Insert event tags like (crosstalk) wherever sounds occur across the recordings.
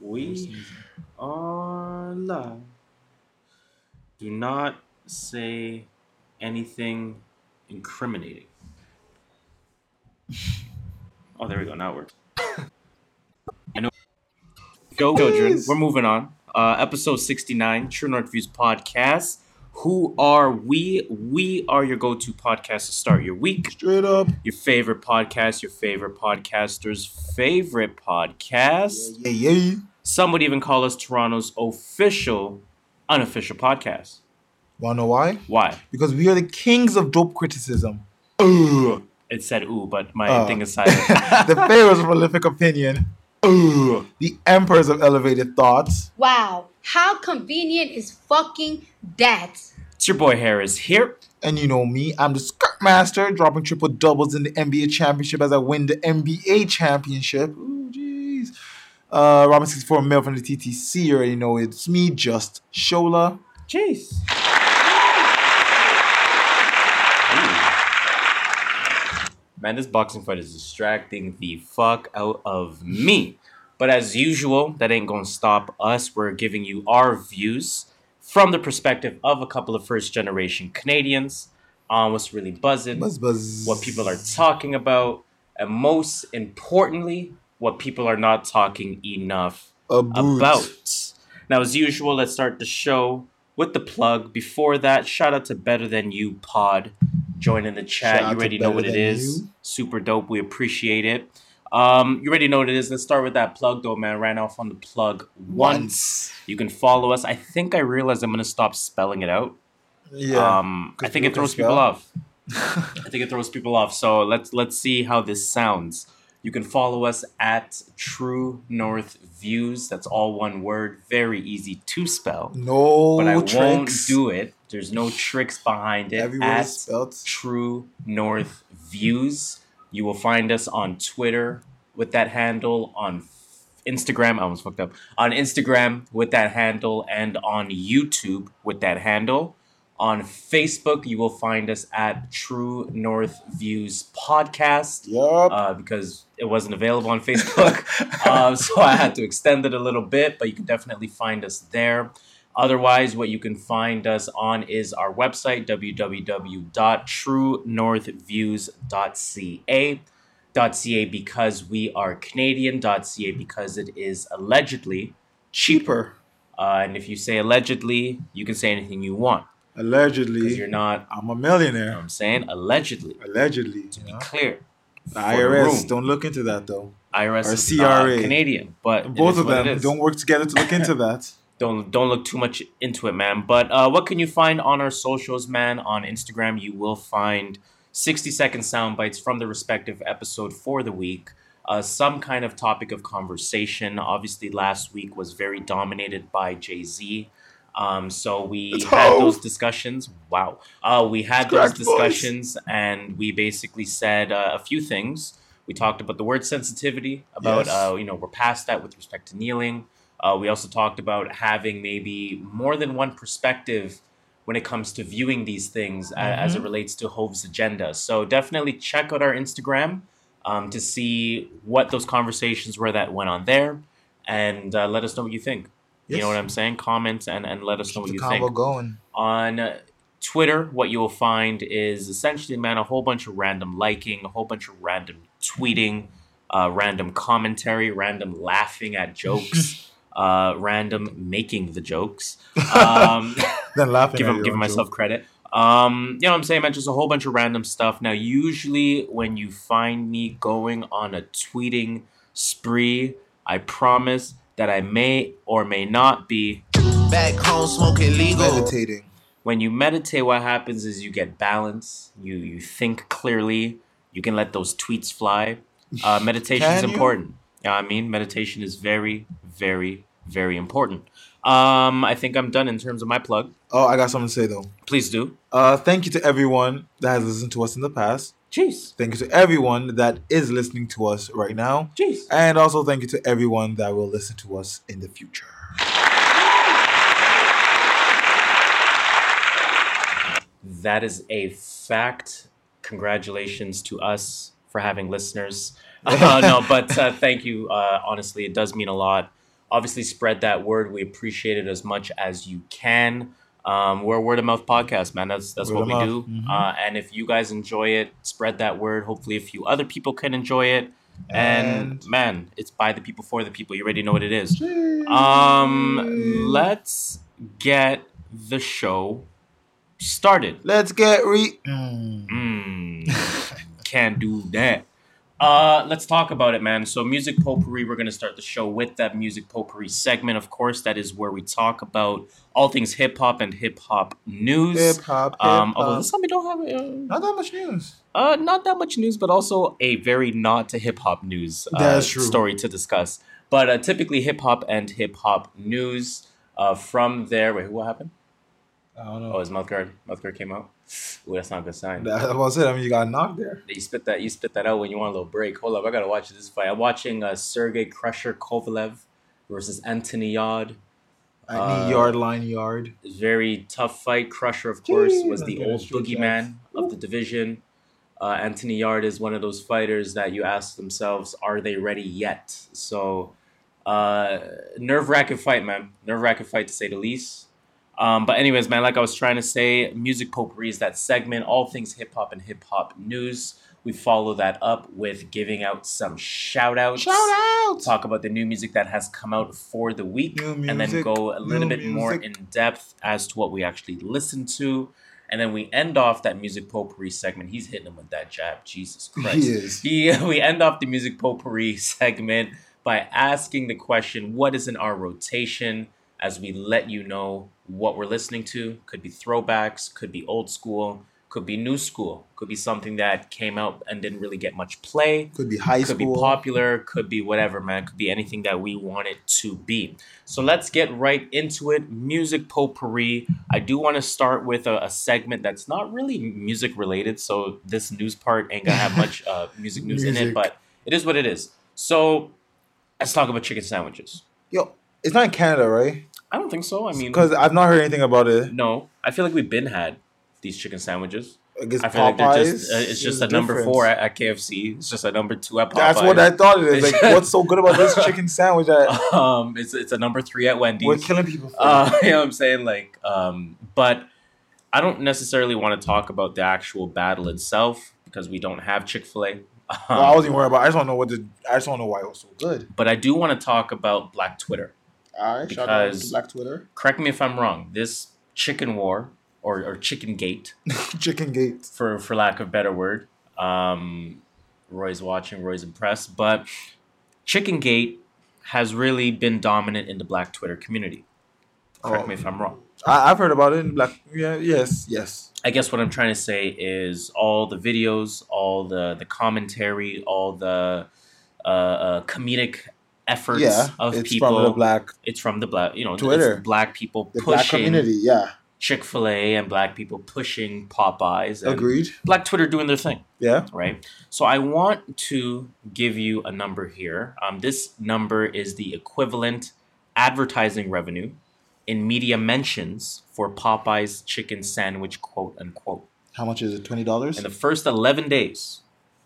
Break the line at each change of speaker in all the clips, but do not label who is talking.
We are live. Do not say anything incriminating. Oh, there we go. Now it works. (laughs) I know. Go, children. We're moving on. Uh, episode 69, True North Views podcast. Who are we? We are your go to podcast to start your week.
Straight up.
Your favorite podcast, your favorite podcaster's favorite podcast.
Yeah, yeah, yeah.
Some would even call us Toronto's official, unofficial podcast.
Wanna know why?
Why?
Because we are the kings of dope criticism. Ooh.
It said ooh, but my
Oh.
thing is silent. (laughs)
the pharaohs of prolific opinion. Ooh. The emperors of elevated thoughts.
Wow, how convenient is fucking that?
it's your boy Harris here.
And you know me, I'm the skirt master, dropping triple doubles in the NBA championship as I win the NBA championship. Ooh, jeez. Uh, Robin 64 mil from the TTC. You already know it's me, just Shola.
Jeez. Man, this boxing fight is distracting the fuck out of me. But as usual, that ain't gonna stop us. We're giving you our views from the perspective of a couple of first generation Canadians on what's really buzzing,
Buzz, buzz.
what people are talking about, and most importantly, what people are not talking enough
About.
about. Now, as usual, let's start the show with the plug. Before that, shout out to Better Than You Pod. Join in the chat.
Shout
you already know what it is.
You.
Super dope. We appreciate it. Um, you already know what it is. Let's start with that plug, though, man. Ran off on the plug once. You can follow us. I think I realized I'm gonna stop spelling it out.
Yeah.
Um, I think it throws
can
people off. (laughs) I think it throws people off. So let's let's see how this sounds. You can follow us at True North Views. That's all one word. Very easy to spell.
no
But I
tricks.
won't do it. There's no tricks behind it.
Every word
at
is spelled.
True North Views. You will find us on Twitter with that handle, on Instagram. I almost fucked up. On Instagram with that handle, and on YouTube with that handle. On Facebook, you will find us at True North Views Podcast
Yup.
uh, because it wasn't available on Facebook. um, (laughs) so I had to extend it a little bit, but you can definitely find us there. Otherwise, what you can find us on is our website, www.truenorthviews.ca. .ca because we are Canadian, .ca because it is allegedly cheaper. Uh, and if you say allegedly, you can say anything you want because
Allegedly.
you're not,
I'm a
you
millionaire.
know what I'm saying? Allegedly.
Allegedly.
To be
know?
clear.
The IRS.
room.
Don't look into that though.
IRS
Or CRA.
Canadian, but
Both of them don't work together to look into that. (laughs)
don't don't look too much into it, man. But uh, what can you find on our socials, man? On Instagram, you will find sixty second sound bites from the respective episode for the week. Uh, some kind of topic of conversation. Obviously, last week was very dominated by Jay Z. Um, so we
It's
had
Hov.
those discussions. Wow. Uh, we had those
voice.
discussions, and we basically said uh, a few things. We talked about the word sensitivity, about
Yes.
uh, you know we're past that with respect to kneeling. Uh, we also talked about having maybe more than one perspective when it comes to viewing these things a- as it relates to Hov's agenda. So definitely check out our Instagram um, to see what those conversations were that went on there, and uh, let us know what you think. You know what I'm saying? Comment and, and let us know
Keep
what
the
you think
going.
on Twitter, what you will find is essentially, man, a whole bunch of random liking, a whole bunch of random tweeting, uh, random commentary, random laughing at jokes, (laughs) uh, random making the jokes. Um, (laughs)
Then laughing.
give
at your
giving
own
myself
joke.
credit. Um, you know what I'm saying, man? Just a whole bunch of random stuff. Now, usually when you find me going on a tweeting spree, I promise that I may or may not be
Back home smoking legal.
Meditating.
when you meditate what happens is you get balance you you think clearly you can let those tweets fly uh, (laughs) meditation is
Can you?
important yeah i mean meditation is very very very important um i think i'm done in terms of my plug
Oh, I got something to say though.
please do
Uh, thank you to everyone that has listened to us in the past.
jeez
Thank you to everyone that is listening to us right now.
jeez
And also thank you to everyone that will listen to us in the future.
that is a fact congratulations to us for having listeners (laughs) uh, no, but uh, thank you. Uh, honestly, it does mean a lot. Obviously, spread that word. We appreciate it as much as you can. Um, we're a word of mouth podcast, man. That's that's
Word
what we
mouth.
do.
Mhm.
Uh, and if you guys enjoy it, spread that word. Hopefully, a few other people can enjoy it. And,
And-
man, it's by the people for the people. You already know what it is. Um, let's get the show started.
Let's get re. Mm.
Mm, can't do that. Uh, let's talk about it, man. So, music potpourri. We're gonna start the show with that music potpourri segment. Of course, that is where we talk about all things hip hop and hip hop news.
Hip hop.
Um, although this time we don't have uh,
Not that much news.
uh, not that much news, but also a very not to hip hop news uh,
That's true.
story to discuss. But uh, typically hip hop and hip hop news. Uh, from there, wait, what happened?
I don't
Oh,
know.
his mouth guard, mouth guard came out. Ooh, that's not a good sign.
That was it. I mean, you got knocked there.
You spit that. You spit that out when you want a little break. Hold up, I gotta watch this fight. I'm watching uh, Sergey Crusher Kovalev versus Anthony Yarde.
I need
Uh,
yard, line, yard.
Very tough fight. Crusher, of course,
Jeez,
was the old boogeyman of the division. Uh, Anthony Yarde is one of those fighters that you ask themselves, are they ready yet? So, uh, nerve wracking fight, man. Nerve wracking fight to say the least. Um, but anyways, man, like I was trying to say, music potpourri is that segment, all things hip hop and hip hop news. We follow that up with giving out some shout outs.
Shout out.
Talk about the new music that has come out for the week,
New
and then go a little bit more in depth as to what we actually listen to. And then we end off that music potpourri segment. He's hitting him with that jab. Jesus Christ.
He is.
He, (laughs) we end off the music potpourri (laughs) segment by asking the question, what is in our rotation? As we let you know what we're listening to. Could be throwbacks, could be old school, could be new school, could be something that came out and didn't really get much play
Could be high
could
school.
Could be popular, could be whatever, man. Could be anything that we want it to be. So let's get right into it. Music potpourri. I do want to start with a, a segment that's not really music related. So this news part ain't gonna have much uh, (laughs) music news in it, but it is what it is. So let's talk about chicken sandwiches.
Yo, it's not in Canada, right?
I don't think so. I mean,
Because I've not heard anything about it.
no, I feel like we've been had these chicken sandwiches.
I guess
I feel like just
Popeyes
uh, it's just a number
different.
four at, at KFC. It's just a number two at Popeyes.
That's what I thought it is. Like, (laughs) what's so good about this chicken sandwich that
um, it's it's a number three at Wendy's.
we're killing people for?
Uh, (laughs) you know what I'm saying? Like, um, but I don't necessarily want to talk about the actual battle itself because we don't have Chick Fil A. Um,
well, I wasn't even worried about. I just don't know what the. I just don't know why it was so good.
but I do want to talk about Black Twitter.
All right, shout out to
Because-
Black Twitter,
Correct me if I'm wrong. This chicken war or or chicken gate, (laughs)
Chicken Gate.
for for lack of a better word. Um, Roy's watching. Roy's impressed, but Chicken Gate has really been dominant in the Black Twitter community. Correct
Oh.
me if I'm wrong.
I, I've heard about it in Black. Yeah, yes, yes.
I guess what I'm trying to say is all the videos, all the the commentary, all the uh, uh, comedic efforts
yeah,
of
it's
people.
from the Black,
it's from the black, you know,
Twitter.
It's black people
the Black
pushing
community. Yeah,
Chick Fil A and black people pushing Popeyes.
Agreed.
Black Twitter doing their thing
Yeah,
right? So I want to give you a number here. Um, this number is the equivalent advertising revenue in media mentions for Popeye's chicken sandwich, quote unquote.
how much is it? Twenty dollars.
In the first 11 days,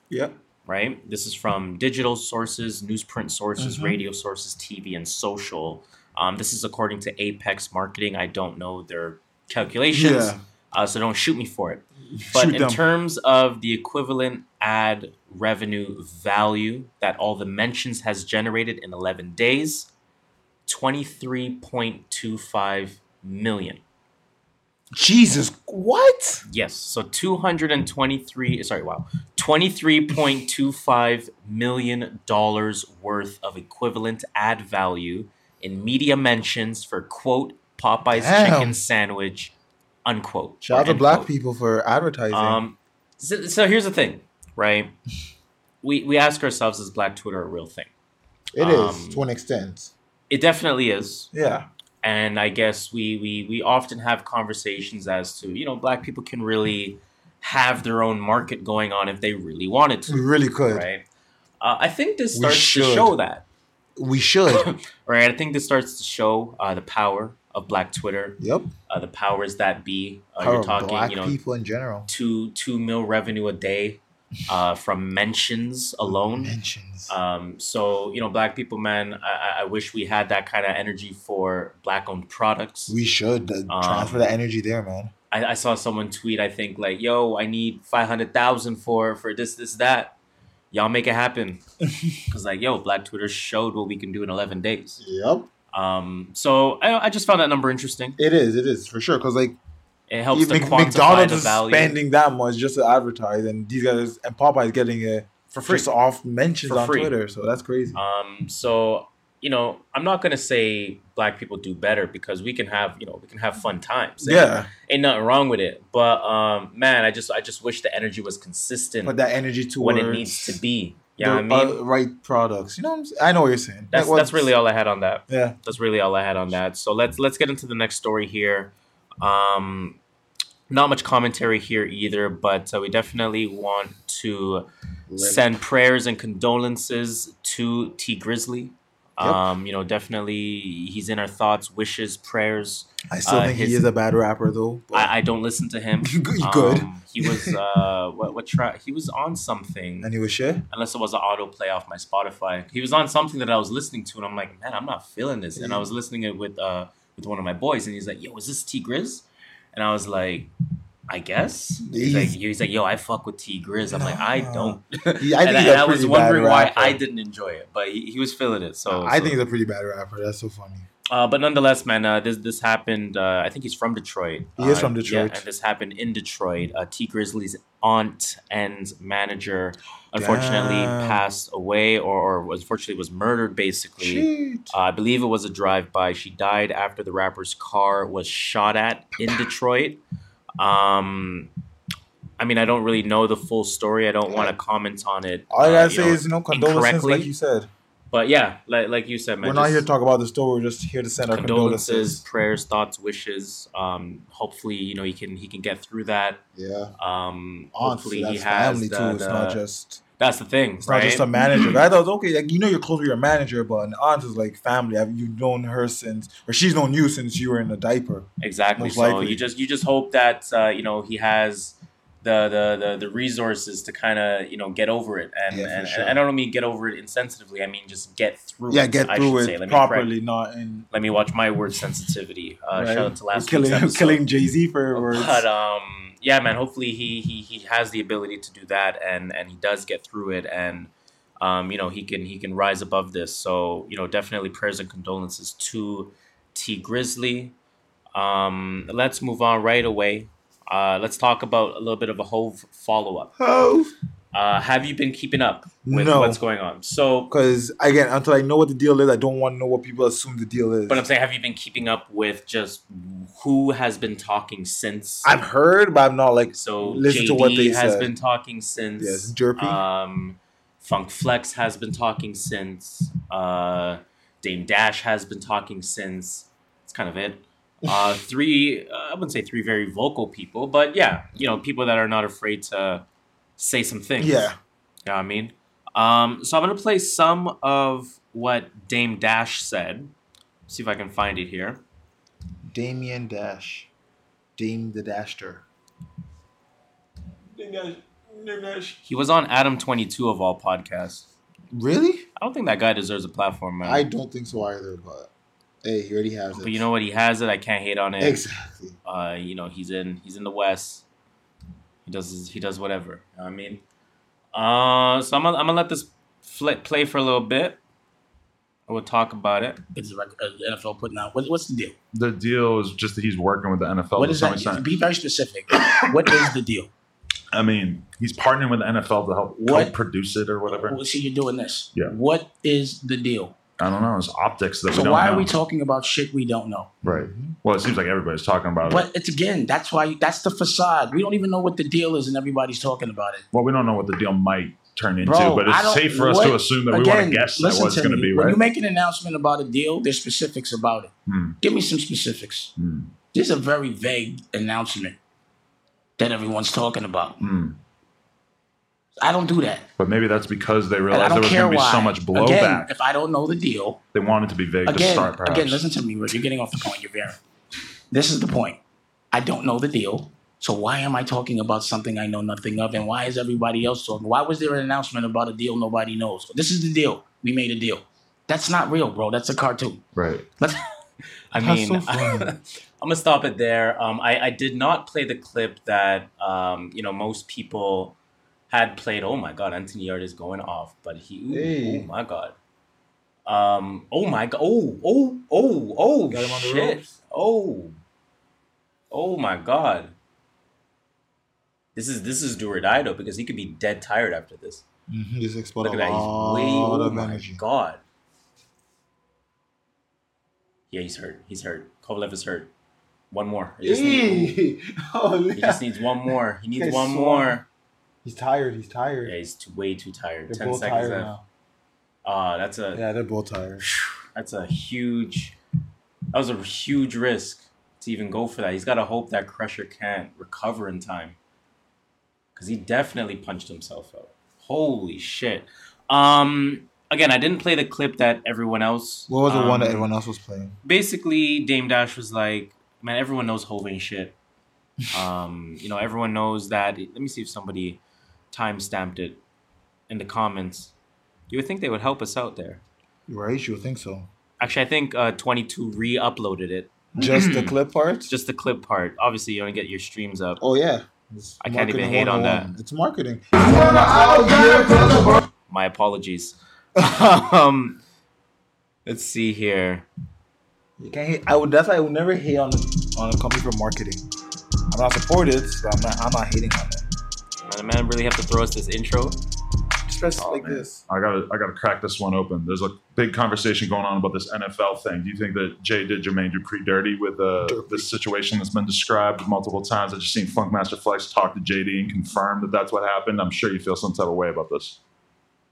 Yeah,
right? This is from digital sources, newsprint sources,
Mhm.
radio sources, TV, and social. Um, this is according to Apex Marketing. I don't know their calculations,
Yeah.
uh, so don't shoot me for it. (laughs) But
Shoot
in
them.
terms of the equivalent ad revenue value that all the mentions has generated in 11 days, 23.25 million.
Jesus, what?
Yes, so 223 sorry, wow. 23.25 million dollars worth of equivalent ad value in media mentions for quote Popeye's
Damn.
chicken sandwich unquote.
Shout out to black
quote.
people for advertising.
Um, so, so here's the thing, right? We we ask ourselves is Black Twitter a real thing?
it is
um,
to an extent.
It definitely is,
Yeah,
and I guess we we we often have conversations as to you know Black people can really have their own market going on if they really wanted to.
we really could.
right? Uh, I think this starts to show that,
We should. (laughs)
right? I think this starts to show uh, the power of Black Twitter,
yep.
uh, the powers that be. Uh,
Power
you're talking,
black
you know,
people in general.
two two mil revenue a day uh, from mentions alone.
Mentions.
Um, so you know, black people, man, I, I- wish we had that kind of energy for black-owned products.
we should
Um,
transfer the energy there, man.
I, I saw someone tweet, I think, like, "Yo, I need five hundred thousand for for this, this, that. Y'all make it happen." (laughs) Because like, yo, Black Twitter showed what we can do in eleven days.
Yep.
Um, so I, I just found that number interesting.
It is. It is for sure. Because like
It helps to quantify
McDonald's
the
is
value
spending that much just to advertise, and these guys and Popeye's getting it
for free.
just off mentions
For
on
free.
Twitter. So that's crazy.
Um, so you know, I'm not gonna say black people do better because we can have you know we can have fun times.
Yeah,
ain't nothing wrong with it. But um, man, I just I just wish the energy was consistent
put that energy towards
when it needs to be. Yeah, you know I mean,
uh, right products. You know, what I'm saying? I know what you're saying.
that's that's really all I had on that.
Yeah,
That's really all I had on that. So let's let's get into the next story here. Um, not much commentary here either, but uh, we definitely want to send prayers and condolences to Tee Grizzley.
Yep.
Um, you know, definitely he's in our thoughts, wishes, prayers.
I still
uh,
think
his-
he is a bad rapper though.
I, I don't listen to him. (laughs)
Good.
Um, he was uh, what what track? He was on something.
and he was shit.
Unless it was an autoplay off my Spotify. He was on something that I was listening to, and I'm like, man, I'm not feeling this. And I was listening it with uh with one of my boys, and he's like, yo, is this Tee Grizz? And I was like, I guess. He's like,
He's-
he's like, yo, I fuck with Tee Grizz. I'm like, I don't.
He- I (laughs) think
and
he's
and I was wondering why. I didn't enjoy it, but he, he was feeling it. So
I
so-
think he's a pretty bad rapper. That's so funny.
uh, but nonetheless, man, uh, this this happened. Uh, I think he's from Detroit.
He is
Uh,
from
yeah,
Detroit.
and this happened in Detroit. Uh, Tee Grizzley's aunt and manager unfortunately
Damn.
passed away, or, or was unfortunately was murdered. Basically, uh, I believe it was a drive-by. She died after the rapper's car was shot at in Detroit. Um, I mean, I don't really know the full story. I don't want to comment on it.
All I
uh,
gotta say
know,
is, you know, condolences, like you said.
But yeah, like, like you said, man.
We're not here to talk about the story. We're just here to send our
condolences,
condolences.
prayers, thoughts, wishes. Um, hopefully, you know he can he can get through that.
Yeah.
Um,
Honestly,
hopefully he has
family
the,
too. It's not just
that's the thing,
it's
right?
not just a manager. I thought okay, like you know you're close with your manager, but an aunt is like family. You've known her since, or she's known you since you were in a diaper.
exactly. So
likely.
you just you just hope that uh, you know he has the the the, the resources to kind of you know get over it, and
Yeah,
and,
sure.
and I don't mean get over it insensitively. I mean just get through.
Yeah,
it,
get through it.
Let me
properly, not in
Let me watch my word sensitivity. Uh,
right?
Shout out to last
killing
week's (laughs)
killing Jay Z for words.
But um, yeah, man. Hopefully he he he has the ability to do that, and and he does get through it, and um, you know he can he can rise above this. So you know, definitely prayers and condolences to Tee Grizzley. Um, let's move on right away. Uh, let's talk about a little bit of a Hov follow up.
Hov.
Uh, have you been keeping up with
No.
what's going on? So,
because again, until I know what the deal is, I don't want to know what people assume the deal is.
but I'm saying, have you been keeping up with just who has been talking since?
I've heard, but I'm not like
So
Listen
JD
to what they
has
said.
been talking since.
Yes, Jerpy.
Um, Funk Flex has been talking since. Uh, Dame Dash has been talking since. That's kind of it. Uh, three, uh, I wouldn't say three very vocal people, but yeah, you know, people that are not afraid to say some things.
yeah.
You know what I mean? Um, so I'm gonna play some of what Dame Dash said. See if I can find it here.
Damien Dash, Dame the Dashter. Dame Dash.
He was on Adam 22 of all podcasts.
Really?
I don't think that guy deserves a platform, man.
I don't think so either. But hey, he already has it.
But you know what? He has it. I can't hate on it.
exactly.
Uh, you know, he's in he's in the West. He does his, he does whatever. You know what I mean, uh, so I'm gonna, I'm gonna let this flip play for a little bit. I will talk about it.
It's the rec- uh, NFL putting out. What, what's the deal?
The deal is just that he's working with the NFL
what
to
is
some
that?
extent.
Be very specific. what is the deal? (coughs)
I mean, he's partnering with the NFL to help
What-
co-produce it or whatever.
Well, see, you're doing this.
Yeah.
What is the deal?
I don't know. It's optics that we
So
don't
why
know.
are we talking about shit we don't know?
Right. Well, it seems like everybody's talking about it.
But it's again, that's why that's the facade. We don't even know what the deal is, and everybody's talking about it.
Well, we don't know what the deal might turn into,
Bro,
but it's safe for us to assume that we want to guess at what it's going to be,
When
right?
you make an announcement about a deal, there's specifics about it.
Hmm.
Give me some specifics.
Hmm.
This is a very vague announcement that everyone's talking about.
Hmm.
I don't do that.
But maybe that's because they realized there was going to be
why.
so much blowback.
Again,
blowback.
if I don't know the deal,
they wanted to be vague to start, perhaps.
again, listen to me, Rick. You're getting off the point. You're veering. This is the point. I don't know the deal, So why am I talking about something I know nothing of? And why is everybody else talking? Why was there an announcement about a deal nobody knows? This is the deal. We made a deal. That's not real, bro. That's a cartoon.
Right.
Let's (laughs)
I mean,
so. (laughs)
I'm gonna stop it there. Um, I, I did not play the clip that um, you know most people had played. Oh my god, Anthony Yarde is going off, but he. Ooh,
Hey.
Oh my god. Um. Oh my god. Oh. Oh. Oh. Oh.
Got him on the
shit. Oh. Oh my god. This is this is do or die though because he could be dead tired after this.
Mm-hmm. Explode
Look at that. He's way. Oh my
energy.
god. Yeah, he's hurt. He's hurt. Kovalev is hurt. One more. (laughs) He just.
Oh,
he just needs one more. He needs (laughs) one more.
He's tired. He's tired.
Yeah, he's too, way too tired.
They're
Ten
both
seconds
tired
left.
now.
Ah, that's a
Yeah, they're both tired. (sighs)
that's a huge. That was a huge risk to even go for that. He's got to hope that Crusher can't recover in time, because he definitely punched himself out. Holy shit. Um. Again, I didn't play the clip that everyone else.
What was the one that
um,
everyone else was playing?
basically Dame Dash was like, man, everyone knows Hov ain't shit. Um, you know, everyone knows that. Let me see if somebody time stamped it in the comments. You would think they would help us out there.
Right? You would think so.
Actually, I think uh, 22 re-uploaded it.
Just the (clears throat) clip part?
Just the clip part. Obviously, you want to get your streams up.
Oh yeah. It's
I can't even hate on
that. It's marketing.
My apologies. (laughs) um, let's see here.
You can't hate. I would. That's why I would never hate on on a company for marketing. I'm not supported, but I'm not. I'm not hating on them.
Man, the man really have to throw us this intro.
Just press
Oh,
like
man.
this.
I gotta I gotta crack this one open. There's a big conversation going on about this NFL thing. Do you think that Jay did Jermaine Dupri dirty with uh,
Dirty.
this situation that's been described multiple times? I just seen Funkmaster Flex talk to JD and confirm that that's what happened. I'm sure you feel some type of way about this.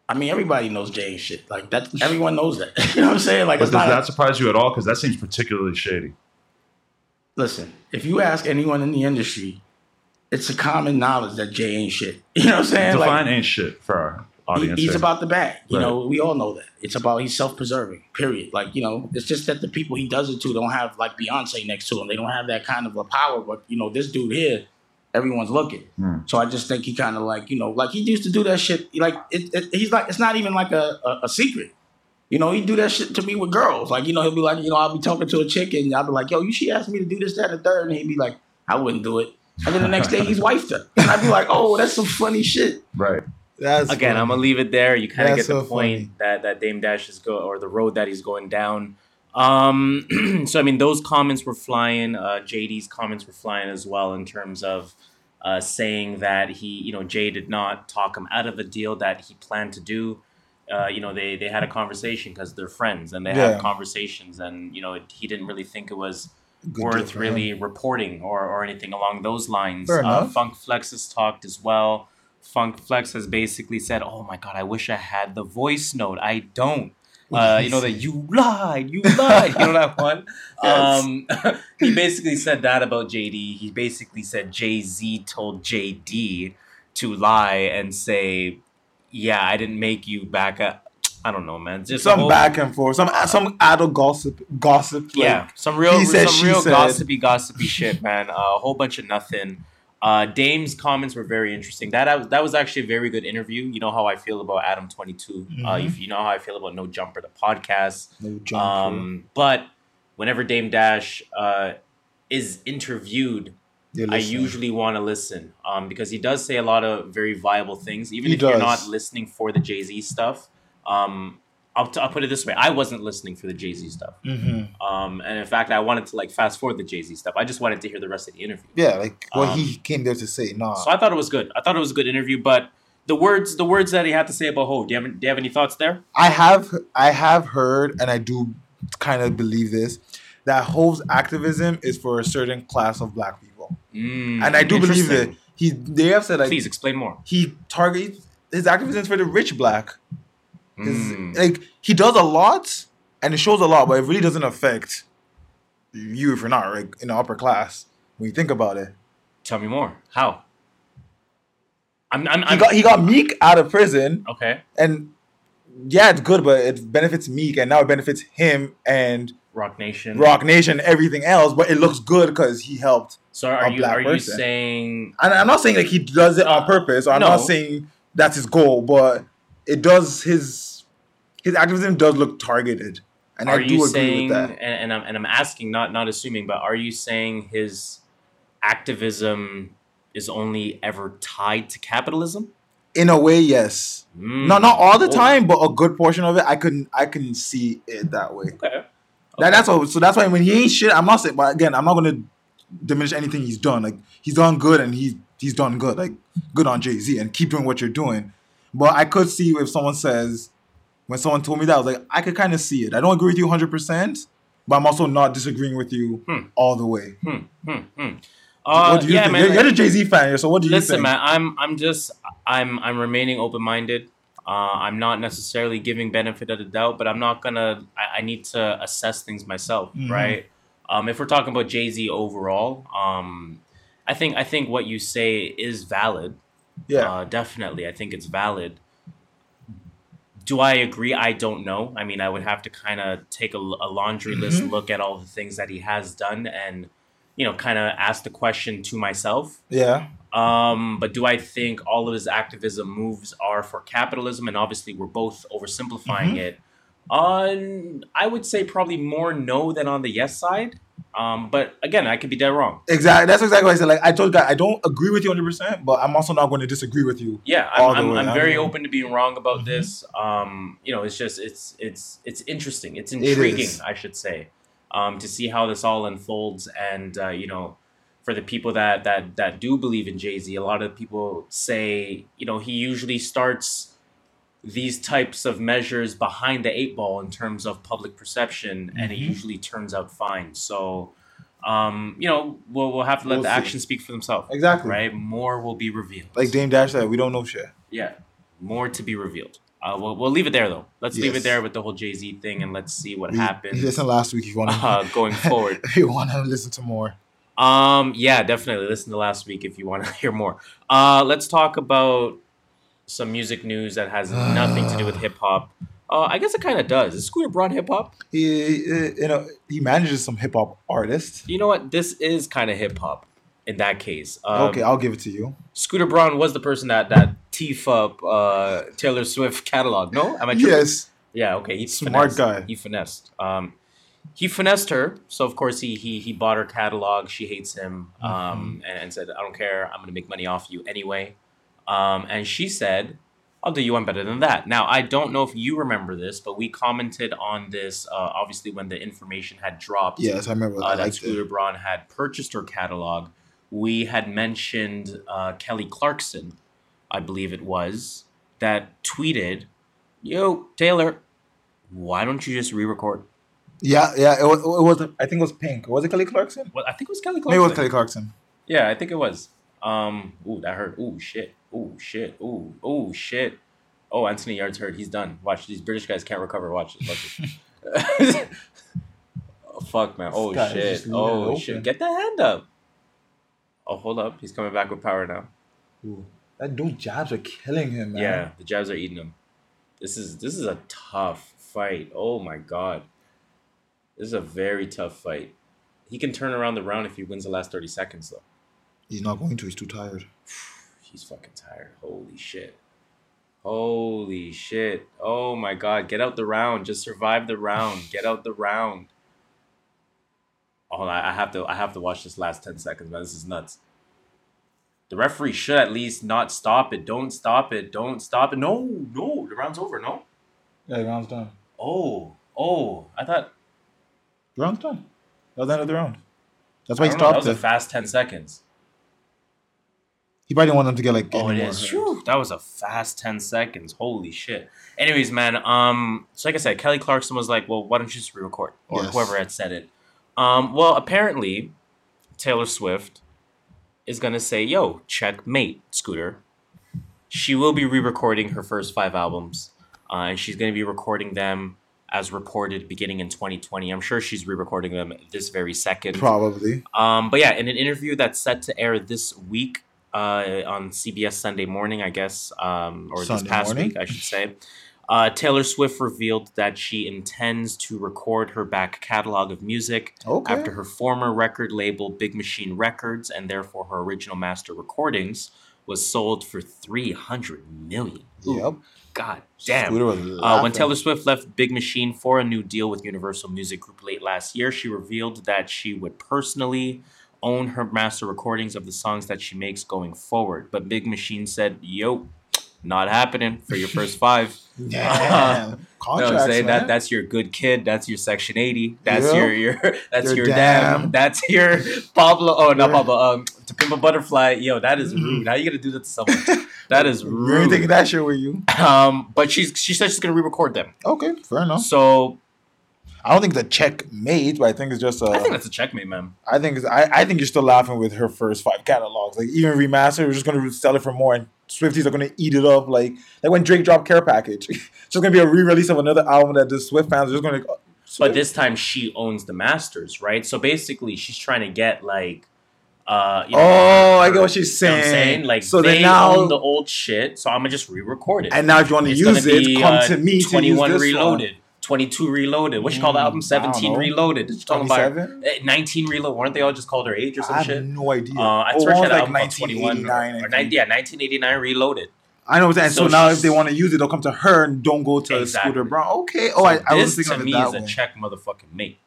I mean, everybody knows Jay ain't shit. Like that, everyone knows that. (laughs) you know what I'm saying? Like
But
it's
does
not.
that surprise you at all? Because that seems particularly shady.
listen, if you ask anyone in the industry, it's a common knowledge that Jay ain't shit. (laughs) You know what I'm saying?
Define
Like,
ain't shit for our
he-
audience.
he's
here.
about the bag. You
Right.
know, we all know that. It's about he's self-preserving. Period. Like you know, it's just that the people he does it to don't have like Beyonce next to him. They don't have that kind of a power. But you know, this dude here, everyone's looking.
Hmm.
So I just think he kind of like you know, like he used to do that shit. Like it, it, he's like it's not even like a, a, a secret. You know, he do that shit to me with girls. Like you know, he'll be like, you know, I'll be talking to a chick and I'll be like, yo, you she asked me to do this, that, and the third, and he'd be like, I wouldn't do it. And then the next day he's (laughs) wifed her, and I'd be like, oh, that's some funny shit.
right.
That's
Again,
funny.
I'm gonna leave it there. You kind of get the
so
point
funny.
that that Dame Dash is go or the road that he's going down. Um, (clears throat) so I mean, those comments were flying. Uh, JD's comments were flying as well in terms of uh, saying that he, you know, Jay did not talk him out of a deal that he planned to do. Uh, you know, they they had a conversation because they're friends and they
Yeah.
have conversations, and you know, he didn't really think it was
Good deal
worth
for
really
him.
reporting or, or anything along those lines. Uh. Funk Flex has talked as well. Funk Flex has basically said, "Oh my god, I wish I had the voice note. I don't." Uh, you know that you lied, you lied. you know that one. (laughs)
Yes.
Um, (laughs) he basically said that about JD. He basically said Jay Z told JD to lie and say, "Yeah, I didn't make you back up." I don't know, man. Just
some
whole-
back and forth, some some adult gossip, gossip. like,
yeah, some real,
said,
some real
said.
gossipy, gossipy shit, man. Uh, a whole bunch of nothing. Uh, Dame's comments were very interesting. That that was actually a very good interview. You know how I feel about Adam Twenty Uh,
Mhm.
if you know how I feel about No Jumper, the podcast.
no jump.
Um, but whenever Dame Dash uh, is interviewed, I usually want to listen um, because he does say a lot of very viable things, even
He
if you're not listening for the Jay Z stuff. Um, I'll, t- I'll put it this way: I wasn't listening for the Jay Z stuff,
Mhm.
um, and in fact, I wanted to like fast forward the Jay Z stuff. I just wanted to hear the rest of the interview.
Yeah, like what
Um,
he came there to say. Nah,
So I thought it was good. I thought it was a good interview, but the words, the words that he had to say about Hov, do you have, do you have any thoughts there?
I have I have heard, and I do kind of believe this, that Hov's activism is for a certain class of black people,
Mm,
and I do believe that he. They have said like
Please explain more.
he targets his activism is for the rich black.
Mm.
Like he does a lot, and it shows a lot, but it really doesn't affect you if you're not like in the upper class. When you think about it,
Tell me more. How? I'm. I'm.
he
I'm
got he got Meek out of prison,
okay.
and yeah, it's good, but it benefits Meek, and now it benefits him and
Roc Nation.
Roc Nation, everything else, but it looks good because he helped.
So are you
black
are you
person.
saying
And I'm not saying like he does it on purpose, or I'm not saying that's his goal, but it does his his activism does look targeted, and
are
I do
you
agree
saying
with
and,
that.
and I'm and I'm asking not not assuming, but are you saying his activism is only ever tied to capitalism?
In a way, yes.
Mm.
No, not all the
Oh,
time, but a good portion of it, I can I can see it that way.
Okay.
That, that's all. So that's why when he ain't shit, I'm not saying. But again, I'm not gonna diminish anything he's done. Like he's done good, and he's he's done good. Like good on Jay Z, and keep doing what you're doing. But I could see if someone says, when someone told me that, I was like, I could kind of see it. I don't agree with you 100, percent but I'm also not disagreeing with you
Hmm.
all the way.
Hmm, hmm. Uh,
what do you
yeah,
think?
man.
you're, you're the Jay Z fan, here, so what do you
Listen,
think?
man, I'm I'm just I'm I'm remaining open minded. Uh, I'm not necessarily giving benefit of the doubt, but I'm not gonna. I, I need to assess things myself,
Mhm.
right? Um, if we're talking about Jay Z overall, um, I think I think what you say is valid.
Yeah,
Uh, definitely, I think it's valid. Do I agree? I don't know. I mean, I would have to kind of take a, a laundry list
Mhm.
look at all the things that he has done, and you know, kind of ask the question to myself.
yeah,
Um, but do I think all of his activism moves are for capitalism? And obviously, we're both oversimplifying
Mhm.
it. On, I would say probably more no than on the yes side. Um, but again, I could be dead wrong.
exactly. That's exactly what I said. Like I told you, I don't agree with you 100, percent but I'm also not going to disagree with you.
Yeah, I'm, I'm. I'm very open to being wrong about
Mhm.
this. Um, you know, it's just it's it's it's interesting. It's intriguing,
is.
I should say, um, to see how this all unfolds. And uh, you know, for the people that that that do believe in Jay Z, a lot of people say you know he usually starts these types of measures behind the eight ball in terms of public perception, and it
Mhm.
usually turns out fine. So. Um, you know, we'll, we'll have to let
We'll
the
see.
actions speak for themselves.
Exactly.
Right? More will be revealed.
Like Dame Dash said, we don't know shit.
Yeah, more to be revealed. Uh, we'll, we'll leave it there though. Let's leave it there with the whole Jay Z thing, and let's see what
We-
happens
Listen last week if you want to.
uh, going (laughs) forward.
if you want to listen to more.
Um, yeah, definitely listen to last week if you want to (laughs) hear more. Uh, let's talk about some music news that has nothing to do with hip hop. Uh, I guess it kind of does. Is Scooter Braun hip hop?
He, you know, he manages some hip hop artists.
You know what? This is kind of hip hop in that case. Um,
okay, I'll give it to you.
Scooter Braun was the person that that teef up uh, Taylor Swift (laughs) catalog. No, am I tripping?
Yes,
Yeah, okay. He
Smart
finessed.
guy.
He finessed. Um, he finessed her, so of course he he he bought her catalog. She hates him,
Mm-hmm.
um, and, and said, "I don't care. I'm gonna make money off you anyway." Um, and she said, "I'll do you one better than that." Now I don't know if you remember this, but we commented on this uh, obviously when the information had dropped
yes, I remember.
uh,
I
that Scooter. Braun had purchased her catalog. We had mentioned uh, Kelly Clarkson, I believe it was, that tweeted, "Yo, Taylor, why don't you just re-record?"
Yeah, yeah. It was, it was. I think it was Pink. Was it Kelly Clarkson?
Well, I think it was Kelly
Maybe
Clarkson.
it was Kelly Clarkson.
Yeah, I think it was. Um, ooh, that hurt. Ooh, shit. Ooh, shit. Oh oh shit. Oh, Anthony Yarde's hurt. He's done. Watch these British guys can't recover. Watch this. Watch this. (laughs) (laughs) oh, fuck, man. Oh
is
shit.
just leaving it
Oh shit. Get the hand up. Oh, hold up. He's coming back with power now.
Ooh, that dude jabs are killing him, man.
Yeah, the jabs are eating him. This is this is a tough fight. Oh my god. This is a very tough fight. He can turn around the round if he wins the last 30 seconds though.
He's not going to. He's too tired. (sighs) (sighs) (sighs)
He's fucking tired. Holy shit. Holy shit. Oh my god. Get out the round. Just survive the round. Get out the round. Oh, I I have to I have to watch this last 10 seconds, man. This is nuts. The referee should at least not stop it. Don't stop it. Don't stop it. No, no. The round's over, no?
Yeah, the round's done.
Oh, oh. I thought
The round's done. That was the end of the round. That's why he
don't know, that
stopped
was a fast 10 seconds.
He probably didn't want them to get like.
Oh, it
any more
is.
hurt.
Phew, that was a fast 10 seconds. Holy shit. Anyways, man, um, so like I said, Kelly Clarkson was like, well, why don't you just re record? Or
Yes.
whoever had said it. Um, well, apparently, Taylor Swift is going to say, yo, checkmate, Scooter. She will be re recording her first five albums, uh, and she's going to be recording them as reported beginning in 2020. I'm sure she's re recording them this very second.
Probably.
Um, but yeah, in an interview that's set to air this week uh, on CBS Sunday morning, I guess, um, or
Sunday
this past
morning?
week, I should say, Uh, Taylor Swift revealed that she intends to record her back catalog of music
Okay.
after her former record label, Big Machine Records, and therefore her original master recordings, was sold for 300 million. Ooh,
Yep.
God damn. Uh, when. Taylor Swift left Big Machine for a new deal with Universal Music Group late last year, she revealed that she would personally own her master recordings of the songs that she makes going forward. But Big Machine said, "Yo, not happening for your first (laughs) five.
Damn.
You know I'm saying?
man.
That that's your good kid. That's your Section 80. That's
Yeah.
your your (laughs) that's
Your
your,
damn.
damn. That's your Pablo. Oh, not Pablo. Um, to pimp a butterfly. Yo, that is
Mhm.
rude. How you gonna do that to someone? (laughs) That is rude.
You ain't taking that shit with you.
Um, but she's she said she's gonna re-record them.
Okay, fair enough.
So
I don't think it's a checkmate, but I think it's just a.
I think that's a checkmate, man.
I think it's, I, I think you're still laughing with her first five catalogs. Like even remastered, we're just gonna sell it for more, and Swifties are gonna eat it up. Like like when Drake dropped Care Package, (laughs) it's just gonna be a re-release of another album that the Swift fans are just gonna.
But this time she owns the masters, right? So basically, she's trying to get like, uh, you know,
Oh, I get what she's
you know what I'm
saying.
Like,
So
they
now-
own the old shit, so I'm gonna just re-record it.
and now if you want to use it,
be,
come
uh,
to me
21
this
Reloaded, 22 Reloaded. What you call the
Mm,
album? 17. Reloaded. Did you talk about
27?
Eh, 19 Reloaded? Weren't they all just called her age or
I
some
have
shit?
no idea.
Uh, I
Oh, one
had
was like
album called 21
1989.
or, or 90, yeah, 1989 Reloaded.
I know what I'm saying. So,
So
now if they want to use it, they'll come to her and don't go to
Exactly.
Scooter Braun. Okay. Oh,
So
I, I
this
was thinking
to
of it
me
that
is a check motherfucking mate.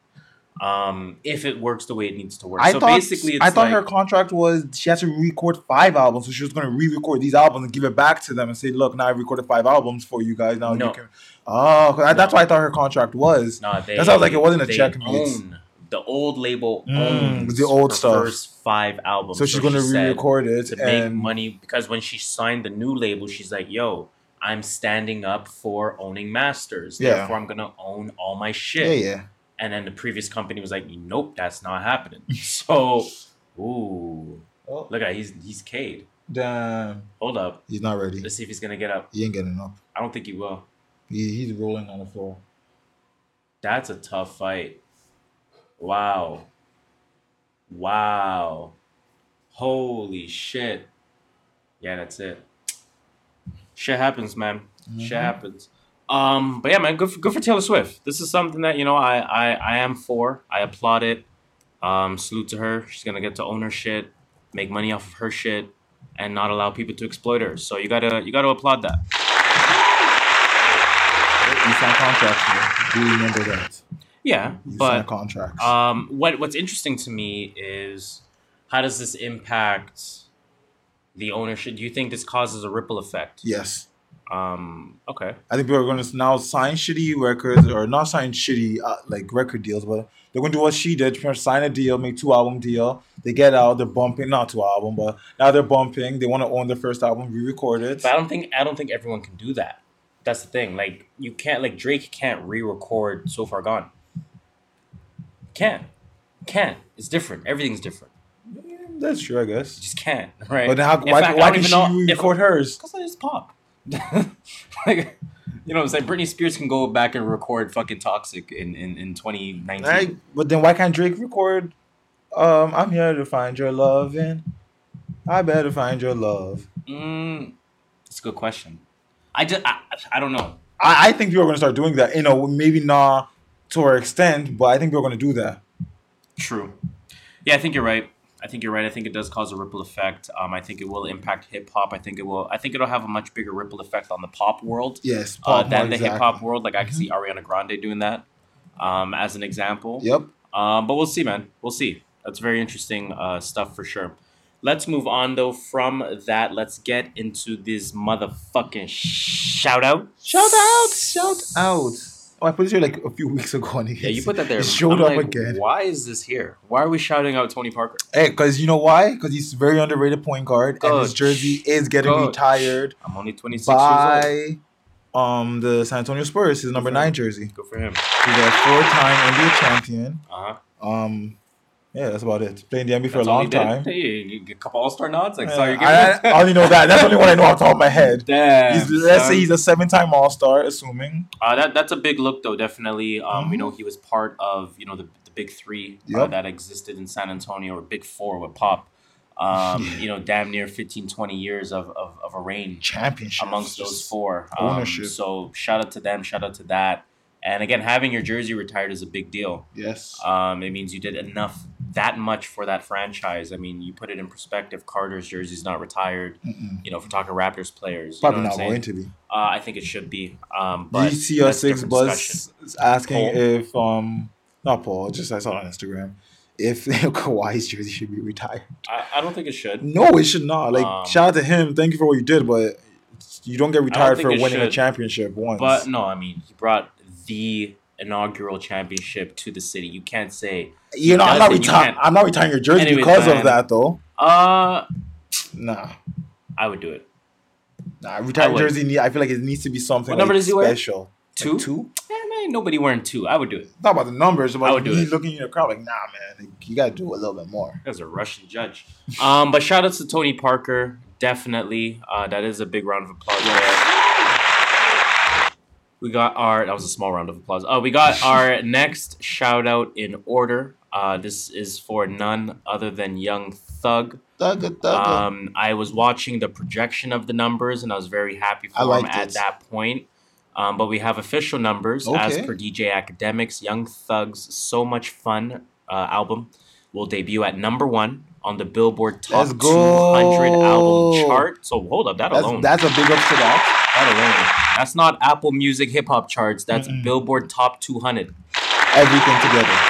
Um, if it works the way it needs to work.
I
so
thought
basically, it's
I thought
like,
her contract was she has to record five albums, so she was going to re-record these albums and give it back to them and say, "Look, now I recorded five albums for you guys. Now
No.
you can." Oh, I- that's
No.
what I thought her contract was.
Nah, they,
That sounds like it wasn't a checkmate.
Own, the old label
Mm, the old stuff.
First five albums.
So she's going to
she said
re-record it
to make money because when she signed the new label, she's like, "Yo, I'm standing up for owning masters.
Yeah.
Therefore, I'm gonna own all my
yeah,
shit."
yeah.
And then the previous company was like, "Nope, that's not happening." (laughs) so, ooh,
Oh.
look at he's he's Cade.
Damn,
Hold up,
he's not ready.
let's see if he's gonna get up.
He ain't getting up.
I don't think he will.
He, he's rolling on the floor.
That's a tough fight. Wow. Wow. Holy shit. Yeah, that's it. Shit happens, man. Shit
Mhm.
happens. Um, but yeah, man, good for, good for Taylor Swift. This is something that you know I I, I am for. I applaud it. Um, salute to her. She's gonna get to own her shit, make money off of her shit, and not allow people to exploit her. So you gotta you gotta applaud that.
You signed contracts. Do you remember that.
Yeah,
You
but
contracts.
Um, what what's interesting to me is how does this impact the ownership? Do you think this causes a ripple effect?
yes.
Um. Okay.
I think people are going to now sign shitty records or not sign shitty uh, like record deals, but they're going to do what she did: pretty much sign a deal, make two album deal. They get out, they're bumping, not two album, but now they're bumping. They want to own their first album, re-record it.
But I don't think I don't think everyone can do that. That's the thing. Like you can't like Drake can't re-record "So Far Gone." Can't. Can't. It's different. Everything's different.
That's true, I guess.
You just can't. (laughs) Right.
But how, why,
fact,
why
don't
can she
know
re-record hers?
Because it's pop. (laughs) like, you know what I'm saying? Britney Spears can go back and record fucking Toxic in, in, in 2019.
Right? But then why can't Drake record? Um, I'm here to find your love, and I better find your love.
Mm, that's a good question. I just, I, I don't know.
I, I think people are going to start doing that. You know, maybe not to our extent, but I think people are going to do that.
True. Yeah, I think you're right. I think you're right. I think it does cause a ripple effect. Um, I think it will impact hip hop. I think it will. I think it'll have a much bigger ripple effect on the pop world
Yes,
uh,
pop
than
more
the hip hop world. Like I
Mm-hmm.
can see Ariana Grande doing that, um, as an example.
Yep.
Um, but we'll see, man. We'll see. That's very interesting uh, stuff for sure. Let's move on though from that. Let's get into this motherfucking shout out.
Shout out! Shout out! Oh, I put this here like a few weeks ago. And
Yeah, you (laughs) put that there.
It showed
I'm
up
like,
again.
Why is this here? Why are we shouting out Tony Parker?
Hey, because you know why? Because he's very underrated point guard, and his jersey is getting
Coach.
retired
I'm only 26 years old.
um the San Antonio Spurs, his number
Good
nine jersey.
Good for him.
He's a four-time NBA champion.
Uh huh.
Um, yeah, that's about it. Playing the NBA for a long time.
Hey, you get a couple All Star nods. Like,
Yeah,
sorry,
I, I only know that. That's the only one I know off the top of my head. (laughs)
Damn.
He's, let's
son.
say he's a seven-time All-Star, assuming.
Uh, that that's a big look though, definitely. Um, you
Mhm.
know, he was part of you know the, the big three uh, that existed in San Antonio, or big four with Pop. Um, (laughs) you know, damn near 15, 20 years of, of, of a reign
Championship
amongst those four. Um,
ownership.
so shout out to them, shout out to that. And again, having your jersey retired is a big deal.
Yes.
Um, it means you did enough, that much for that franchise. I mean, you put it in perspective. Carter's jersey's not retired.
Mm-mm.
You know, if we're talking Raptors players,
Probably not going to be.
Uh, I think it should be. Um,
Did
but
you see Six Buzz asking
Paul?
if um not Paul, just I saw on Instagram. If (laughs) Kawhi's jersey should be retired.
I, I don't think it should.
No, it should not. Like
Um,
shout out to him. Thank you for what you did, but you don't get retired
think
for winning a championship once.
But no, I mean, he brought the inaugural championship to the city. You can't say,
you know, I'm not
does it, you
retiring. I'm not retiring your jersey
Anyways,
because
man.
of that, though.
uh,
Nah,
I would do it.
nah. Retiring
would.
jersey, need, I feel like it needs to be something
What number
like
does he wear?
special.
Two?
Like two?
Eh, man, nobody wearing two. I would do it.
Not about the numbers,
I
but
would do it.
looking in the crowd like, nah, man, like, you gotta do a little bit more.
That's a Russian judge. Um, but shout outs to Tony Parker. Definitely. Uh, that is a big round of applause there. We got our that was a small round of applause. Uh, we got our (laughs) next shout out in order. Uh, this is for none other than Young Thug.
Thugga, thugga.
Um, I was watching the projection of the numbers, and I was very happy for
I
him at that point. Um, but we have official numbers as per DJ Akademiks. Young Thug's "So Much Fun" uh, album will debut at number one on the Billboard Top
Let's
200 album chart. So hold up, that
that's,
alone,
that's a big up to that.
that alone, that's not Apple Music hip hop charts. That's
Mm-mm.
Billboard Top 200.
Everything together.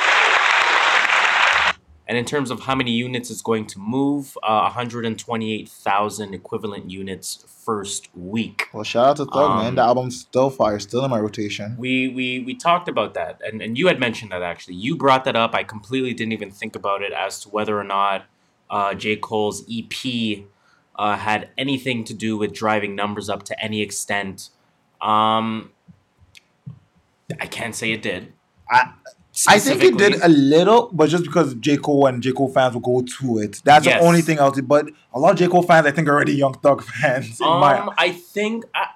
And in terms of how many units it's going to move, uh, 128,000 equivalent units first week.
Well, shout out to Thug, man.
Um,
The album's still fire, still in my rotation.
We we we talked about that, and and you had mentioned that actually. You brought that up. I completely didn't even think about it as to whether or not uh, J Cole's EP uh, had anything to do with driving numbers up to any extent. Um, I can't say it did.
I- I think it did a little, but just because J. Cole and J. Cole fans will go to it. That's
Yes.
the only thing I'll else. But a lot of J. Cole fans, I think, are already Young Thug fans.
Um,
my,
I think I,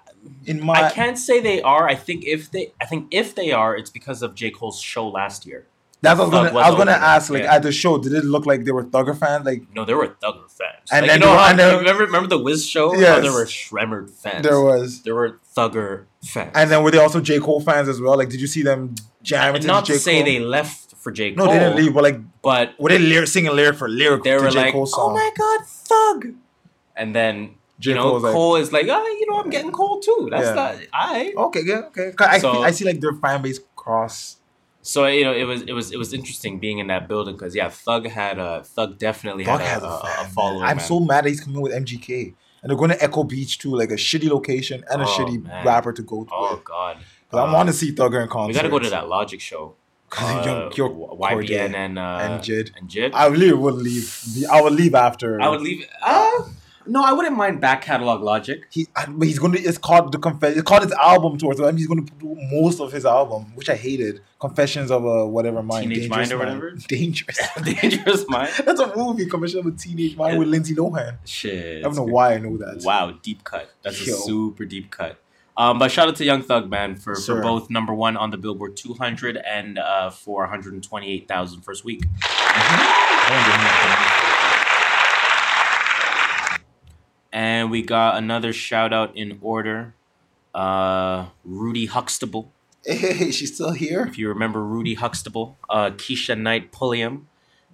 in my,
I can't say they are. I think if they, I think if they are, it's because of J Cole's show last year.
That's what I was gonna.
was
I was gonna ask, like,
yeah.
at the show, did it look like they were Thugger fans? Like,
No, there were Thugger fans.
And
like,
then
you know, how-
there-
remember remember the Wiz show?
Yeah,
there were Shremmer fans.
there was.
There were Thugger fans.
And then were they also J. Cole fans as well? Like, did you see them jam into
not
J.
to say they left for J Cole.
No, they didn't leave. But like,
But
were they lyric, singing lyric for lyric
they
to
were
J.
like,
Cole's
"Oh my God, Thug!" And then
J.
you know,
like-
Cole is like, "Ah, you know, I'm getting Cole too." That's
Yeah.
not I.
Okay, yeah, okay. I,
So-
I see like their fan base cross.
So you know, it was it was it was interesting being in that building because yeah, Thug had a Thug definitely
Thug
had
has
a,
a,
a,
fan,
a
man.
following.
I'm
man.
so mad that he's coming with MGK. And they're going to Echo Beach too, like a shitty location and a
Oh,
shitty
man.
rapper to go to.
Oh God,
'Cause I
Uh,
want to see Thugger in concert.
we gotta go to that Logic show. (laughs)
Because
Uh,
young, your
YBN and uh,
and Jid.
and Jid.
I really would leave. I would leave after.
I would leave. Uh, no, I wouldn't mind back catalog Logic.
He, I- he's going to. It's called the confess. It's called his album tour. So that means he's going to do most of his album, which I hated. Confessions of a whatever mind.
Teenage Mind or
Mind.
whatever? (laughs)
Dangerous. (laughs)
Dangerous Mind. (laughs)
That's a movie. Confessions of a Teenage Mind with Lindsay Lohan.
Shit.
I don't know why I know that.
Wow, deep cut. That's
Yo.
a super deep cut. Um, but shout out to Young Thug man for, for both number one on the Billboard 200 and uh, for 128,000 first week.
I don't give him a
And we got another shout out in order. Uh, Rudy Huxtable.
Hey, (laughs) she's still here.
If you remember Rudy Huxtable, uh, Keshia Knight Pulliam,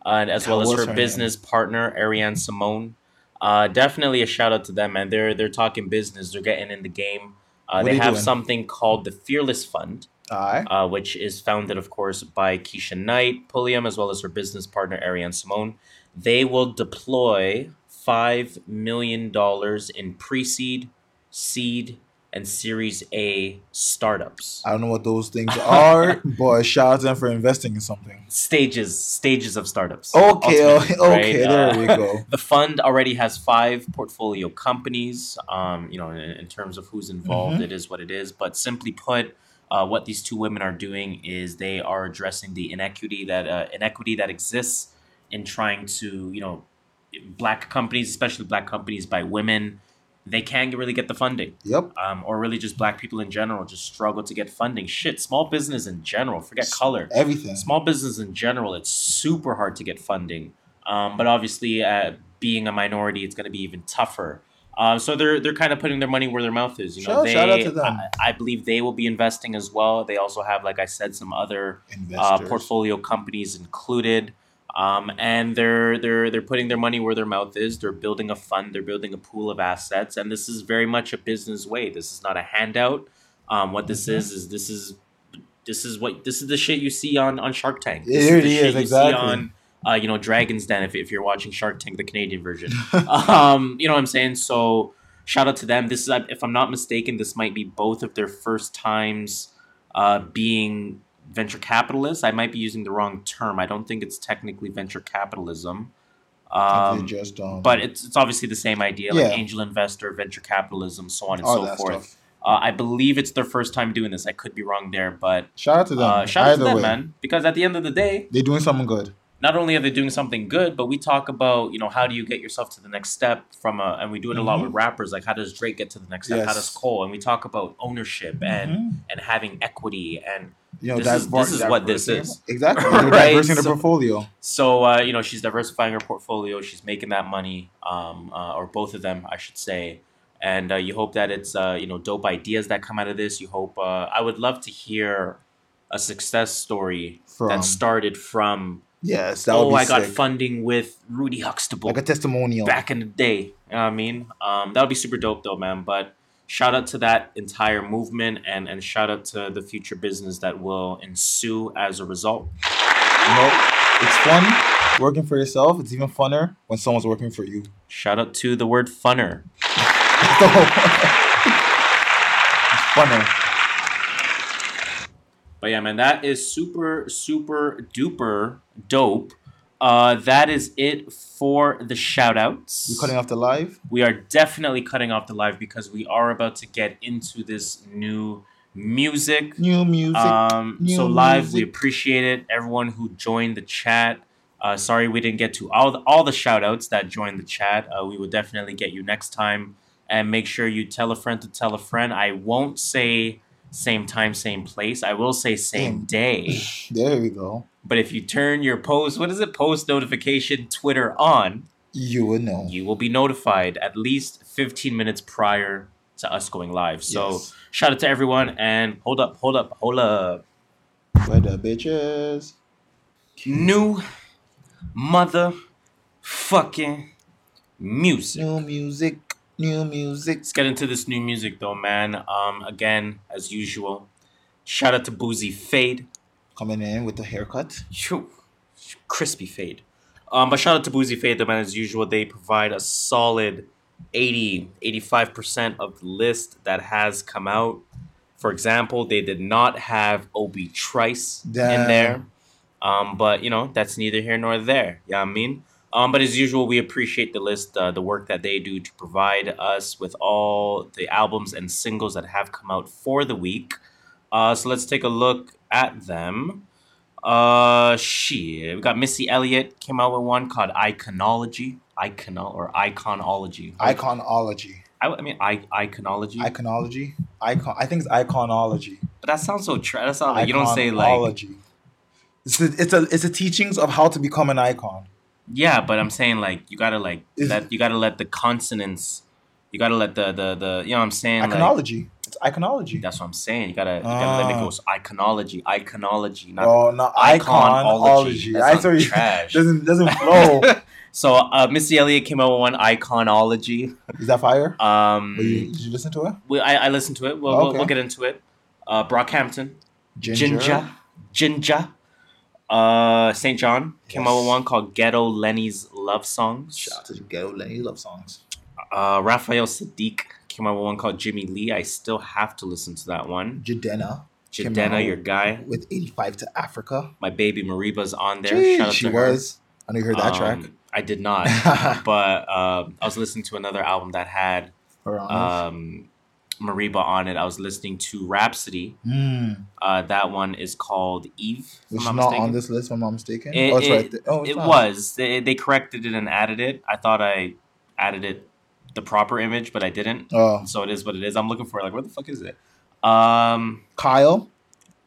uh, and as well as her,
her name.
business partner Arian Simone. Uh, definitely a shout out to them, man. They're they're talking business. They're getting in the game. Uh, they have
doing?
something called the Fearless Fund,
right.
uh, which is founded, of course, by Keshia Knight Pulliam as well as her business partner Arian Simone. They will deploy five million dollars in pre-seed, seed, and Series A startups.
I don't know what those things are, (laughs) but shout out to them for investing in something.
stages stages of startups.
Okay, okay,
right?
there
Uh,
we go. (laughs)
The fund already has five portfolio companies. Um, you know, in, in terms of who's involved,
Mm-hmm.
it is what it is. But simply put, uh, what these two women are doing is they are addressing the inequity that uh, inequity that exists in trying to you know black companies, especially black companies by women, they can't really get the funding
Yep.
um, or really just black people in general just struggle to get funding. Shit, small business in general, forget color.
Everything.
Small business in general, it's super hard to get funding. Um, but obviously, uh, being a minority, it's going to be even tougher. Uh, so they're they're kind of putting their money where their mouth is. You know,
Shout-
they,
shout out to them.
I, I believe they will be investing as well. They also have, like I said, some other uh, portfolio companies included. Um, and they're they're they're putting their money where their mouth is. They're building a fund. They're building a pool of assets, and this is very much a business way. This is not a handout. Um, what this
Mhm.
is is this is this is what this is the shit you see on on Shark Tank.
It
This the
is,
shit you
exactly.
see on uh, you know Dragon's Den if if you're watching Shark Tank, the Canadian version. (laughs) um, you know what I'm saying? So shout out to them. This is, if I'm not mistaken, this might be both of their first times uh, being venture capitalists. I might be using the wrong term. I don't think it's technically venture capitalism. Um,
just um,
but it's it's obviously the same idea, like
Yeah.
angel investor, venture capitalism, so on and
all
so forth. Uh, I believe it's their first time doing this. I could be wrong there, but
Shout out to them.
uh, shout out to
Either
them,
way,
man. Because at the end of the day,
they're doing something good.
not only are they doing something good, but we talk about, you know, how do you get yourself to the next step from a, and we do it a lot with rappers, like how does Drake get to the next step? How does Cole? And we talk about ownership and
Mhm.
and having equity and
You know,
This is- this is what this is.
Exactly. (laughs)
Right?
The
So-
portfolio.
so uh, you know she's diversifying her portfolio. She's making that money, um, uh, or both of them, I should say. And uh, you hope that it's uh, you know dope ideas that come out of this. You hope uh, I would love to hear a success story
From
that started from
yes, that would
oh I got funding with Rudy Huxtable
like a testimonial.
back in the day. You know what I mean? Um, that would be super dope though, man. But shout out to that entire movement and, and shout out to the future business that will ensue as a result.
You know, it's fun working for yourself. It's even funner when someone's working for you.
Shout out to the word funner. (laughs)
It's funner.
But yeah, man, that is super, super duper dope. Uh, that is it for the shout outs.
You cutting off the live?
we are definitely cutting off the live because we are about to get into this new music.
New music.
Um,
new
so live, we appreciate it. Everyone who joined the chat. Uh, sorry we didn't get to all the, all the shout outs that joined the chat. Uh, we will definitely get you next time. And make sure you tell a friend to tell a friend. I won't say same time, same place. I will say same
Mm.
day. (laughs)
there we go.
But if you turn your post, what is it, post notification Twitter on,
You would know.
you will be notified at least 15 minutes prior to us going live. So
Yes.
shout out to everyone and hold up, hold up, hold up.
Where the bitches?
New mother fucking music.
New music. New music.
Let's get into this new music though, man. Um, again, as usual, shout out to Boozy Fade.
Coming in with the haircut.
Phew, crispy fade. Um, but shout out to Boozy Fade, though, man. As usual, they provide a solid 80, 85% of the list that has come out. For example, they did not have Obie Trice in there. Um, but, you know, that's neither here nor there. Yeah, I mean? Um, but as usual, we appreciate the list, uh, the work that they do to provide us with all the albums and singles that have come out for the week. Uh, so let's take a look at them. Uh, shit. We got Missy Elliott came out with one called Iconology, Iconol or Iconology.
Iconology.
I, I mean, I, Iconology.
Iconology. Icon. I think it's iconology.
but that sounds so. Tra- that sounds like you don't say like.
Iconology. It's a, it's a it's a teachings of how to become an icon.
Yeah, but I'm saying like you gotta like
Is-
let you gotta let the consonants. You gotta let the the the you know what I'm saying like.
Iconology. It's iconology.
That's what I'm saying. You gotta you gotta let it
Ah.
go. So iconology, iconology, not
Oh, not
iconology.
iconology.
That
I sorry. (laughs)
trash.
Doesn't doesn't flow. (laughs)
so uh, Missy Elliott came out with one iconology.
Is that fire?
Um,
you, did you listen to it?
we, I, I listened to it. We'll, we'll, we'll get into it. Uh, Brockhampton,
Ginger.
Ginger, Ginger. Uh, St. John came out with one called Ghetto Lenny's Love Songs.
Shout out to ghetto Lenny love songs.
Uh, Raphael Saadiq came out with one called Jimmy Lee. I still have to listen to that one. Jidenna
Jidenna,
your guy.
with 85 to Africa.
My baby Mereba's on there.
Jeez,
Shout out
she
to her.
was. I know you heard that track.
Um, I did not, (laughs) but uh, I was listening to another album that had um, Mereba on it. I was listening to
Rapsody. Mm,
Uh, that one is called Eve.
is not
mistaken.
on this list, if I'm not mistaken.
It-
oh, it's
it-
right there. Oh, it's
It
not.
was. They, they corrected it and added it. I thought I added it the proper image, but I didn't.
Oh,
So it is what it is. I'm looking for it. Like, where the fuck is it? Um,
Kyle.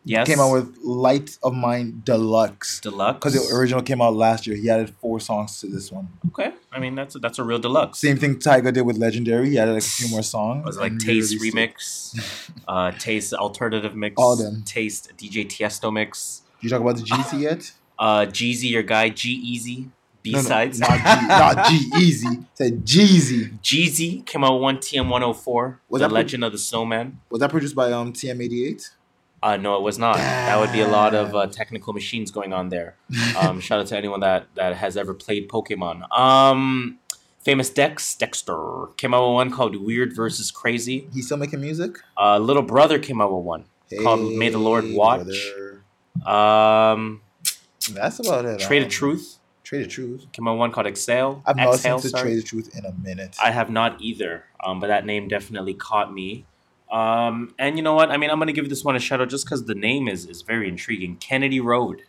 Yes.
came out with Light of Mine Deluxe.
deluxe.
Because the original came out last year. He added four songs to this one.
Okay. I mean, that's a, that's a real deluxe.
Same thing Tyga did with Legendary. He added like a few more (sighs) songs.
Was it like Taste remix, (laughs) uh, Taste alternative mix,
All them.
Taste DJ Tiesto mix,
Did you talk about the GC (sighs) yet?
uh, Jeezy your guy G Easy B
No, no,
sides.
not G, (laughs) Easy. Said Jeezy.
Jeezy came out with one TM one hundred four.
Was
The
that pro-
Legend of the Snowman.
Was that produced by um TM88?
Uh, no, it was not. That would be a lot of uh, technical machines going on there. Um, (laughs) shout out to anyone that that has ever played Pokemon. Um, famous Dex Dexter came out with one called Weird versus Crazy.
He's still making music.
Uh, Little Brother came out with one called May the Lord Watch.
brother.
Um,
That's about it.
Trade of
um,
Truth
Trae tha Truth.
came out with one called Exhale.
I've not listened to
sorry.
Trae tha Truth in a minute.
I have not either, um, but that name definitely caught me. Um, and you know what? I mean, I'm gonna give this one a shout out just because the name is is very intriguing. Kennedy Road.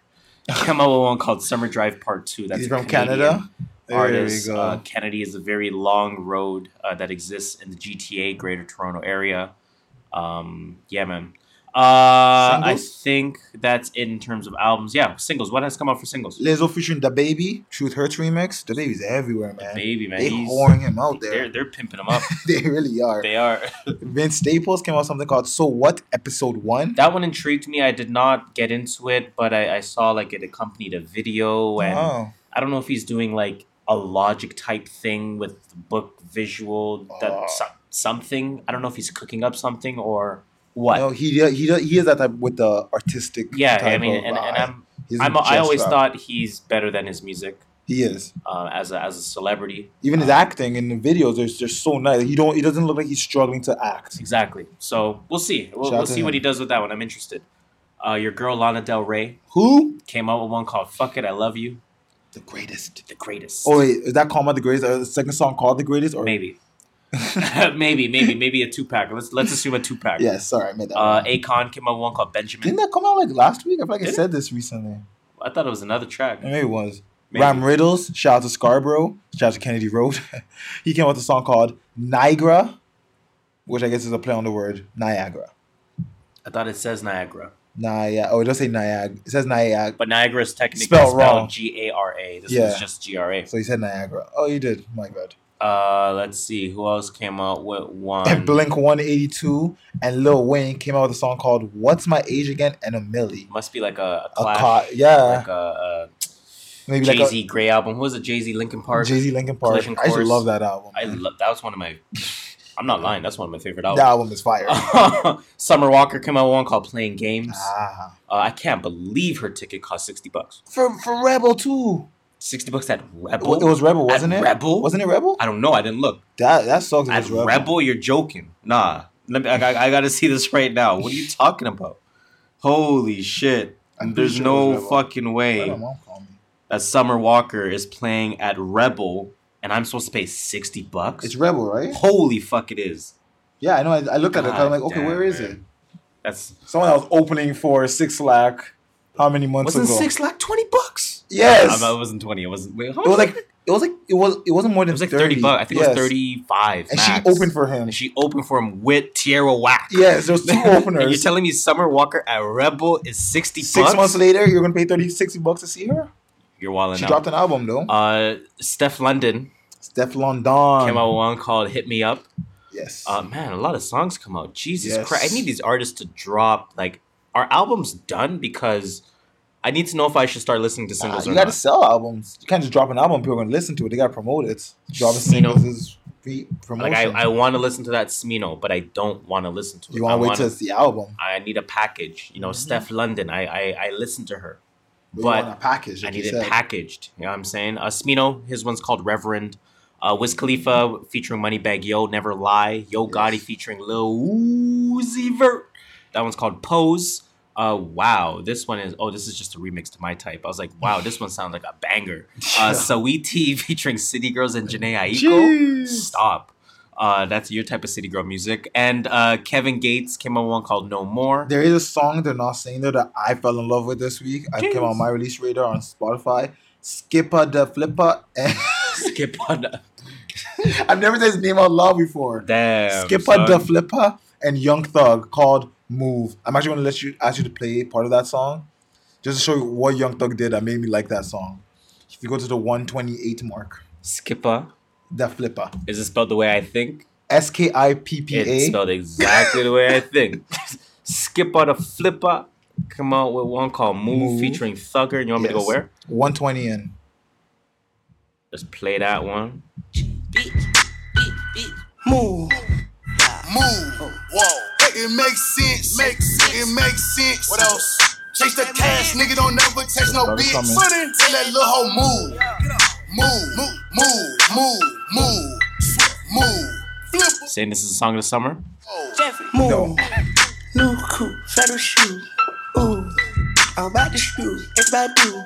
(laughs) Came out with one called Summer Drive Part Two. That's
He's from
Canadian
Canada. There
Artist. Uh, Kennedy is a very long road uh, that exists in the GTA, Greater Toronto area. Um, yeah, man. Uh, I think that's it in terms of albums. Yeah, singles. What has come out for singles?
Lizzo featuring DaBaby. Truth Hurts remix. DaBaby's everywhere, man.
Baby, man.
They
he's-
whoring him out
They're
there.
they're pimping him up. (laughs)
they really are.
they are. (laughs)
Vince Staples came out with something called So What Episode One.
That one intrigued me. I did not get into it, but I, I saw like it accompanied a video, and
Oh,
I don't know if he's doing like a logic type thing with the book visual that
Oh.
so- something. I don't know if he's cooking up something or what.
no, he he he is that type with the artistic.
yeah, I mean, and, and. I'm, I'm I always
gesture.
thought he's better than his music
he is.
uh, as a as a celebrity.
Even his acting in the videos, they're, they're so nice. He don't. He doesn't look like he's struggling to act.
Exactly. So we'll see. We'll, we'll see what he does with that one. I'm interested. Uh, your girl Lana Del Rey
Who?
came out with one called "Fuck It, I Love You."
The greatest.
The greatest.
Oh wait, is that Karma the greatest? Uh, the second song called the greatest, or
Maybe. (laughs) maybe, maybe, maybe a two pack. Let's let's assume a two pack.
Yes, sorry, I made that.
Uh. Akon came out with one called Benjamin.
Didn't that come out like last week? I feel like I
Did it?
said this recently.
I thought it was another track.
Maybe it was.
Maybe.
Ramriddlz, shout out to Scarborough, shout out to Kennedy Road. (laughs) he came out with a song called Niagara, which I guess is a play on the word Niagara.
I thought it says Niagara,
Niagara. Oh, it does say Niagara. It says Niagara.
but Niagara is technically
Spelled
spelled. G A R A. This
Yeah.
is just G R A.
So he said Niagara. Oh, you did. My God.
Uh, let's see who else came out with (laughs) one.
And Blink 182 and Lil Wayne came out with a song called What's My Age Again and a Milli.
Must be like a, a
A
clash,
ca- yeah.
like a,
Maybe
a
like
Jay
a
Z Gray album. Who was it? Jay Z Linkin Park.
Jay Z Linkin Park. I used to love that album.
I
man.
lo- that was one of my. I'm not lying. That's one of my favorite albums.
that album is fire. (laughs)
Summer Walker came out with one called Playing Games.
ah.
Uh, I can't believe her ticket cost sixty bucks.
For for Rebel too.
Sixty bucks at Rebel.
it was Rebel, wasn't it?
Rebel?
Wasn't it Rebel?
I don't know. I didn't look.
That that sucks.
At Rebel.
Rebel.
you're joking. Nah. Let me, I, I, I got to (laughs) see this right now. What are you talking about? Holy shit! There's
sure
no fucking way
my mom call me?
that Summer Walker is playing at Rebel, and I'm supposed to pay sixty bucks.
It's Rebel, right?
Holy fuck! It is.
Yeah, I know. I, I looked at it. I'm like, okay, where is
man.
it?
That's
Someone else opening for 6lack. How many months
wasn't
ago?
six like twenty bucks.
Yes.
I, I wasn't twenty. It wasn't. Wait,
it was like it was like it was it wasn't more than it
was like
30.
thirty bucks. I think it was thirty-five.
And
max.
she opened for him.
And she opened for him with Tierra Whack.
Yes, there's two (laughs)
and you're
openers.
telling me Summer Walker at Rebel is sixty
Six
bucks?
months later, you're gonna pay 30, 60 bucks to see her.
You're wilding
She
out.
dropped an album though.
Uh, Steph London
Steph London.
came out with one called "Hit Me Up."
Yes.
Uh, man, a lot of songs come out. Jesus
Yes.
Christ! I need these artists to drop. Like, are albums done? Because I need to know if I should start listening to
Nah,
singles
you gotta sell albums. You can't just drop an album. People are gonna listen to it. They gotta promote it. Dropping singles is promotion.
Like, I, I want to listen to that Smino, but I don't want to listen to it.
you want to wait
wanna-
till it's the album.
I need a package. You know,
Mhm.
Steph London. I I, I listen to her,
But,
But
you want a package.
I need it packaged. You know what I'm saying? Uh, Smino, his one's called Reverend. Uh, Wiz Khalifa featuring Moneybag Yo, Never Lie. Yo Gotti
Yes.
featuring Lil Uzi Vert. That one's called Pose. Uh, wow, this one is. Oh, this is just a remix to my type. I was like, wow, this one sounds like a banger. (laughs) Uh, Saweetie featuring City Girls and Jhené Aiko.
Jeez.
Stop. Uh, that's your type of City Girl music. And uh, Kevin Gates came out with one called No More.
There is a song they're not saying there that I fell in love with this week. I came on my release radar on Spotify. Skippa Da Flippa. And (laughs)
Skip on.
I've never said his name out loud before.
Damn.
Skipper
son.
the Flipper and Young Thug called Move. I'm actually gonna let you ask you to play part of that song, just to show you what Young Thug did that made me like that song. If you go to the 128 mark,
Skipper.
the flipper.
Is it spelled the way I think?
S K I P P
It's
A.
spelled exactly the way I think. (laughs) Skippa Da Flippa come out with one called Move,
Move.
featuring Thugger. And you want me to go where?
120 in.
Let's play that one.
Move.
Move. Whoa. It makes sense. Makes sense. It makes sense. What else? Chase that cash, nigga. Don't never text no bitch.
coming.
Tell that little hoe move. Move. Move. Move. Move. Move. Move. Flip.
Saying this is a song of the summer.
Move.
No.
New coupe, federal shoe. Ooh. I'm about to screw. Everybody do.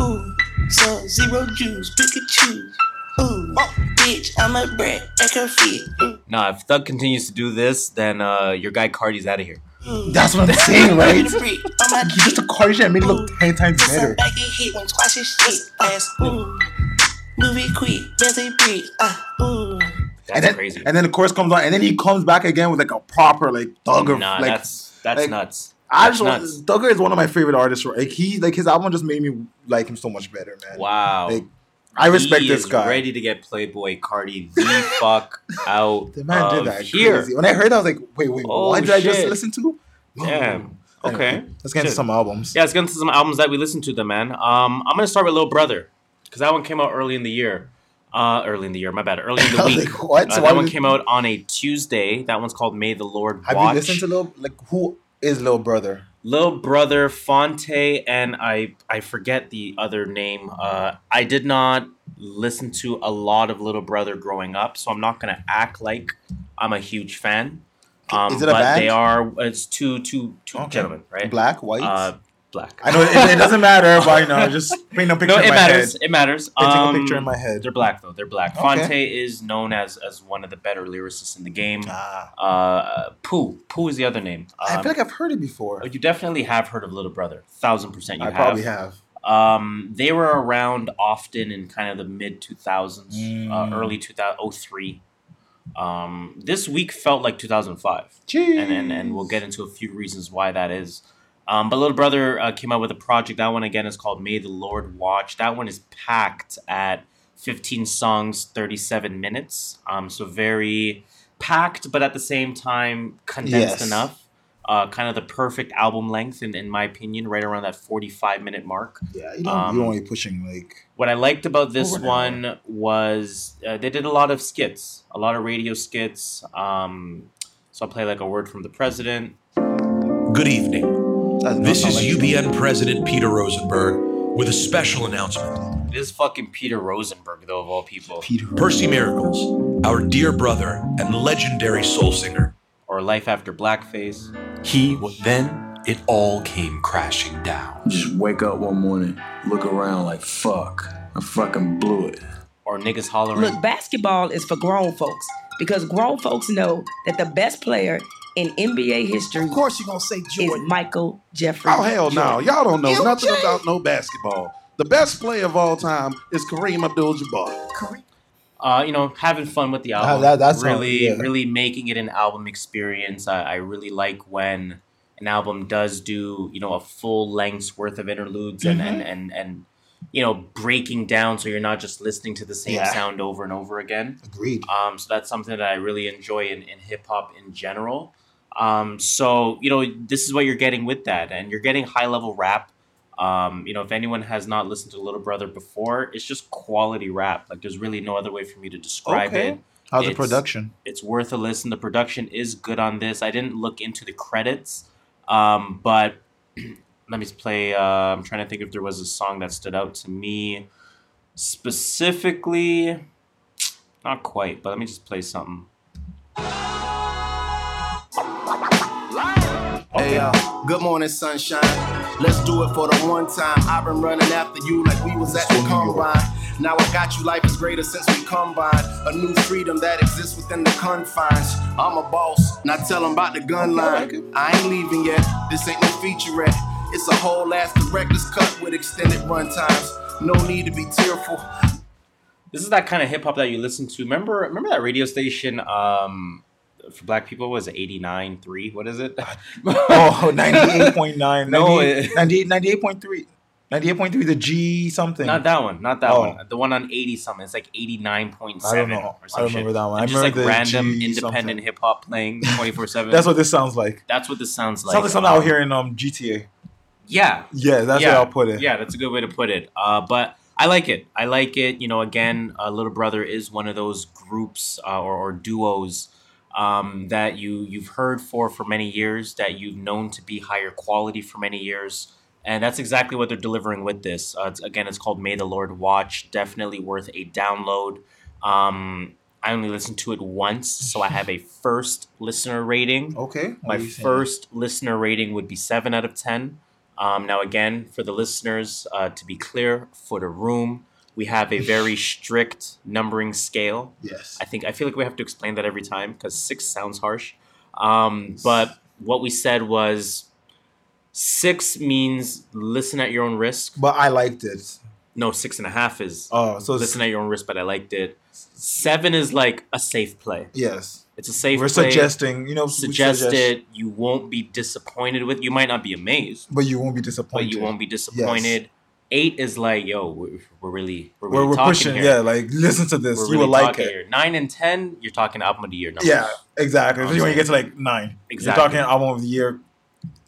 Ooh. Sub zero juice, Pikachu. Ooh. Bitch, I'm a brat. That can fit. Ooh.
Nah, if Thug continues to do this, then uh, your guy Carti's out of here.
That's what I'm saying, right?
The freak. I'm a (laughs)
He just a card shit made it look 10 times better.
back and hit when twice his shit. Ass. Ooh. Move it quick. Bentley bricks. Ah. Ooh.
That's
and then,
crazy.
And then the chorus comes on, and then he comes back again with like a proper like thugger.
nah,
like,
that's that's
like,
nuts.
I just
nuts.
Thugger is one of my favorite artists. Like he, like his album just made me like him so much better, man.
Wow.
Like I respect this
is
guy.
Ready to get Playboi Carti the fuck (laughs) out
The man did that
here.
crazy. When I heard, it, I was like, wait, wait,
Oh,
what did I just listen to?
Damn. Okay.
Anyway, let's get into
Shit.
some albums.
Yeah, let's get into some albums that we listened to, then, man. Um, I'm gonna start with Little Brother because that one came out early in the year. Uh, early in the year, my bad. Early in (laughs) the
I was
week.
like, what?
Uh,
So
that one came out on a Tuesday. That one's called May the Lord Watch.
Have you listened to Little? Like who is Little Brother?
Little Brother Phonte and I I forget the other name. Uh, I did not listen to a lot of Little Brother growing up, so I'm not gonna act like I'm a huge fan. Um,
Is it a
but
band?
they are. It's two two two
Okay.
gentlemen, right?
Black, white.
Uh, black.
I know it, it doesn't (laughs) matter, but you know, just paint a picture
no,
in
it
my
matters.
head.
It matters. Um,
a picture in my head.
They're black though. They're black.
Okay.
Phonte is known as as one of the better lyricists in the game.
Ah,
Uh, Pooh. Pooh is the other name.
I
Um,
feel like I've heard it before.
you definitely have heard of Little Brother. Thousand percent, you
I
have.
probably have.
Um, they were around often in kind of the mid 2000s,
Mm.
uh, early 2003. Um, this week felt like 2005,
Jeez.
and, and and we'll get into a few reasons why that is. Um, but Little Brother uh, came out with a project. That one again is called May the Lord Watch. That one is packed at 15 songs, 37 minutes. Um, so very packed, but at the same time condensed
Yes.
enough. Uh, kind of the perfect album length, in, in my opinion, right around that 45 minute mark.
Yeah, you don't.
um,
you're only pushing like.
What I liked about this
Over an
one was uh, they did a lot of skits, a lot of radio skits. Um, so I'll play like a word from the president.
Good evening.
That's
This is
like-
UBN President Peter Rosenberg with a special announcement.
It is fucking Peter Rosenberg, though, of all people.
Peter.
Percy Miracles, our dear brother and legendary soul singer,
Or Life After Blackface.
He then it all came crashing down.
Just wake up one morning, look around like fuck. I fucking blew it.
Or Niggas Hollering.
Look, basketball is for grown folks because grown folks know that the best player in NBA history
Of course, you're gonna say
is Michael Jeffrey.
Oh hell no!
Jordan.
Y'all don't know
You
nothing
Jay.
about no basketball. The best player of all time is Kareem Abdul-Jabbar.
uh, you know, having fun with the album.
that- that's all-
really,
yeah.
really making it an album experience. I, I really like when an album does do, you know, a full length's worth of interludes and,
Mm-hmm.
and, and, and, you know, breaking down so you're not just listening to the same
Yeah.
sound over and over again.
Agreed.
Um, so that's something that I really enjoy in, in hip hop in general. Um, so you know, this is what you're getting with that, and you're getting high level rap. Um, you know, if anyone has not listened to Little Brother before, it's just quality rap. Like there's really no other way for me to describe
Okay.
it.
How's the production?
It's worth a listen. The production is good on this. I didn't look into the credits, um, but (clears throat) let me just play. Uh, I'm trying to think if there was a song that stood out to me specifically. Not quite, but let me just play something.
Hey, uh, good morning, sunshine. Let's do it for the one time. I've been running after you like we was at the combine. Now I got you, life is greater since we combined. A new freedom that exists within the confines. I'm a boss, now tell 'em about the gun line. I ain't leaving yet, this ain't no featurette. It's a whole ass director's cut with extended run times. No need to be tearful.
This is that kind of hip hop that you listen to. Remember, remember that radio station, um, for black people was it 89 3 what is it
oh (laughs) 98.9 (laughs)
No,
98,
it-
98 98.3 98.3 the G something.
not that one not that
Oh.
one the one on 80 something it's like 89.7
I don't know.
or
I remember
shit.
that one. I
And just like
remember the
random
G
independent hip hop playing (laughs) 24 7
That's what this sounds like.
that's what this sounds like
sounds like something out here in um GTA.
yeah
Yeah, that's
yeah,
where I'll put it.
Yeah, that's a good way to put it. Uh, but I like it. I like it. You know, again, uh, Little Brother is one of those groups uh, or, or duos um, that you you've heard for for many years, that you've known to be higher quality for many years, and that's exactly what they're delivering with this. Uh, it's, again, it's called May the Lord Watch. Definitely worth a download. Um, I only listened to it once, so I have a (laughs) first listener rating.
Okay.
My
are you saying?
first listener rating would be seven out of ten. Um, now, again, for the listeners, uh, to be clear, for the room, we have a very (laughs) strict numbering scale.
Yes.
I think I feel like we have to explain that every time because six sounds harsh. Um, but what we said was six means listen at your own risk.
But I liked it.
No, six and a half is
Oh, so
listen at your own risk, but I liked it. Seven is like a safe play.
Yes.
It's a safe
We're
play.
suggesting, you know,
suggest
suggest-
it. You won't be disappointed with. You might not be amazed,
But you won't be disappointed.
but you won't be disappointed. Eight is like, yo, we're, we're really, we're,
We're, we're
talking
pushing,
here.
yeah, like listen to this.
We're
you
really
will like it.
Here. Nine and ten, you're talking album of the year numbers.
Yeah, exactly. Especially when you get to like nine,
exactly.
you're talking album of the year,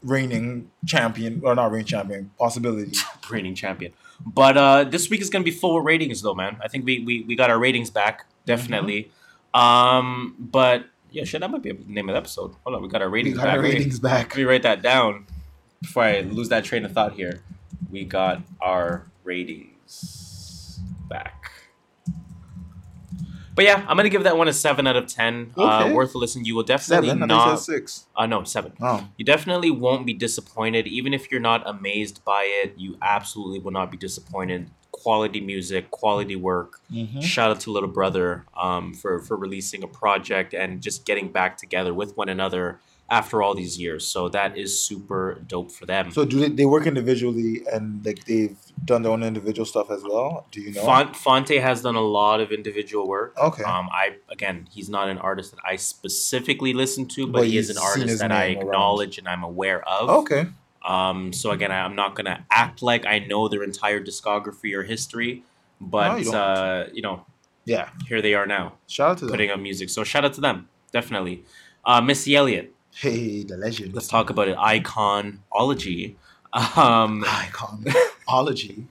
reigning champion, or not reigning champion, possibility. (laughs)
reigning champion. But uh, this week is gonna be full of ratings, though, man. I think we we, we got our ratings back definitely. Um, but yeah, shit, that might be the name of the episode. Hold on, we got our
We
ratings
got
back.
our ratings back.
Let me write that down before I lose that train of thought here. We got our ratings back. But yeah, I'm gonna give that one a seven out of ten. Uh,
Okay.
worth a listen. You will definitely
Seven.
Not.
six.
Uh, no, seven.
Oh.
You definitely won't be disappointed, even if you're not amazed by it. You absolutely will not be disappointed. Quality music, quality work.
Mhm.
Shout out to Little Brother um, for for releasing a project and just getting back together with one another after all these years. So that is super dope for them.
So do they, they work individually and like they've done their own individual stuff as well? Do you know?
Font, Phonte has done a lot of individual work.
Okay.
Um, I again, he's not an artist that I specifically listen to, but,
But
he is an artist that I
name around.
acknowledge and I'm aware of.
Okay.
Um, so again, I, I'm not gonna act like I know their entire discography or history, but
No, you
uh, you know,
Yeah.
here they are now,
Shout out to them.
putting out music. So shout out to them, definitely. Uh, Missy Elliott,
Hey, the legend.
let's talk about it. Iconology. Um,
Iconology.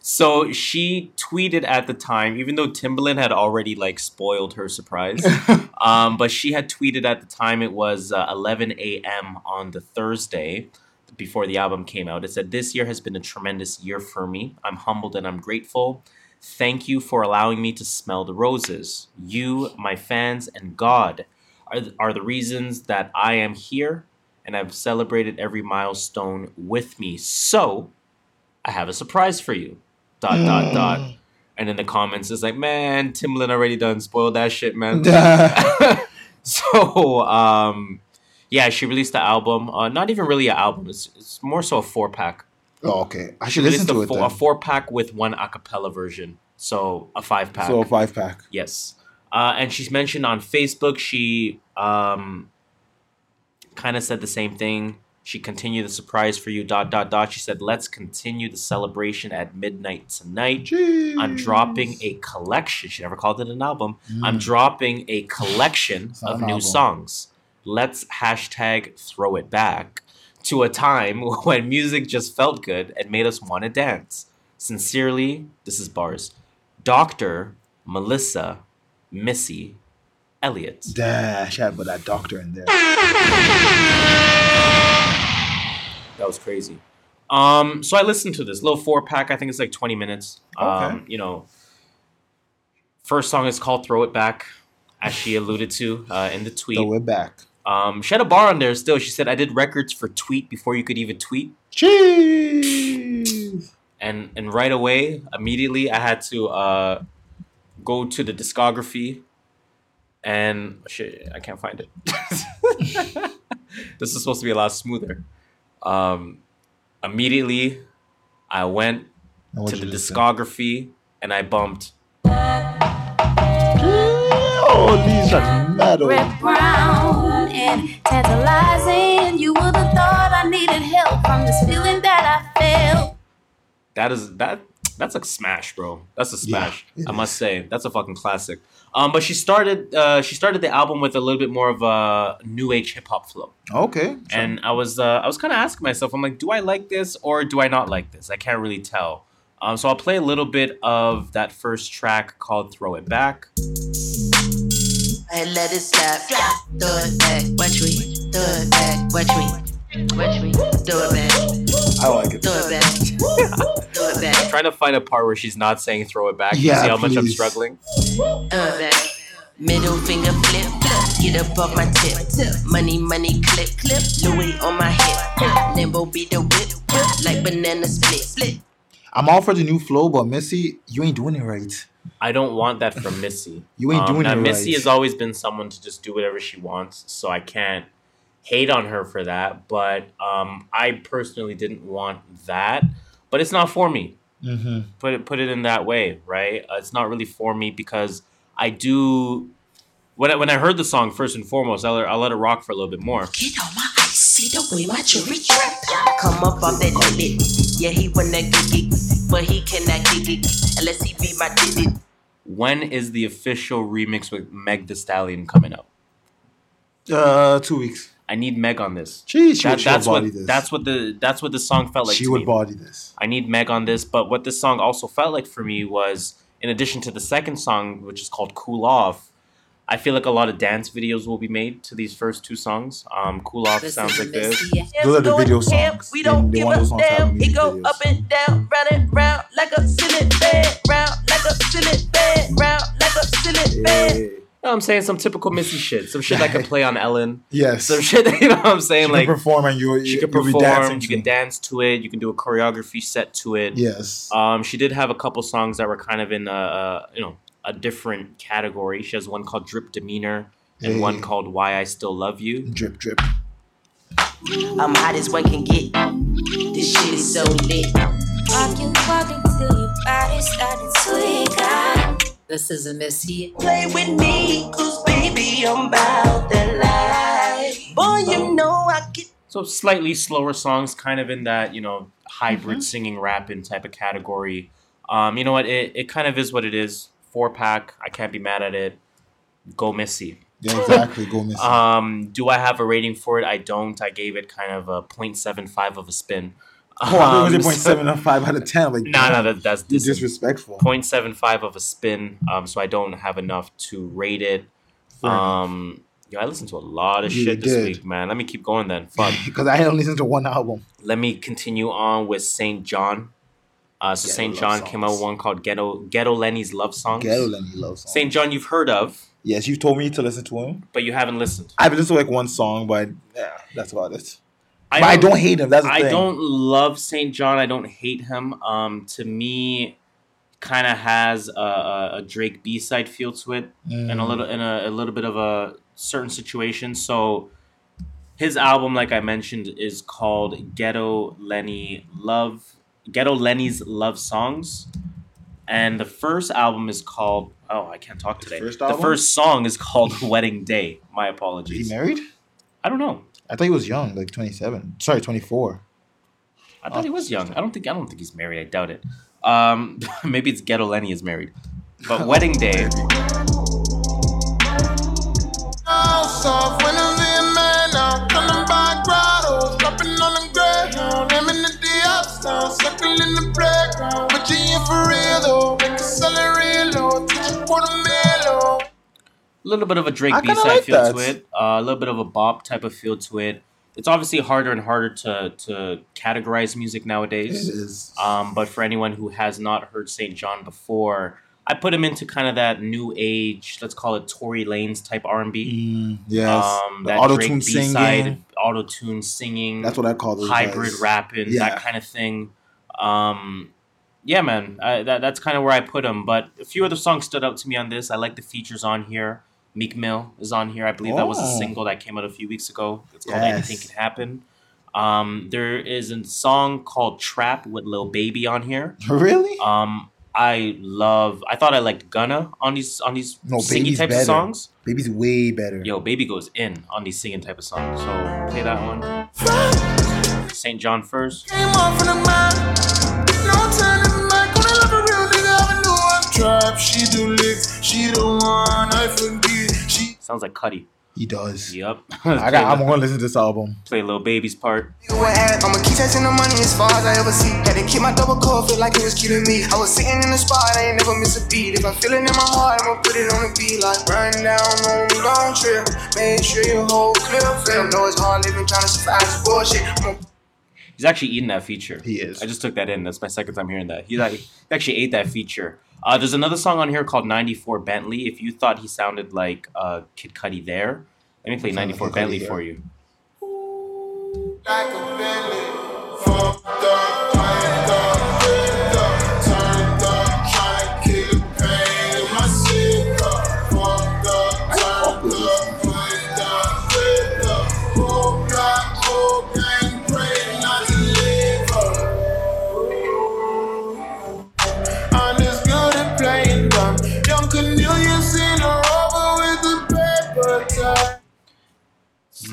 So she tweeted at the time, even though Timbaland had already like spoiled her surprise, (laughs) um, but she had tweeted at the time it was uh, 11 a.m. on the Thursday before the album came out. It said, This year has been a tremendous year for me. I'm humbled and I'm grateful. Thank you for allowing me to smell the roses. You, my fans, and God are, are the reasons that I am here and I've celebrated every milestone with me. So, I have a surprise for you. Dot dot dot. And in the comments, it's like, man, Timbaland already done spoiled that shit, man. (laughs) (laughs) so, um, yeah, she released the album. Uh, not even really an album. It's, it's more so a four pack.
Oh, okay. I
She
should listen to
a
it
four,
then.
a four pack with one a cappella version. So a five pack.
So a five pack.
Yes. Uh, and she's mentioned on Facebook, she um, kind of said the same thing. She continued the surprise for you, dot, dot, dot. She said, let's continue the celebration at midnight tonight. I'm dropping a collection. She never called it an album. I'm
Mm.
dropping a collection of new
album.
songs. Let's hashtag throw it back to a time (laughs) when music just felt good and made us want to dance. Sincerely, this is bars. Dr. Melissa Missy Elliott.
Dash, I had put that doctor in there.
That was crazy. Um, so I listened to this little four pack. I think it's like 20 minutes. Um,
Okay.
you know, first song is called "Throw It Back," as she alluded to uh, in the tweet.
So we're back.
Um, she had a bar on there still. She said, "I did records for tweet before you could even tweet."
Cheese.
and and right away, immediately, I had to uh, go to the discography, and shit, I can't find it. (laughs) this is supposed to be a lot smoother. Um, immediately, I went
And what'd
to the
you listen?
discography and I bumped.
Oh, Oh, these are metal.
Red brown and tantalizing. You would have thought I needed help from this feeling that I felt.
That is that that's a smash, bro. That's a smash. I must say. That's a fucking classic. Um, but she started uh, she started the album with a little bit more of a new age hip hop flow.
Okay.
And I was uh, I was kind of asking myself, I'm like, do I like this or do I not like this? I can't really tell. Um, so I'll play a little bit of that first track called "Throw It Back."
I let it slap. Throw it back. Watch me. Throw it back. Watch me. Watch me. Throw it back.
I like it.
Throw it back. Throw it back.
I'm trying to find a part where she's not saying "throw it back." You
Yeah,
see how much I'm struggling.
Throw it back. Middle finger flip. Get up off my tip. Money, money, clip, clip. Louis on my hip. Limbo be the whip. Like banana split. Split.
I'm all for the new flow, but Missy, you ain't doing it right.
I don't want that from Missy.
You ain't um, doing
now,
it
Missy
right.
Missy has always been someone to just do whatever she wants, so I can't hate on her for that. But um, I personally didn't want that. But it's not for me.
Mm-hmm.
Put it put it in that way, right? Uh, it's not really for me because I do. When I, when I heard the song first and foremost, I'll, I'll let it rock for a little bit more.
See the way my jewelry trap. Come up off that limit. Yeah, he wanna kick it, but he cannot kick it unless he be my digit.
When is the official remix with Meg The Stallion coming out?
Uh, two weeks.
I need Meg on this.
Jeez, she
That-
would- she would
that's what
body this.
that's what the that's what the song felt like.
she
to
would
me.
body this.
I need Meg on this, but what this song also felt like for me was, in addition to the second song, which is called "Cool Off," I feel like a lot of dance videos will be made to these first two songs. Um, "Cool Off" sounds like this.
Those are the video songs.
We don't give a
those songs to
damn. It go
videos.
up and down, round and round like a ceiling fan, round like a ceiling fan, round like a ceiling fan.
No, I'm saying some typical Missy shit, some shit I can (laughs) play on Ellen.
Yes.
some shit. You know what I'm saying?
She
like
can perform and you
she can
you'll be
perform.
dancing
You can dance to it. You can do a choreography set to it.
Yes.
Um, she did have a couple songs that were kind of in a, a you know a different category. She has one called Drip Demeanor and
Hey.
one called Why I Still Love You.
Drip drip.
I'm hot as one can get. This shit is so lit.
Walk you, walk until your body started to This is a Missy.
Play with me, cause baby, I'm about that life. Boy, you know I get.
So slightly slower songs, kind of in that you know hybrid
Mm-hmm.
singing rapping type of category. Um, you know what? It, it kind of is what it is. Four pack. I can't be mad at it. Go Missy.
Yeah, (laughs) exactly. Go Missy.
Um, do I have a rating for it? I don't. I gave it kind of a 0.75 of a spin.
Oh, I thought it was
Um,
a point seven or five out of ten. Like,
No, no, that, that's dis-
disrespectful.
0.75 of a spin. Um, so I don't have enough to rate it. Um, yo, I listened to a lot of
You
shit this week, man. Let me keep going then. Fuck. (laughs)
Because I only listened to one album.
Let me continue on with Saint John. Uh, so Saint
love
John came out with one called Ghetto Ghetto Lenny's Love Songs.
Ghetto Lenny Love Songs.
Saint John, you've heard of,
Yes, you've told me to listen to him.
but you haven't listened.
I've listened to like one song, but yeah, that's about it.
I
but I don't hate him. That's the
I
thing.
don't love Saint John. I don't hate him. Um, to me, kind of has a, a, a Drake B side feel to it, and a
Mm.
little in a, a little bit of a certain situation. So his album, like I mentioned, is called Ghetto Lenny Love Ghetto Lenny's Love Songs. And the first album is called oh I can't talk today.
first
the first song is called (laughs) Wedding Day. My apologies.
Is he married?
I don't know.
I thought he was young, like twenty seven. Sorry, twenty four.
I thought he was young. I don't think I don't think he's married. I doubt it. Um, (laughs) maybe it's Ghetto Lenny is married, but (laughs) Wedding Day.
soft in man now. Coming by grottos, dropping on the ground. I'm in the uptown, circling the playground. But you in for real though, make a salary low, teach you quarter mellow.
A little bit of a Drake B side
like
feel to it. Uh, a little bit of a bop type of feel to it. It's obviously harder and harder to to categorize music nowadays.
It is.
Um, but for anyone who has not heard St. John before, I put him into kind of that new age, let's call it Tory Lanez type R and B.
Mm, yes.
Um, that
auto-tune
Drake B side,
singing.
auto tune singing.
That's what I call those
hybrid
guys.
rapping,
Yeah.
that kind of thing. Um, yeah, man, I, that, that's kind of where I put him. But a few other songs stood out to me on this. I like the features on here. Meek Mill is on here. I believe that was a
Oh.
single that came out a few weeks ago. It's called
Yes.
Anything Can Happen. Um, there is a song called Trap with Lil Baby on here.
Really?
Um, I love. I thought I liked Gunna on these on these
No,
singing
Baby's
types
better.
of songs.
Baby's way better.
Yo, Baby goes in on these singing type of songs. So play that one. St. John first.
Came off in the mind. No turning back. When I love a real nigga, I know I'm trapped. She do licks. She the one I forget. She
Sounds like Cuddy.
He does.
Yep. (laughs)
I got. I'm gonna listen to this album.
play Lil Baby's part.
I'ma keep chasing the money as far as I ever see. Had to keep my double code, feel like it was killing me. I was sitting in the spot, I ain't never miss a beat. If I feel it in my heart, I'ma put it on the beat. Like run down on a long trip. Make sure your whole clip. Fam, know it's hard living, trying to survive this bullshit. I'ma
He's actually eating that feature.
He is.
I just took that in. That's my second time hearing that. He, like, he actually ate that feature. Uh, there's another song on here called 94 Bentley. If you thought he sounded like uh, Kid Cudi there, let me play
Sound like
94 Bentley for you.
like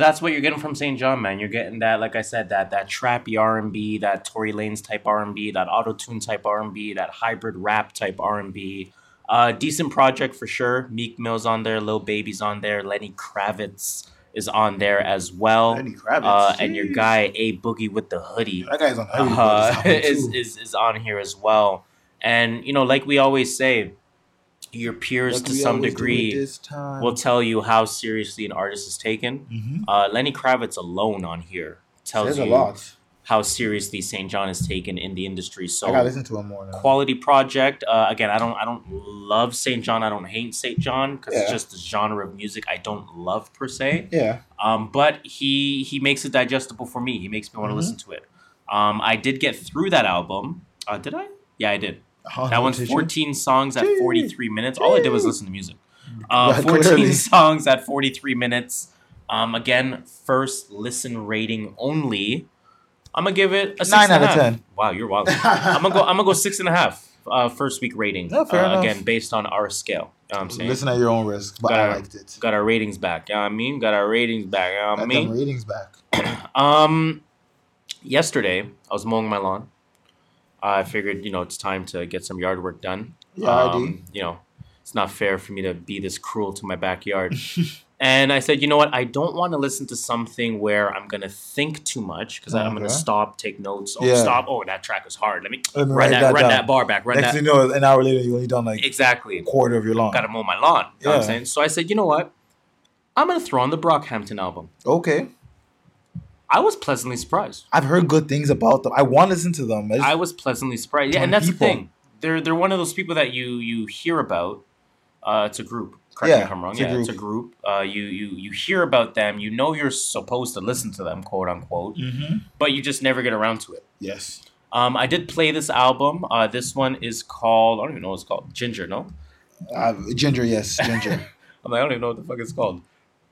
So that's what you're getting from SAINt JHN, man. You're getting that, like I said, that that trappy R and B, that Tory Lanez type R and B, that auto tune type R and B, that hybrid rap type R and B. Uh, decent project for sure. Meek Mill's on there, Lil Baby's on there, Lenny Kravitz is on there as well.
Lenny Kravitz,
uh, and your guy A Boogie with the hoodie
That guy's on every
uh, (laughs) is, is is on here as well. And you know, like we always say, your peers
Like
to some degree
at this time.
will tell you how seriously an artist is taken.
Mhm.
Uh, Lenny Kravitz alone on here tells
Says
you how seriously SAINt JHN is taken in the industry. So
I gotta listen to him more now.
quality project. Uh, again, I don't I don't love SAINt JHN. I don't hate SAINt JHN because it's just the genre of music I don't love per se.
Yeah.
Um, but he he makes it digestible for me. He makes me want to
Mhm.
listen to it. Um, I did get through that album. Uh, did I? Yeah, I did. That one's 14 songs at 43 minutes. All I did was listen to music. Uh, 14
clearly. (laughs)
songs at 43 minutes. Um, again, first listen rating only. I'm gonna give it a six
Nine out of 10.
Wow, you're wild. (laughs) I'm gonna go. I'm gonna go six and a half. Uh, first week rating.
Fair
uh. Again, based on our scale. You know I'm saying.
Listen at your own risk, but
got
I
our,
liked it.
Got our ratings back. You know what I mean? Got our ratings back. You know what I mean?
ratings back. (clears throat)
Um, yesterday I was mowing my lawn. I figured, you know, it's time to get some yard work done.
Yeah, I do.
um, You know, it's not fair for me to be this cruel to my backyard. (laughs) and I said, you know what? I don't want to listen to something where I'm gonna think too much because I'm gonna stop, take notes. Oh,
Yeah.
stop! Oh, that track was hard. Let me run that,
that
run
down.
that bar back. Run
Next
that.
you know, an hour later, you only done like
exactly
a quarter of your lawn.
Got to mow my lawn. You know what I'm
Yeah.
saying? So I said, you know what? I'm gonna throw on the Brockhampton album.
Okay.
I was pleasantly surprised.
I've heard good things about them. I want to listen to them. I just-
I was pleasantly surprised. Yeah, and that's
people.
the thing. They're they're one of those people that you you hear about. Uh, it's a group. Correct me if I'm wrong.
it's a
yeah, it's a group. Uh, you you you hear about them. You know you're supposed to listen to them, quote unquote,
Mhm.
but you just never get around to it.
Yes.
Um, I did play this album. Uh, this one is called I don't even know what it's called. Ginger, no.
Uh, ginger, yes, ginger. (laughs)
I'm like, I don't even know what the fuck it's called.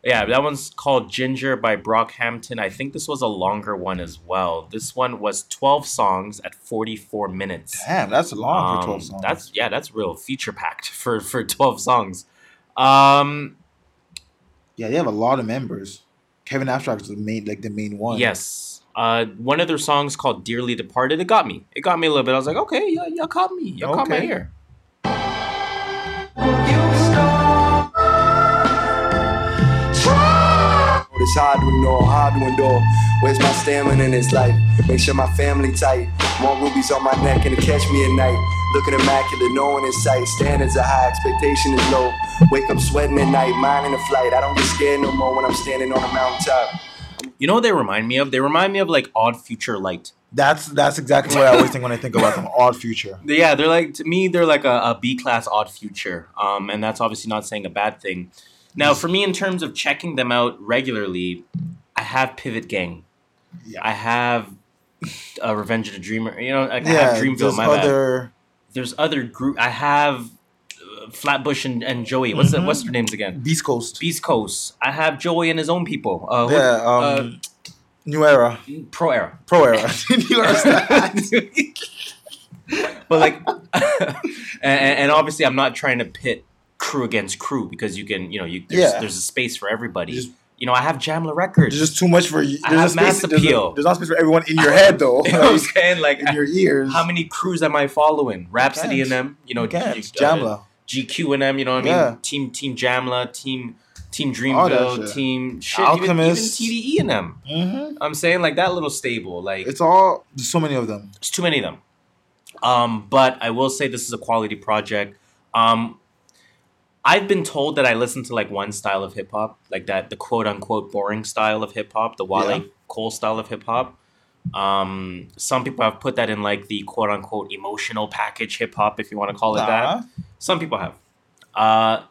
Yeah, that one's called Ginger by Brockhampton. I think this was a longer one as well. This one was 12 songs at 44 minutes.
Damn, that's a long for
Um,
12 songs.
That's yeah, that's real feature packed (laughs) for for 12 songs. Um
yeah, they have a lot of members. Kevin Abstract is the main, like the main one.
yes. Uh one of their songs called Dearly Departed, it got me. It got me a little bit. I was like, okay, yeah, y'all caught me. Y'all caught my
Okay.
ear.
It's hard to ignore, hard to endure. Where's my stamina in this life? Make sure my family tight. More rubies on my neck and to catch me at night. Looking immaculate, no one in sight. Standards are high, expectation is low. Wake up sweating at night, minding the flight. I don't get scared no more when I'm standing on a mountaintop.
You know what they remind me of? They remind me of like Odd Future Light.
That's that's exactly what I always think when I think about them. Odd Future. (laughs)
Yeah, they're like to me, they're like a, a B class Odd Future, um, and that's obviously not saying a bad thing. Now, for me, in terms of checking them out regularly, I have Pivot Gang.
Yeah.
I have uh, Revenge of the Dreamer. You know, I
Yeah,
have Dreamville.
there's
My bad.
other-
There's other group. I have uh, Flatbush and, and Joey. What's the,
Mhm.
what's their names again?
Beast Coast.
Beast Coast. I have Joey and his own people. Uh, what-
Yeah, um, New Era.
Pro Era.
Pro Era. (laughs) New Era. (laughs)
but like (laughs) and, and obviously, I'm not trying to pit crew against crew because you can, you know, you there's,
Yeah.
there's a space for everybody. you know, I have Jamla Records.
There's just too much for you. There's space, there's, a-
appeal.
there's not space for everyone in your (laughs) head though. (laughs)
You know what I'm saying? Like
in your ears.
How many crews am I following?
Rapsody
and them, you know,
You.
G-
Jamla.
GQ and them, you know what I mean?
Yeah.
Team Team Jamla, Team Team Dreamville,
shit.
Team shit, even, even
Alchemist.
TDE and them.
Mhm.
I'm saying like that little stable, like
It's all there's so many of them.
It's too many of them. Um, but I will say this is a quality project. Um, I've been told that I listen to like one style of hip hop, like that the quote unquote boring style of hip hop, the Wale
Yeah.
Cole style of hip hop. Um, some people have put that in like the quote unquote emotional package hip hop, if you want to call it
Nah.
that. Some people have. Uh,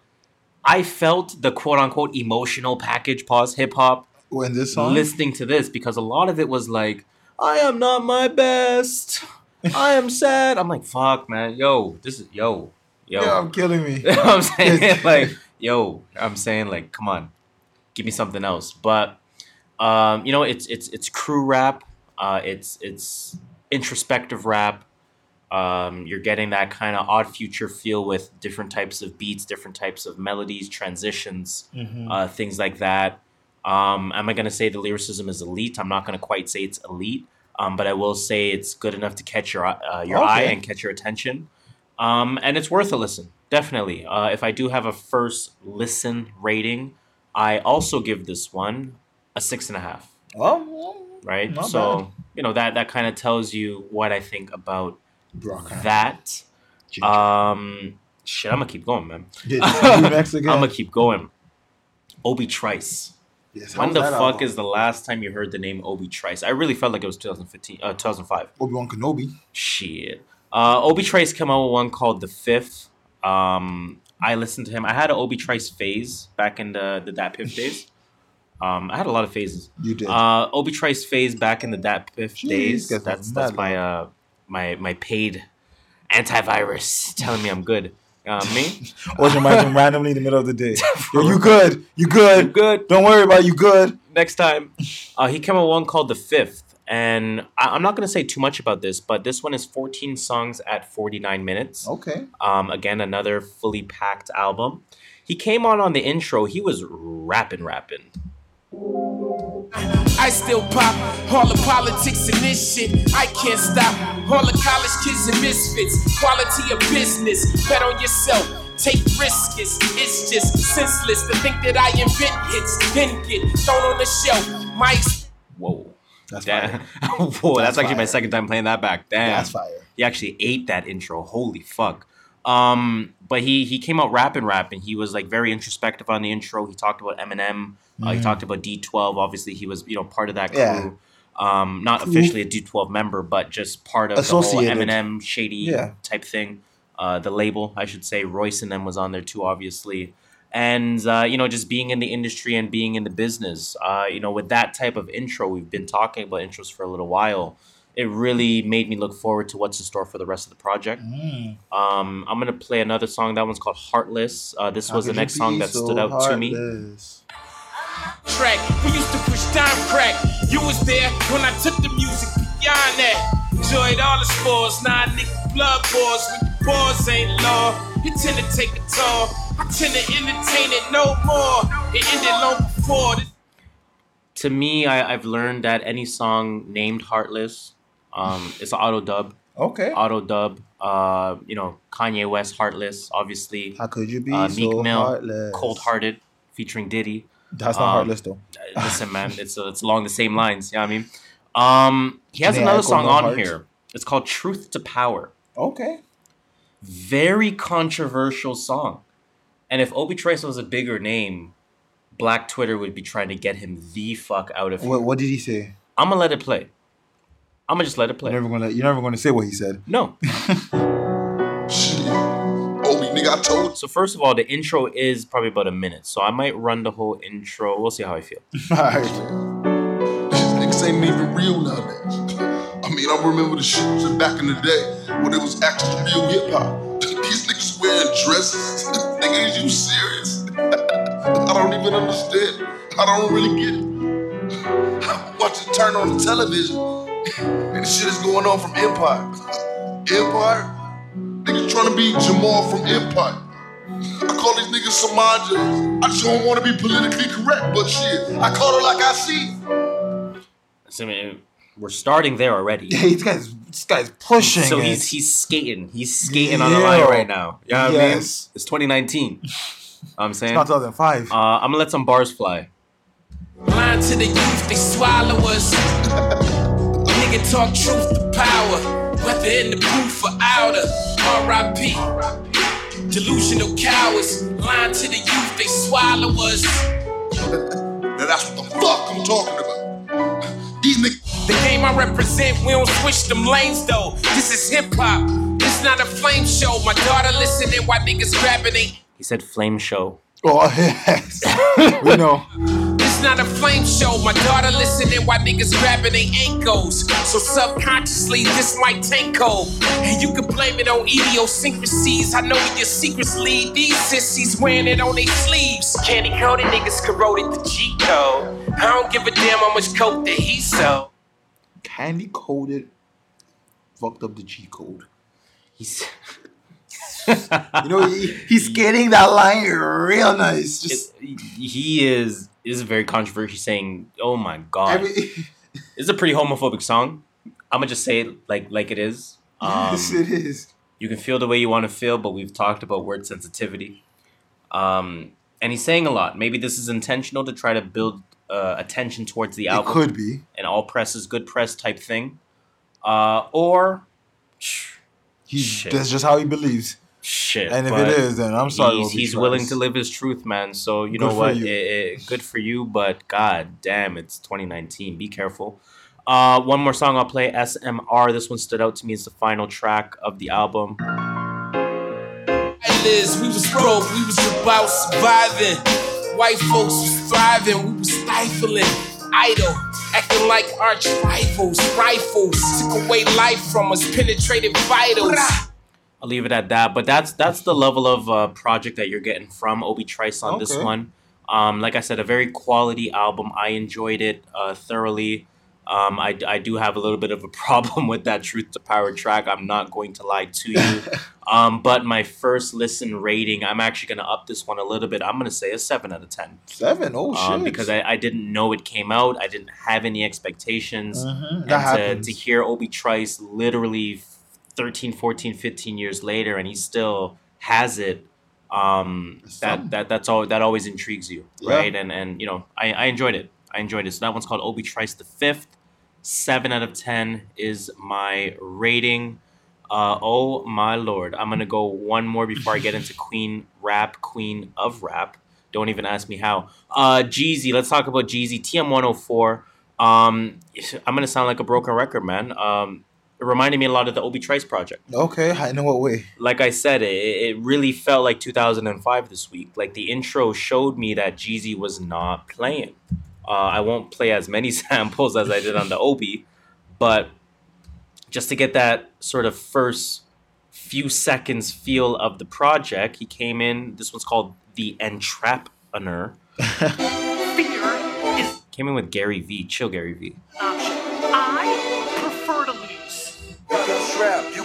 I felt the quote unquote emotional package pause hip hop
When this song,
listening to this because a lot of it was like, I am not my best. I am sad. I'm like, fuck, man. Yo, this is yo, yo.
yeah, I'm killing me. (laughs)
you know what I'm saying? (laughs) like, yo, I'm saying like, come on, give me something else. But um, you know, it's it's it's crew rap. Uh, it's it's introspective rap. Um, you're getting that kind of odd future feel with different types of beats, different types of melodies, transitions,
Mhm.
uh, things like that. Um, am I going to say the lyricism is elite? I'm not going to quite say it's elite, um, but I will say it's good enough to catch your eye- uh, your eye and catch your attention. Um, and it's worth a listen, definitely. Uh, if I do have a first listen rating, I also give this one a six and a half.
Oh,
Right, so
bad.
you know that that kind of tells you what I think about that. Um, shit, I'm gonna keep going, man.
Yeah, you next (laughs) again.
I'm gonna keep going. Obie Trice.
Yes,
when the fuck
album?
is the last time you heard the name Obie Trice? I really felt like it was 2015, uh, 2005.
Obi Wan Kenobi.
Shit. Uh, Obie Trice came out with one called The Fifth. Um, I listened to him. I had an Obie Trice phase back in the the Dat Piff days. Um, I had a lot of phases.
You did.
Uh, Obie Trice phase back in the Dat Piff
Jeez,
days. That's that's my uh my my paid antivirus telling me I'm good. Uh, me? (laughs)
Or your mic randomly in the middle of the day. (laughs) Yo, you good? You good?
You good?
Don't worry about it, you good.
next time. Uh, he came out with one called The Fifth. And I- I'm not going to say too much about this, but this one is 14 songs at 49 minutes.
Okay.
Um, again, another fully packed album. He came on on the intro. He was rapping, rapping.
I still pop all the politics and this shit. I can't stop all the college kids and misfits. Quality of business, bet on yourself. Take risks, it's, it's just senseless to think that I invent hits, then get thrown on the shelf. My
Whoa.
That's
Damn.
fire. (laughs)
Whoa, that's,
That's
actually my second time playing that back. Damn.
That's fire.
He actually ate that intro. Holy fuck. Um, but he he came out rapping, rapping. He was like very introspective on the intro. He talked about Eminem. Uh, he
Mhm.
talked about D12. Obviously, he was you know part of that crew.
Yeah.
Um, not
Crew.
officially a D12 member, but just part of the whole Eminem shady
Yeah.
type thing. Uh, the label, I should say, Royce and them was on there too, obviously. And uh, you know, just being in the industry and being in the business, uh, you know, with that type of intro, we've been talking about intros for a little while. It really made me look forward to what's in store for the rest of the project.
Mm.
Um, I'm gonna play another song. That one's called "Heartless." Uh, this
How
was the next song that
so
stood out to me.
track. We used to push time crack. You was there when I took the music beyond that. Enjoyed all the spores, nah nigga blood bores. When the bars ain't law, it tend to take a toll. I tend to entertain it no more. It ended long before.
To me, I, I've learned that any song named "Heartless" um, is auto dub.
Okay.
Auto dub. Uh, you know, Kanye West "Heartless," obviously.
How could you be
uh,
so
Meek Mill,
heartless?
"Cold Hearted," featuring Diddy.
That's not
Um,
heartless though. (laughs)
Listen, man, it's it's along the same lines. You know what I mean? Um, he has
Jhené
another song on
Heart.
here. It's called "Truth to Power."
Okay.
Very controversial song. And if Obie Trice was a bigger name, Black Twitter would be trying to get him the fuck out of here.
What, what did he say?
I'm gonna let it play. I'm gonna just let it play.
You're never gonna. You're never gonna say what he said.
No. (laughs)
Obi, nigga, I told
So first of all, the intro is probably about a minute, so I might run the whole intro. We'll see how I feel. (laughs)
Alright.
These niggas ain't even real nowadays. (laughs) I mean, I remember the shit back in the day when it was actually real hip hop. These niggas wearing dresses. Nigga, is you serious? I don't even understand. I don't really get it. I'm watching turn on the television, and the shit is going on from Empire. Empire? Nigga, nigga trying to be Jamal from Empire. I call these niggas Samajas. I just don't want to be politically correct, but shit, I call it like I see. it.
I we're starting there already. (laughs)
Yeah, this guy's this guy's pushing.
So
it.
he's he's skating. He's skating on the line right now. You know what I mean? It's 2019. (laughs) I'm saying.
It's not 2005.
Uh, I'm gonna let some bars fly.
Lying to the youth, they swallow us. Nigga talk truth to power, whether in the booth or outer. R.I.P. Delusional cowards, lying to the youth, they swallow us.
Now that's what the fuck I'm talking about. These niggas.
The game I represent, we don't switch them lanes though. This is hip hop. This not a flame show. My daughter listening while niggas grabbing they.
He said flame show.
Oh (laughs) yes, we know.
This not a flame show. My daughter listening while niggas grabbing they ankles. So subconsciously, this might tank cold. And you can blame it on idiosyncrasies. I know your secrets lead. These sissies wearing it on their sleeves. Candy coated niggas corroded the G code. I don't give a damn how much coke that he sold.
Candy coated, fucked up the G code.
He's. (laughs)
you know, he, he's getting that line real nice. Just
he is is very controversial saying, "Oh my god."
Every-
it's a pretty homophobic song. I'm gonna just say it like like it is. (laughs) Um,
yes, it is.
You can feel the way you want to feel, but we've talked about word sensitivity. Um, and he's saying a lot. Maybe this is intentional to try to build uh, attention towards the album.
could be.
An all press is good press type thing. Uh, or
He,
Shit.
that's just how he believes.
shit.
And if it is, then I'm sorry.
He's, he's willing to live his truth, man. So you
Good
know what?
you.
It- it- good for you, but god damn, it's 2019. Be careful. Uh, one more song I'll play, SMR. This one stood out to me as the final track of the album.
Liz, we was broke, we was about surviving. White folks was thriving, we was stifling, idle, acting like arch rivals. Rifles took away life from us, penetrated vitals.
I'll leave it at that. But that's that's the level of uh, project that you're getting from Obie Trice on this one. Um, like I said, a very quality album. I enjoyed it uh, thoroughly. Um, I, I do have a little bit of a (laughs) problem with that Truth to Power track. I'm not going to lie to you. (laughs) um, but my first listen rating, I'm actually going to up this one a little bit. I'm going to say a 7 out of 10.
Seven. Oh shit.
Um, because I, I didn't know it came out. I didn't have any expectations.
Mhm,
And to,
happens.
to hear Obie Trice literally 13, 14, 15 years later and he still has it, um, that, that that's all that always intrigues you,
Yeah.
right? And and you know, I, I enjoyed it. I enjoyed it. So that one's called Obie Trice the Fifth. Seven out of ten is my rating. Uh, oh my lord! I'm gonna go one more before I get into (laughs) Queen Rap, Queen of Rap. Don't even ask me how. Uh, Jeezy. Let's talk about Jeezy. TM104. Um, I'm gonna sound like a broken record, man. Um, it reminded me a lot of the Obie Trice project
Okay, I know what way.
like I said, it, it really felt like 2005 this week. Like the intro showed me that Jeezy was not playing. Uh, I won't play as many (laughs) samples as I did on the Obie, but just to get that sort of first few seconds feel of the project, he came in. This one's called The Entrapreneur. (laughs) Came in with Gary V. Chill, Gary V.
I prefer to lose.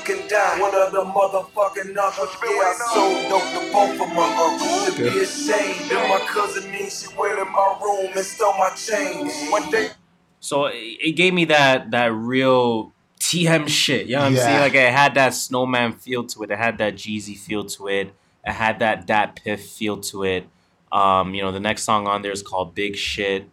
You can trap, you can die. One of the motherfucking knuckles. Yeah, I sold dope to both of my uncles. To be ashamed. Then my cousin me, she went in my room and stole my chains. One day.
So it it gave me that that real TM shit. You know what I'm
Yeah.
saying? Like it had that snowman feel to it. It had that Jeezy feel to it. It had that Dat Piff feel to it. Um, you know, the next song on there is called Big Shit.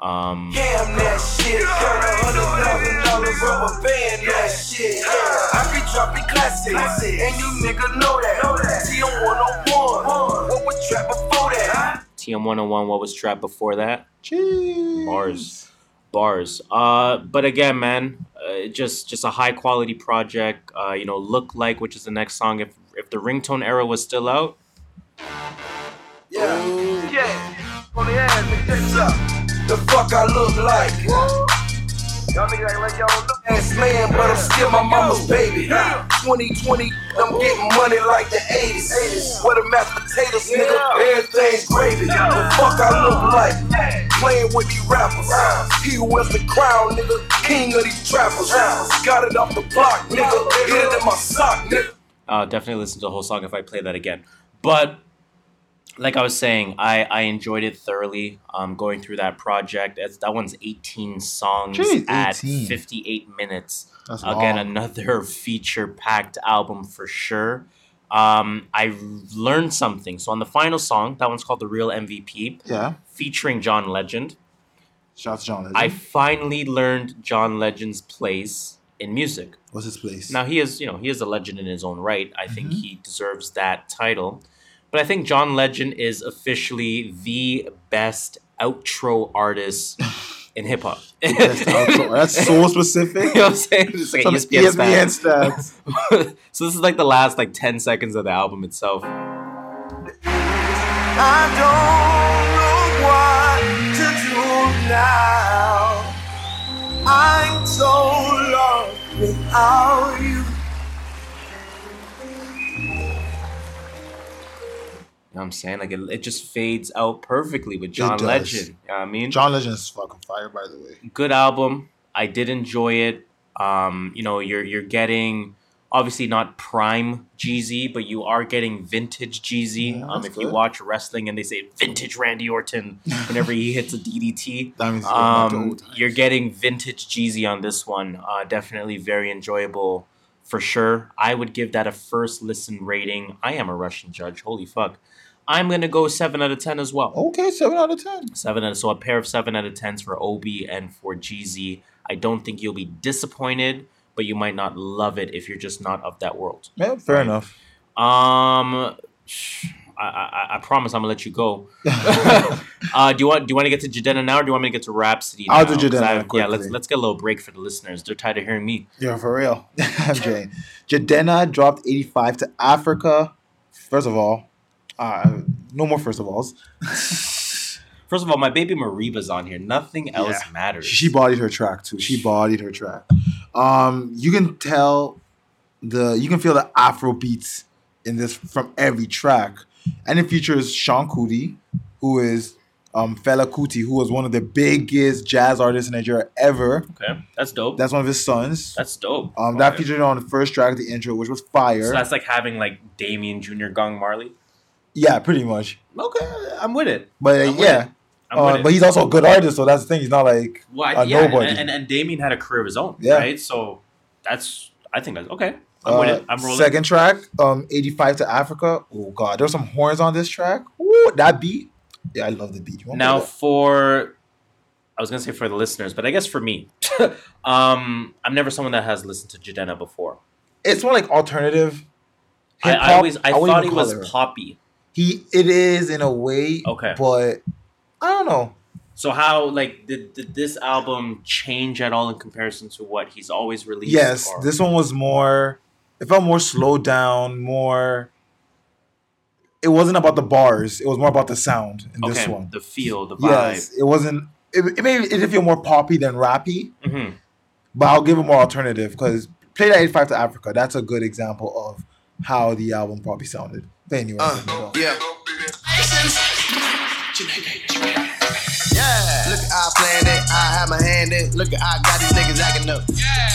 Um,
Damn that shit. Got a hundred thousand dollars rubber band that shit. Yeah. I be dropping classics. And you nigga know that. TM101. What was trap before that?
TM101, what was trapped before that? Bars. Bars. Uh, but again, man, uh, just just a high quality project. Uh, you know, Look Like, which is the next song. If if the ringtone era was still out,
Yeah. Yeah. On the ass, nigga, check. The fuck I look like. Y'all niggas act like y'all look ass man, but I'm still my mama's baby. 2020, I'm getting money like the 80s. Where the mashed potatoes, nigga, everything's gravy. The fuck I look like. Playing with these rappers. He who wears the crown, nigga, king of these trappers. Got it off the block, nigga. Get it in my sock, nigga.
Uh, definitely listen to the whole song if I play that again. But like I was saying, I, I enjoyed it thoroughly. Um, going through that project, it's, that one's 18 songs
Jeez,
at
18.
58 minutes.
That's
Again,
long.
another (laughs) feature-packed album for sure. Um, I learned something. So on the final song, that one's called "The Real MVP,"
Yeah.
featuring John Legend.
Shouts to John Legend.
I finally learned John Legend's place in music.
What's his place?
Now he is, you know, he is a legend in his own right. I think
Mm-hmm.
he deserves that title. But I think John Legend is officially the best outro artist (sighs) in hip hop. (laughs)
That's so specific.
you know what I'm saying? It's like
Some
ESPN,
ESPN
stats. (laughs) so this is like the last like 10 seconds of the album itself.
I don't know what to do now. I'm so lost without you.
You know what I'm saying? Like it, it just fades out perfectly with John. Legend. You know what I mean?
John Legend is fucking fire, by the way.
good album. I did enjoy it. Um, you know, you're you're getting obviously not prime Jeezy, but you are getting vintage Jeezy. um,
that's
if you watch wrestling and they say vintage Randy Orton (laughs) whenever he hits a DDT,
That means he's going back to
um, you're getting vintage Jeezy on this one. Uh, definitely very enjoyable for sure. I would give that a first listen rating. I am a Russian judge. Holy fuck. I'm gonna go seven out of ten as well.
Okay, seven out of ten.
Seven out so a pair of seven out of tens for Obie and for Jeezy. I don't think you'll be disappointed, but you might not love it if you're just not of that world.
Yeah, fair enough.
Um, I, I, I promise I'm gonna let you go. (laughs) uh, do you want do you want to get to Jidenna now, or do you want me to get to Rapsody?
I'll
now?
do
'Cause Jidenna Yeah, let's let's get a little break for the listeners. They're tired of hearing me.
Yeah, for real. (laughs) MJ. Jidenna dropped 85 to Africa. First of all, uh, no more first of alls. (laughs)
First of all, my baby Mereba's on here. Nothing else
Yeah.
matters.
She bodied her track too. She bodied her track. Um, you can tell the you can feel the Afro beats in this from every track, and it features Seun Kuti, who is um Fela Kuti, who was one of the biggest jazz artists in Nigeria ever.
Okay, that's dope.
That's one of his sons.
That's dope.
Um, that
Okay.
featured on the first track, of the intro, which was fire.
So that's like having like Damien Jr. Gong Marley.
Yeah, pretty much.
Okay, I'm with it.
But uh,
with
yeah,
it.
Uh, but he's also a good artist, so that's the thing. He's not like
Well, I-
a
yeah,
nobody.
and, and and Damien had a career of his own,
Yeah.
right? So that's I think that's okay. I'm
Uh,
with it. I'm rolling.
Second track, um, 85 to Africa. Oh god, there's some horns on this track. Ooh, that beat. Yeah, I love the beat.
Now for I was gonna say for the listeners, but I guess for me, (laughs) um, I'm never someone that has listened to Jidenna before.
it's more like alternative.
I, I always I,
wouldn't
thought he was
it-
poppy.
He it is in a way.
Okay.
but I don't know.
So how like did, did this album change at all in comparison to what he's always released?
Yes,
or-
this one was more. It felt more slowed down, more. It wasn't about the bars. It was more about the sound in this one.
the feel, the vibe.
Yes, it wasn't. It, it made it feel more poppy than rappy,
Mhm.
but I'll give it more alternative because play that 85 to Africa. That's a good example of how the album probably sounded. But anyway, uh,
Yeah. Yeah. Look at I planned it. I have my hand in. Look at I got these niggas acting up.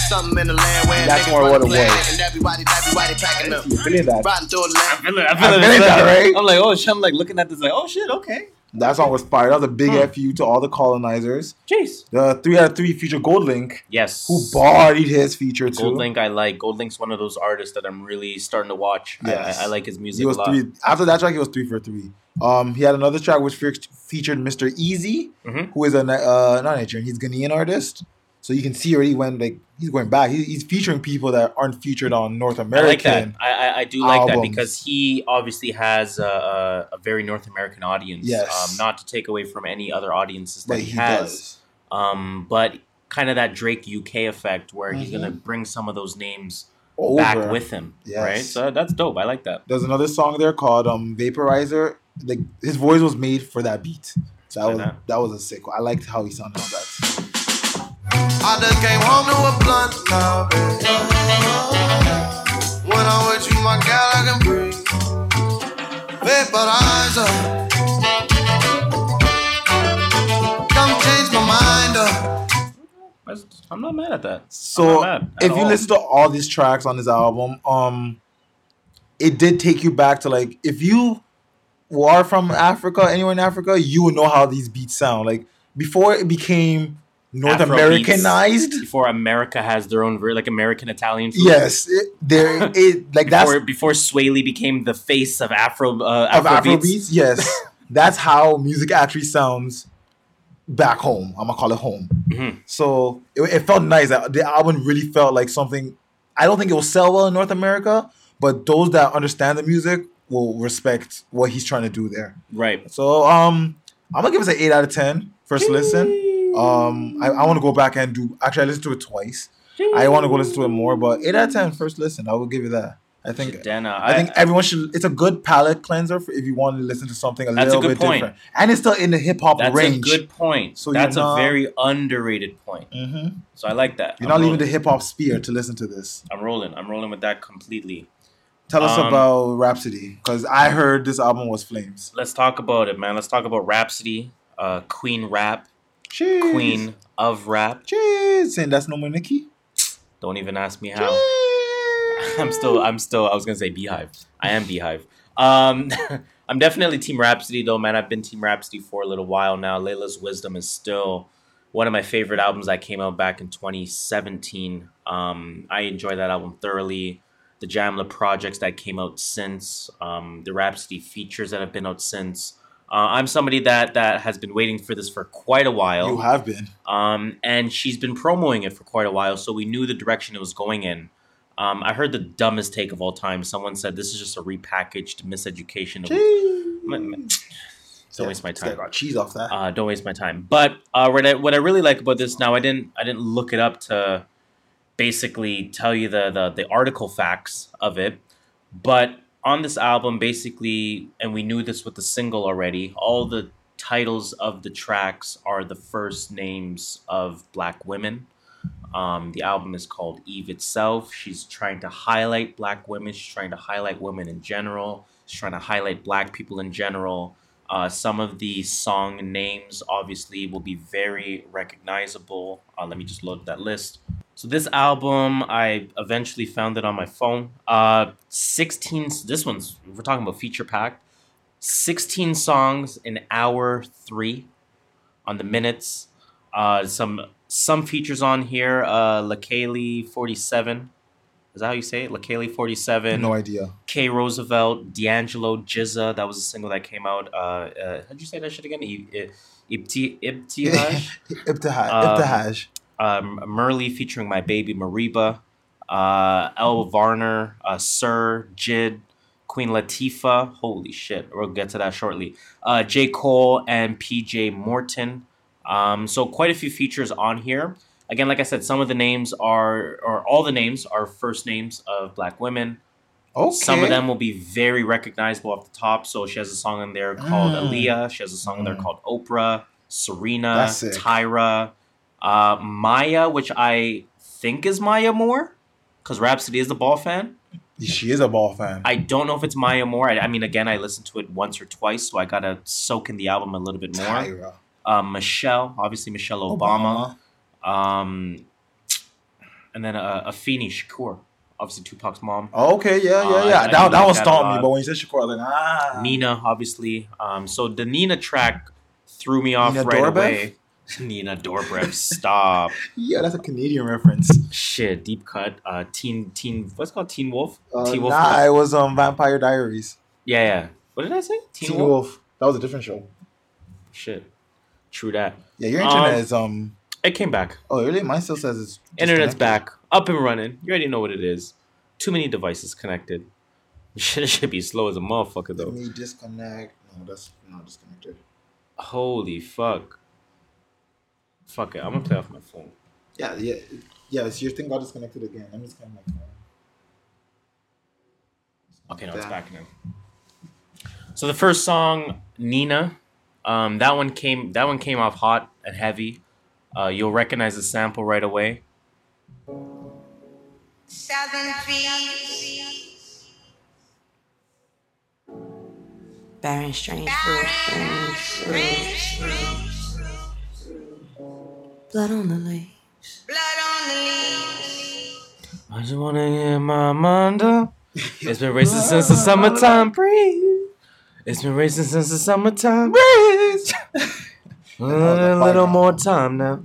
Something in the land where
That's more what
the
it
planet
was.
And everybody, everybody packing up.
you feeling that?
Riding through the land.
I feel it. I
I
feel,
feel
it.
that, right?
I'm like, oh shit. I'm like looking at this, like, oh shit. Okay.
That song was fire. That was a big
Hmm.
fu to all the colonizers.
Jeez.
The three out of three feature GoldLink,
Yes.
who bodied his feature too.
GoldLink, I like. GoldLink's one of those artists that I'm really starting to watch. I-
Yes.
I, I like his music
He was
a lot.
three after that track. He was three for three. Um, he had another track which fe- featured Mr. Eazi,
Mhm.
who is a Ni- uh, not Nigerian. He's Ghanaian artist. So you can see already when like he's going back. He, he's featuring people that aren't featured on North American.
I like that. I, I, I do like that because he obviously has a, a, a very North American audience.
Yes.
Um, not to take away from any other audiences that
But
he, has. Um, but kind of that Drake UK effect where he's
Mhm.
gonna bring some of those names
Over.
back with him.
Yes.
Right. So that's dope. I like that.
There's another song there called um Vaporizer. Like his voice was made for that beat. So that was
that.
that was a sick. one. I liked how he sounded on that.
I just came home to a blunt now, baby. When I'm with you, my gal, I can breathe. Vaporizer. Come change my mind up.
I'm not mad at that.
So
I'm not mad at
if you
all.
listen to all these tracks on this album, um, it did take you back to like if you are from Africa, anywhere in Africa, you would know how these beats sound. Like before it became North
Afro
Americanized.
before America has their own like American Italian food.
Yes, it, there (laughs) it like that's
before before Sway Lee became the face of Afro uh,
of
Afrobeats.
Afrobeats. Yes, (laughs) that's how music actually sounds back home. I'm gonna call it home.
Mhm.
So it, it felt nice. That The album really felt like something. I don't think it will sell well in North America, but those that understand the music will respect what he's trying to do there.
Right.
So um, I'm gonna give us an eight out of ten first listen. Um, I, I want to go back and do. Actually, I listened to it twice. I want to go listen to it more, but eight out of ten first listen. I will give you that. I think
Jidenna,
I think everyone should. It's a good palate cleanser for if you want to listen to something a
That's a
little bit
point.
different, and it's still in the hip hop range.
That's a good point.
So
That's a
not-
very underrated point.
Mhm.
So I like that.
You're
I'm
not leaving the hip hop sphere to listen to this.
I'm rolling. I'm rolling with that completely.
Tell us
Um,
about Rapsody, because I heard this album was flames.
Let's talk about it, man. Let's talk about Rapsody, uh, Queen Rap, Queen of Rap.
Jeez, saying that's no more Nicki.
Don't even ask me how. (laughs) I'm still. I'm still. I was gonna say Beehive. I am Beehive. Um, (laughs) I'm definitely Team Rapsody though, man. I've been Team Rapsody for a little while now. Laila's Wisdom is still one of my favorite albums that came out back in 2017. Um, I enjoy that album thoroughly. The Jamla projects that came out since, um, the Rapsody features that have been out since. Uh, I'm somebody that that has been waiting for this for quite a while.
You have been.
Um, and she's been promoting it for quite a while, so we knew the direction it was going in. Um, I heard the dumbest take of all time. Someone said this is just a repackaged miseducation of. Don't waste my time.
Got cheese off that.
Uh, don't waste my time. But uh, what I what I really like about this now, I didn't I didn't look it up to basically tell you the the, the article facts of it, but on this album, basically, and we knew this with the single already. All the titles of the tracks are the first names of black women. Um, the album is called Eve itself. She's trying to highlight black women. She's trying to highlight women in general. She's trying to highlight black people in general. Uh, some of the song names obviously will be very recognizable. Uh, let me just load that list. So this album, I eventually found it on my phone. Uh, 16. This one's we're talking about feature pack. 16 songs in hour three on the minutes. Uh, some some features on here. Uh, Leikeli47. Is that how you say it? Leikeli47.
No idea.
K Roosevelt, D'Angelo, GZA. That was a single that came out. Uh, uh, how'd you say that shit again? I- I- Ibti- Ibtihaj? (laughs)
Ibtihaj.
Um,
Ibtihaj.
Um, Myrlie featuring my baby Mereba, uh, Elle Varner, uh, Sir, JID, Queen Latifah. Holy shit, we'll get to that shortly. Uh, J. Cole and PJ Morton. Um, so quite a few features on here. Again, like I said, some of the names are, or all the names are first names of black women.
Okay.
Some of them will be very recognizable off the top. So she has a song in there called
Mm.
Aaliyah. She has a song in there called Oprah, Serena, Tyra, uh, Maya, which I think is Maya Moore, because Rapsody is a ball fan.
She is a ball fan.
I don't know if it's Maya Moore. I, I mean, again, I listened to it once or twice, so I gotta soak in the album a little bit more.
Tyra.
Uh, Michelle, obviously Michelle Obama. Um, and then uh, Afeni Shakur, obviously Tupac's mom.
Oh, okay, yeah, yeah,
Uh,
yeah.
I
that that
like
one
that
me, but when you said Shakur, I was like, ah.
Nina, obviously. Um, so the Nina track threw me off
Nina
right away. Nina Dobrev, stop. (laughs)
Yeah, that's a Canadian reference.
Shit, deep cut. Uh, teen, teen. What's it called Teen Wolf.
Uh,
Teen Wolf.
nah, it was um Vampire Diaries.
Yeah, yeah. What did I say?
Teen, Wolf. That was a different show.
Shit. True that.
Yeah, your internet
Um,
is um.
It came back.
Oh, really? Mine still says it's.
Internet's back, up and running. You already know what it is. Too many devices connected. (laughs) Shit it should be slow as a motherfucker
Let
though.
me disconnect. No, that's not disconnected.
Holy fuck. Fuck it. I'm gonna play off my phone.
Yeah, yeah, yeah. It's your thing got disconnected again. Let me disconnect my phone.
Okay, no, it's
Back.
back now. So the first song, Nina, um, that one came that one came off hot and heavy. Uh, you'll recognize the sample right away.
Southern Trees.
Barren strange fruit. Blood on the leaves.
Blood on the leaves.
I just wanna get my mind up. It's been racing since the summertime breeze. It's been racing since the summertime breeze. a little more time now.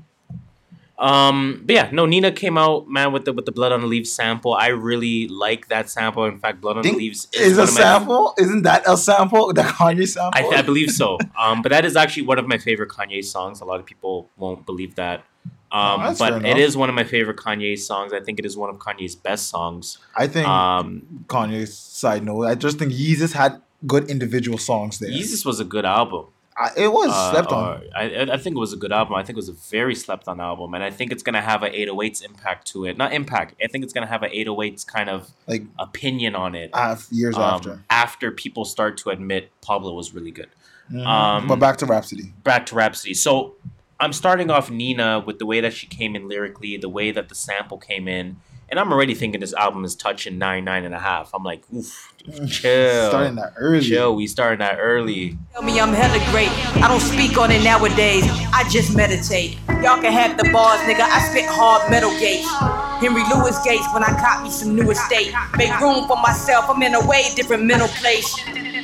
Um, but yeah, no, Nina came out, man, with the with the Blood on the Leaves sample. I really like that sample. In fact, Blood on the Leaves
is a
one my-
sample. Isn't that a sample? (laughs) The Kanye sample.
I, I believe so. Um, but that is actually one of my favorite Kanye songs. A lot of people won't believe that. Um,
Oh,
but it is one of my favorite Kanye songs. I think it is one of Kanye's best songs.
I think
Um,
Kanye's side note. I just think Yeezus had good individual songs there.
Yeezus was a good album.
I, it was
Uh,
slept on.
I, I- think it was a good album. I think it was a very slept on album, and I think it's gonna have a 808s impact to it. Not impact. I think it's gonna have a 808s kind of
like
opinion on it.
Years
um,
after.
after people start to admit Pablo was really good.
Mhm.
Um,
but back to Rapsody.
back to Rapsody. So I'm starting off Nina with the way that she came in lyrically, the way that the sample came in, and I'm already thinking this album is touching nine, nine and a half. I'm like, oof, (laughs) chill.
Starting that early.
Chill. We starting that early.
Tell me I'm hella great. I don't speak on it nowadays. I just meditate. Y'all can have the bars, nigga. I spit hard metal gates. Henry Louis Gates when I caught me some new estate. Make room for myself. I'm in a way different mental place.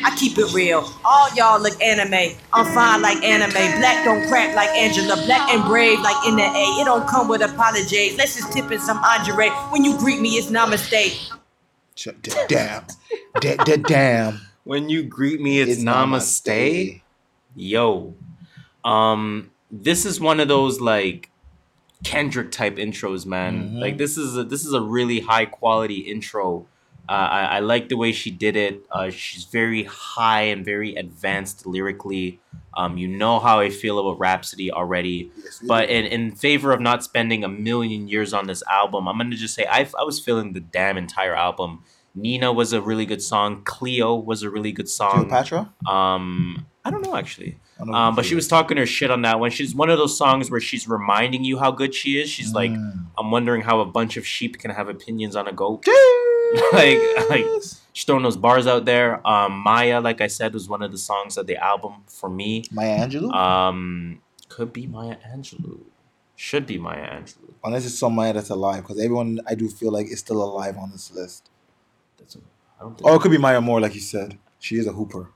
I keep it real. All y'all look anime. I'm fine like anime. Black don't crack like Angela. Black and brave like in the A. It don't come with apologies. Let's just tip in some Andre. When you greet me, it's namaste.
Damn. Damn.
When you greet me, it's,
It's
namaste. Yo, um, this is one of those like Kendrick type intros, man.
Mhm.
Like this is a, this is a really high quality intro. Uh, I, I like the way she did it. Uh, she's very high and very advanced lyrically. Um, you know how I feel about Rapsody already. but in, in favor of not spending a million years on this album, I'm gonna just say I, I was feeling the damn entire album. Nina was a really good song. Cleo was a really good song.
Cleopatra?
Um, I don't know actually.
Don't know
Um, but she was talking her shit on that one. She's one of those songs where she's reminding you how good she is. She's like,
Mm.
I'm wondering how a bunch of sheep can have opinions on a goat. (laughs) like, like she's throwing those bars out there. Um, Maya, like I said, was one of the songs of the album for me.
Maya Angelou?
Um, could be Maya Angelou. Should be Maya Angelou.
Unless it's some Maya that's alive, because everyone I do feel like is still alive on this list.
That's a, I don't think
Or it could be Maya Moore, like you said. She is a hooper.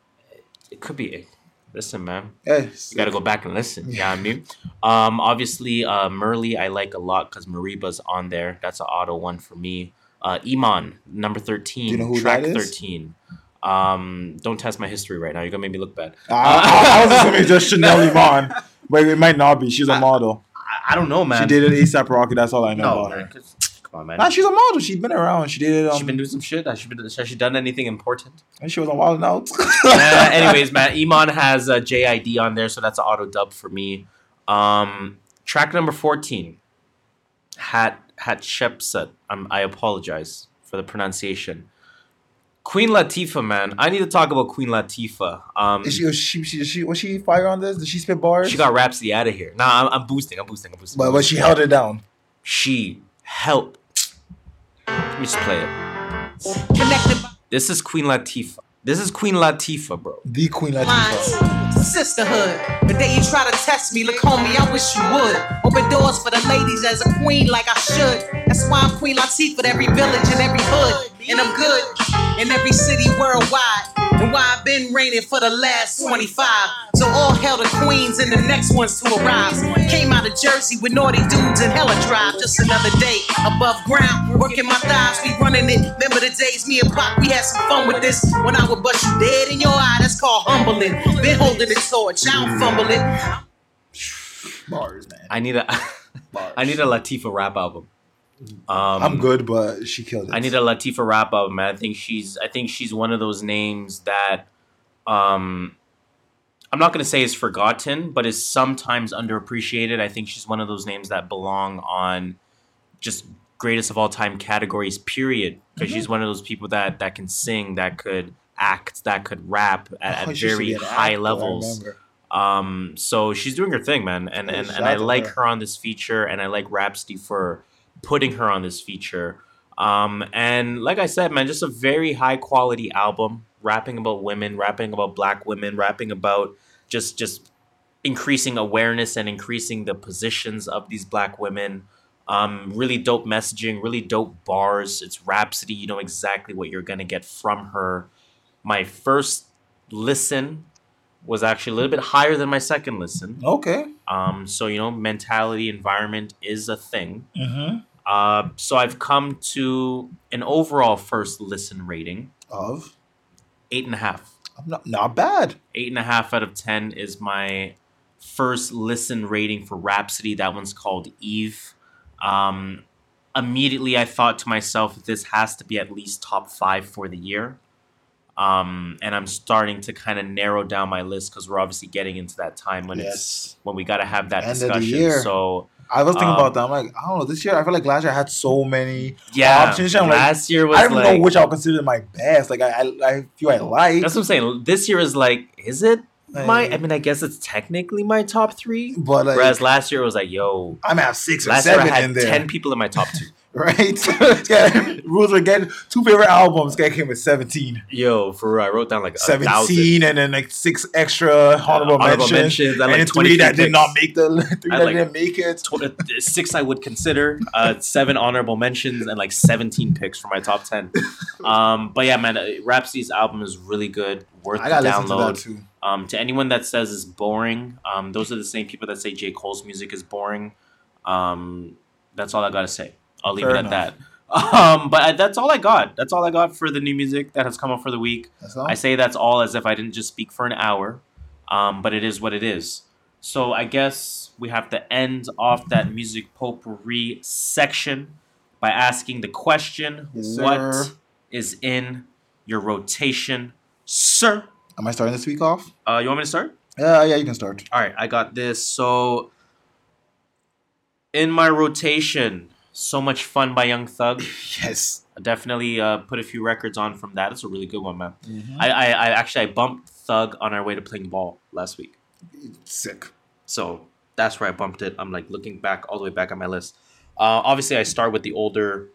it could be. Listen, man.
Hey,
you got to go back and listen. Yeah, I mean, (laughs) um, obviously, uh, Myrlie I like a lot because Mereba's on there. That's an auto one for me. Uh, Iman, number thirteen,
Do you know who
track
that is?
thirteen. Um, don't test my history right now. You're gonna make me look bad.
I, I, I was assuming (laughs) just Chanel Iman, but it might not be. She's a model.
I, I don't know, man.
She dated ASAP Rocky. That's all I know
No,
about
man.
her.
'cause- Come on, man.
Nah, she's a model. She's been around. She did. Um,
She's been doing some shit. Has she been? Has she done anything important?
and she was on Wild 'N Out. (laughs)
uh, anyways, man, Iman has a JID on there, so that's an auto dub for me. Um, track number fourteen, Hat Hatshepsut. Um, I apologize for the pronunciation. Queen Latifah, man, I need to talk about Queen Latifah. Um,
Is she, was she, she, she, was she fire on this? Did she spit bars?
she got Rapsody out of here. Nah, I'm, I'm boosting. I'm boosting. I'm boosting.
but, but she held it down.
She helped. Let me just play it.
Connected
This is Queen Latifah. This is Queen Latifah, bro.
The Queen
lines. Sisterhood. The day you try to test me, look, homie, I wish you would. Open doors for the ladies as a queen, like I should. That's why I'm Queen Latifah for every village and every hood. And I'm good in every city worldwide. And why I've been reigning for the last 25. So all hell the queens and the next ones to arrive. Came out of Jersey with naughty dudes and hella drive. Just another day above ground. Working my thighs, we running it. Remember the days me and Pop, we had some fun with this. When I would bust you dead in your eye, that's called humbling. Been holding the torch, I don't fumble it.
Bars, man.
I need a, (laughs) I need a Latifah rap album. Um,
I'm good, but she killed it.
I need a Latifah rap album, man. I think she's I think she's one of those names that um I'm not gonna say is forgotten, but is sometimes underappreciated. I think she's one of those names that belong on just greatest of all time categories, period. Because
Mhm.
she's one of those people that that can sing, that could act, that could rap at, at
she used to
very high
actor,
levels. Um, so she's doing her thing, man, and and, and I like
her.
her on this feature, and I like Rapsody for putting her on this feature. Um, and like I said, man, just a very high quality album, rapping about women, rapping about black women, rapping about just just increasing awareness and increasing the positions of these black women. Um, really dope messaging, really dope bars. It's Rapsody. You know exactly what you're gonna get from her. My first listen was actually a little bit higher than my second listen.
Okay.
Um, so you know, mentality, environment is a thing.
Mm-hmm.
Uh, so I've come to an overall first listen rating
Of
eight and a half.
not not bad.
Eight and a half out of ten is my first listen rating for Rapsody. That one's called Eve. Um, immediately, I thought to myself, this has to be at least top five for the year. Um, and I'm starting to kind of narrow down my list because we're obviously getting into that time when
Yes.
it's when we got to have that
End
discussion. So
I was thinking
um,
about that. I'm like, I don't know. This year, I feel like last year I had so many
Yeah,
options. I'm like,
last year was
I don't
like-
know which I'll consider my best. Like, I, I, I feel I like.
That's what I'm saying. This year is like, is it my? I mean, I guess it's technically my top three.
But, like-
whereas last year it was like, yo,
I'm at six or seven
year I had
in there.
ten people in my top two. (laughs) (laughs)
right? yeah, (laughs) rules are getting two favorite albums. Guy came with seventeen.
Yo, for real, I wrote down like a
17
thousand.
and then like six extra honorable,
honorable
mentions,
mentions, and, like,
three
23
that did not make the (laughs) three
I
that
like-
didn't make it.
Tw- uh, six I would consider, uh, seven honorable mentions, and like seventeen picks for my top ten. Um, but yeah, man, uh, Rapsody's album is really good, worth
I gotta
the
listen to
download.
that too.
Um, to anyone that says it's boring, um, those are the same people that say J Cole's music is boring. Um, that's all I gotta say. I'll leave
Fair
it at that. Um, but I, that's all I got. That's all I got for the new music that has come up for the week.
That's all?
I say that's all as if I didn't just speak for an hour. Um, but it is what it is. So I guess we have to end off that music potpourri section by asking the question:
Yes,
What
sir.
is in your rotation, sir?
Am I starting this week off?
Uh, you want me to start?
Yeah, yeah, you can start.
All right, I got this. So, in my rotation, so much fun by Young Thug. (coughs)
yes,
definitely uh, put a few records on from that. It's a really good one, man.
Mhm.
I, I, I actually I bumped Thug on our way to playing ball last week.
Sick.
So that's where I bumped it. I'm like looking back all the way back on my list. Uh, obviously, I start with the older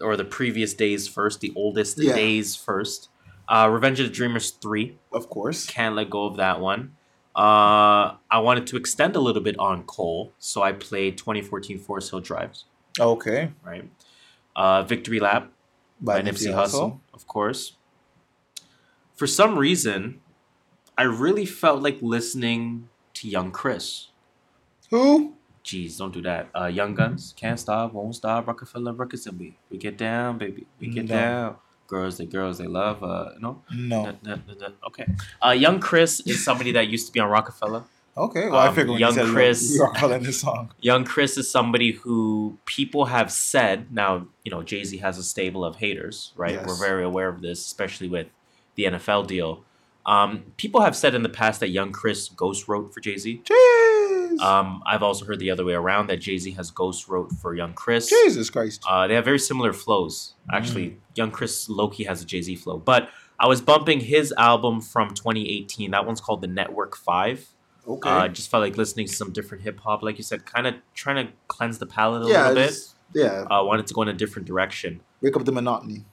or the previous days first, the oldest
Yeah.
days first. Uh, Revenge of the Dreamers three.
Of course.
Can't let go of that one. Uh, I wanted to extend a little bit on Cole, so I played 2014 Forest Hill Drives.
Okay.
Right. Uh, Victory Lap
By
by,
Nipsey
Nipsey
Hussle.
Of course. For some reason, I really felt like listening to Young Chris.
Who?
Jeez, don't do that. Uh, Young Guns, Can't Stop, Won't Stop, Roc-A-Fella Records, and we we get down, baby, we get
No.
down. Girls, the girls they love. Uh, no,
No.
Okay. Uh, Young Chris is somebody that used to be on Roc-A-Fella.
Okay. Well, I
Um,
figured when
Young
you
Chris-
you are calling this song. (laughs)
Young Chris is somebody who people have said now. You know, Jay Z has a stable of haters, right?
Yes.
We're very aware of this, especially with the NFL deal. Um, people have said in the past that Young Chris ghost wrote for Jay Z.
Jeez.
Um, I've also heard the other way around that Jay Z has ghost wrote for Young Chris.
Jesus Christ.
Uh, they have very similar flows. Actually,
Mm.
Young Chris Loki has a Jay Z flow, but I was bumping his album from 2018. That one's called The Network Five.
Okay.
Uh, I just felt like listening to some different hip hop, like you said, kind of trying to cleanse the palate a
yeah.
little bit.
Yeah.
Uh, wanted to go in a different direction.
Wake up the monotony.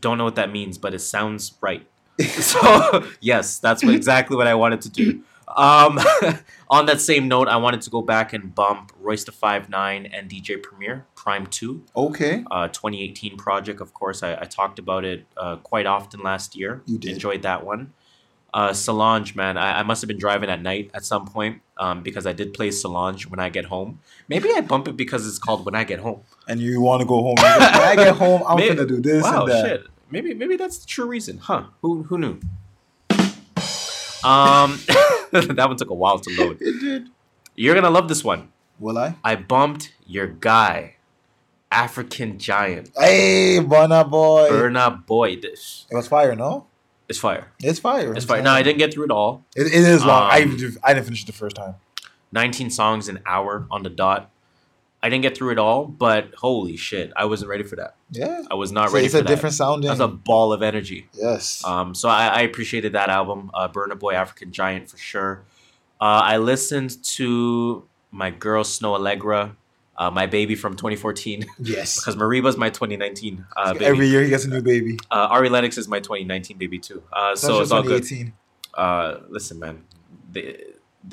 Don't know what that means, but it sounds right. (laughs) so yes, that's what, exactly what I wanted to do. Um, (laughs) on that same note, I wanted to go back and bump Royce the Five Nine and DJ Premier PRhyme Two.
Okay.
Uh, 2018 project, of course. I, I talked about it uh, quite often last year.
You did.
Enjoyed that one. Uh, Solange, man, I, I must have been driving at night at some point um, because I did play Solange when I get home. Maybe I bump it because it's called When I Get Home.
And you want to go home. You're when I get home, I'm (laughs)
Maybe-
gonna do this
wow,
and that.
shit. Maybe maybe that's the true reason, huh? Who who knew? Um, (laughs) that one took a while to load.
It did.
You're gonna love this one.
Will I?
I bumped your guy, African Giant,
Hey, Burna Boy.
Burna Boy. This
It was fire, no?
It's fire.
It's fire.
It's fire. No, I didn't get through it all.
It, it is long. I,
Um,
even- I didn't finish it the first time.
19 songs an hour on the dot. I didn't get through it all, but holy shit, I wasn't ready for that.
Yeah.
I was not
a-
ready
it's a
that.
different sounding-
That's a ball of energy.
Yes.
Um, so I, I appreciated that album, uh, Burna Boy, African Giant for sure. Uh, I listened to my girl Snoh Aalegra, uh, my baby from 2014.
Yes. (laughs)
because Mereba's my 2019 uh, baby.
Every year he gets a new baby.
Uh, Ari Lennox is my 2019 baby too. Uh, so it's all good.
2018.
Uh, listen, man, the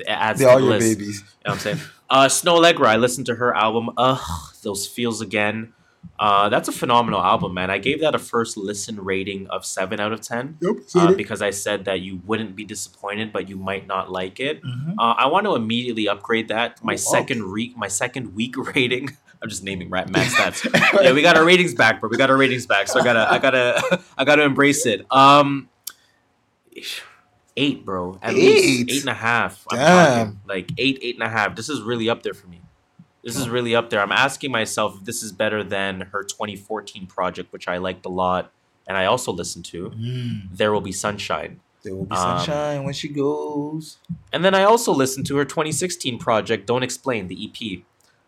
it adds
They're
the
your
list.
babies.
You know what I'm saying? Uh, Snoh Aalegra, I listened to her album. Ugh, those feels again. Uh, that's a phenomenal album, man. I gave that a first listen rating of seven out of ten.
Yep,
Uh, because I said that you wouldn't be disappointed, but you might not like it.
Mhm.
Uh, I want to immediately upgrade that. My
Oh,
second week, my second week (laughs) rating. I'm just naming right max (laughs) stats. yeah, we got our ratings back, bro. We got our ratings back, so I gotta, I gotta, (laughs) I gotta embrace it. Um, eight, bro. At
Eight?
least eight and a half.
Damn.
talking. like eight, eight and a half. This is really up there for me. This is really up there. I'm asking myself if this is better than her 2014 project, which I liked a lot, and I also listened to.
Mm.
There will be sunshine.
There will be
Um,
sunshine when she goes.
And then I also listened to her 2016 project, Don't Explain, the EP.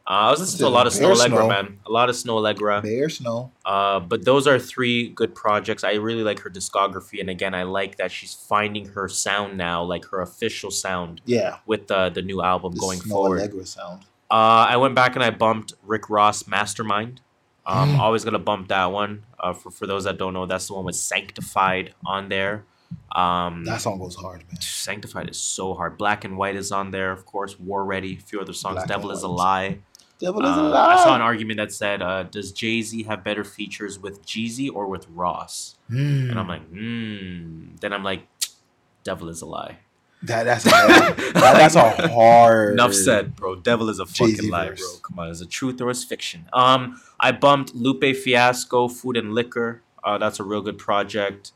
Uh, I was listening to a lot of Snoh
Aalegra,
man. A lot of Snoh Aalegra.
Bear Snow.
Uh, but those are three good projects. I really like her discography, and again, I like that she's finding her sound now, like her official sound.
Yeah.
With the the new album
The
going
Snow
forward.
Allegra sound.
Uh, I went back and I bumped Rick Ross Mastermind. Um,
Mm.
always gonna bump that one. Uh, for for those that don't know, that's the one with Sanctified on there. Um,
That song goes hard, man.
Sanctified is so hard. Black and White is on there, of course. War Ready, a few other songs.
Black
Devil is a lie.
Devil is a
Uh,
lie.
I saw an argument that said, uh, "Does Jay Z have better features with Jeezy or with Ross?"
Hmm.
And I'm like, hmm. Then I'm like, "Devil is a lie."
That that's a, that, that's a (laughs) hard.
Enough said, bro. Devil is a fucking
Jay-Z
lie,
verse.
bro. Come on, is it truth or is fiction? Um, I bumped Lupe Fiasco, Food and Liquor. Uh, that's a real good project.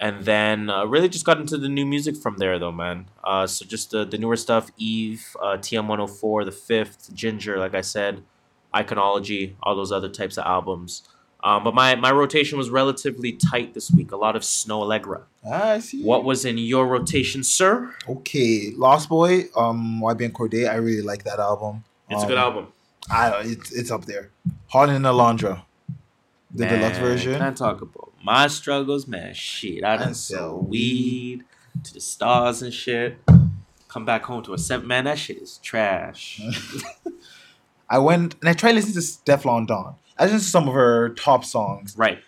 And then uh, really just got into the new music from there, though, man. Uh, so just the, the newer stuff, Eve, uh, TM104, The Fifth, Ginger, like I said, Iconology, all those other types of albums. Um, but my, my rotation was relatively tight this week. A lot of Snoh Aalegra.
I see.
What was in your rotation, sir?
Okay, Lost Boy, um, YBN Cordae. I really like that album.
It's a good
Um,
album.
I. It's it's up there. Hard in Alondra, the deluxe version.
Can I talk about my struggles, man? Shit, I done sell weed to the stars and shit. Come back home to a seven. Man, that shit is trash. (laughs)
I went and I tried listening to Stefflon Don. I listened to some of her top songs.
Right.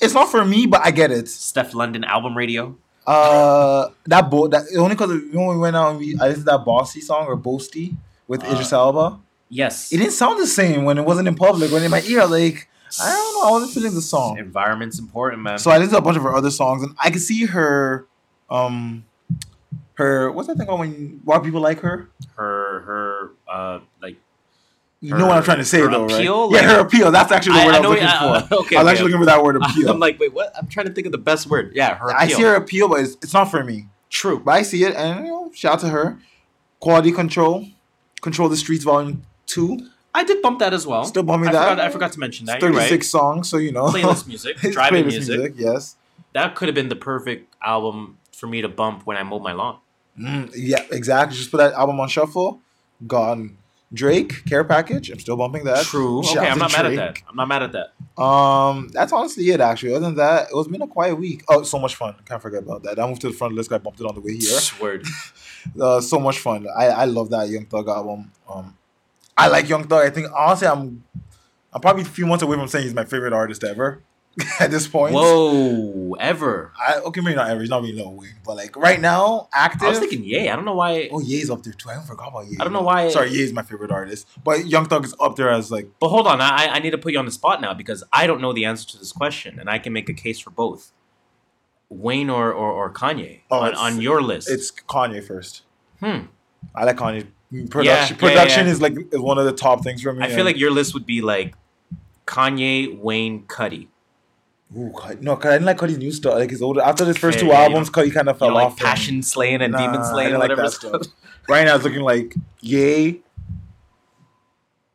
It's not for me, but I get it.
Stefflon Don album radio.
Uh, that bo- that only because when we went out and we I listened to that Bossy song or Boasty with
Uh,
Idris Elba.
Yes.
It didn't sound the same when it wasn't in public. When in my ear, like I don't know, I wasn't feeling the song.
Environment's important, man.
So I listened to a bunch of her other songs, and I could see her, um, her what's that thing called when why people like her?
her her uh like
You know what I'm trying to say,
her
though,
appeal?
right? Yeah, her appeal. That's actually the
I-
word
I
I, was looking
what-
for. (laughs)
okay,
I was
okay.
actually looking for that word appeal.
I'm like, wait, what? I'm trying to think of the best word. Yeah, her Appeal.
I see her appeal, but it's, it's not for me.
True.
But I see it, and you know, shout out to her. Quality Control, Control the Streets Volume Two.
I did bump that as well.
Still bumping
I
that.
Forgot, I forgot to mention that.
It's 36
right.
songs, so you know.
Playlist (laughs) music, driving
playlist
music.
Yes.
That could have been the perfect album for me to bump when I mowed my lawn.
Mm, yeah, exactly. Just put that album on shuffle. Gone. Drake, Care Package. I'm still bumping that.
True.
Shout
Okay, I'm not mad at that. I'm not mad at that.
Um, that's honestly it. Actually, other than that, it was been a quiet week. Oh, so much fun! Can't forget about that. I moved to the front list. I bumped it on the way here.
Word. (laughs)
Uh, so much fun. I I love that Young Thug album. Um, I like Young Thug. I think honestly, I'm I'm probably a few months away from saying he's my favorite artist ever. (laughs) At this point,
Whoa, ever.
I, okay, maybe not ever. He's not really no way, but like right now, active.
I was thinking Ye. I don't know why.
Oh, Ye's up there too. I forgot about Ye.
I don't know why-
Sorry, Ye's my favorite artist, but Young Thug is up there as like
But hold on, I, I need to put you on the spot now because I don't know the answer to this question, and I can make a case for both. Wayne or or, or Kanye
Oh,
on, on your list.
it's Kanye first.
Hmm.
I like Kanye. Production,
Yeah, yeah,
production
yeah.
is like is one of the top things for me.
I feel like your list would be like Kanye, Wayne, Cudi.
Ooh, no, cause I didn't like Cudi's new stuff. Like his older after his first
Yeah,
two
yeah, you
albums, Cuddy kind of
You
fell
know, like
off. and-
Passion Slaying and
Nah,
Demon Slaying,
like
whatever.
that stuff. (laughs) right now, it's looking like Yay,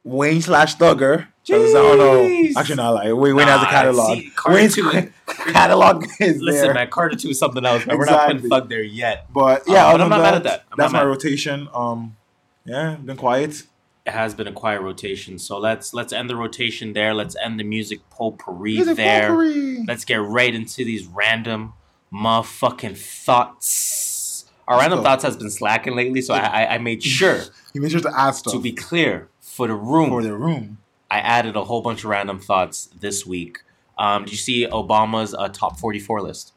Wayne slash Thugger. I don't know. Actually, not like Wayne, Wayne has a catalog.
see,
Wayne's
two- (laughs)
catalog is
Listen,
there.
man, Carter Two is something else. Man. We're not putting
Exactly.
Thug there yet.
But yeah,
but I'm not mad at that. I'm
that's my
mad.
rotation. Um, yeah, been quiet.
It has been a quiet rotation, so let's let's end the rotation there. Let's end the music potpourri
Music
there.
potpourri.
Let's get right into these random motherfucking thoughts. Our random
go.
thoughts has been slacking lately, so I, I, I made (laughs) sure
You made sure to add stuff
to be clear for the room.
for the room.
I added a whole bunch of random thoughts this week. Um, did you see Obama's uh, top 44 list?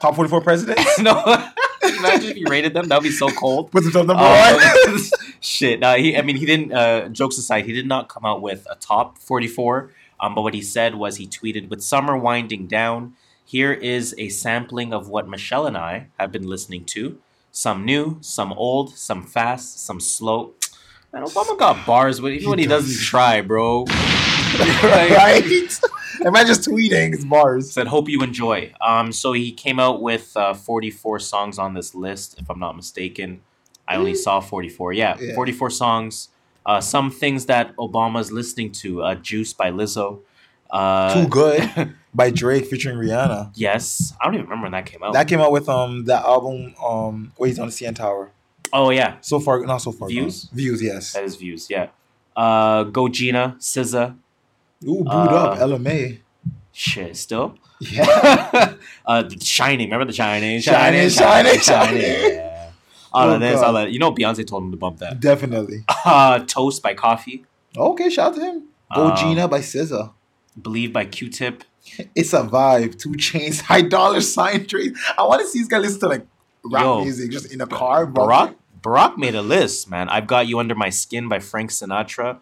Top forty-four presidents. (laughs)
no. Imagine if he rated them. That'd be so cold.
Put himself number
Um,
one. (laughs)
shit. Uh, he, I mean, he didn't. Uh, jokes aside, he did not come out with a top 44. Um, but what he said was he tweeted, "With summer winding down, here is a sampling of what Michelle and I have been listening to. Some new, some old, some fast, some slow." Man, Obama got bars, but even when he doesn't try, bro. (laughs)
right? Am I just tweeting? It's bars.
Said, hope you enjoy. Um, so he came out with uh, 44 songs on this list, if I'm not mistaken. I only saw 44. Yeah,
Yeah.
44 songs. Uh, some things that Obama's listening to. Uh, Juice by Lizzo. Uh,
Too good (laughs) by Drake featuring Rihanna.
Yes, I don't even remember when that came out.
That came out with um that album um where he's on the CN Tower.
oh yeah,
So far, not so far.
Views?
gone. Views, yes.
that is views. Yeah. Uh, Go Gina, SZA.
Ooh, booed
Uh,
up, Ella Mai.
Shit, still.
Yeah. (laughs)
uh, The Shining. Remember the Shining?
Shining, Shining, Shining.
Yeah. All
Oh,
of this,
God.
all that. You know, Beyonce told him to bump that.
Definitely. (laughs)
Uh, Toast by Koffee.
Okay, shout out to him. Go
Um,
Gina by SZA.
Believe by Q-Tip. (laughs)
It's a vibe. Two chains, high dollar sign trade. I want to see this guy listen to like rap
Yo,
music just in a car.
Barack Barack made a list, man. I've got you under my skin by Frank Sinatra.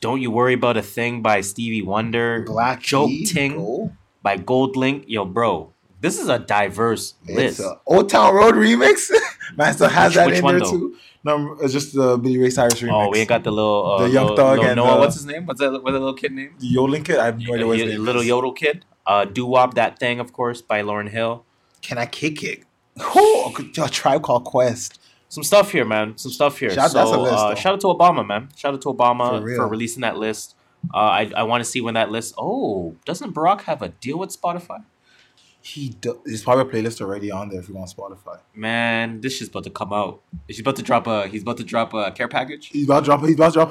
Don't you worry about a thing by Stevie Wonder.
Black
Joke Ting by GoldLink. Yo, bro, this is a diverse
It's
list.
a Old Town Road remix. (laughs) Man still has
Which-
that
which
in there
though?
too. No, it's just the Billy Ray Cyrus remix.
Oh, we got the little uh,
The Young
little,
Thug
little
and,
Noah.
uh,
What's his name? What's that? What's that little kid name?
the Yodeling Kid. I have no idea what his name
little
is.
yodel kid. Uh, Doo Wop, that thing, of course, by Lauryn Hill.
Can I kick it? Oh, a tribe called Quest.
Some stuff here, man. Some stuff here.
Shout-
so,
that's a list,
uh, shout out to Obama, man. Shout out to Obama
For
for, releasing that list. Uh, I I want to see when that list. Oh, doesn't Barack have a deal with Spotify?
He do, there's probably a playlist already on there if you on Spotify.
Man, this shit's about to come out. He's about to drop a. He's about to drop a care package.
He's about to drop. He's about to drop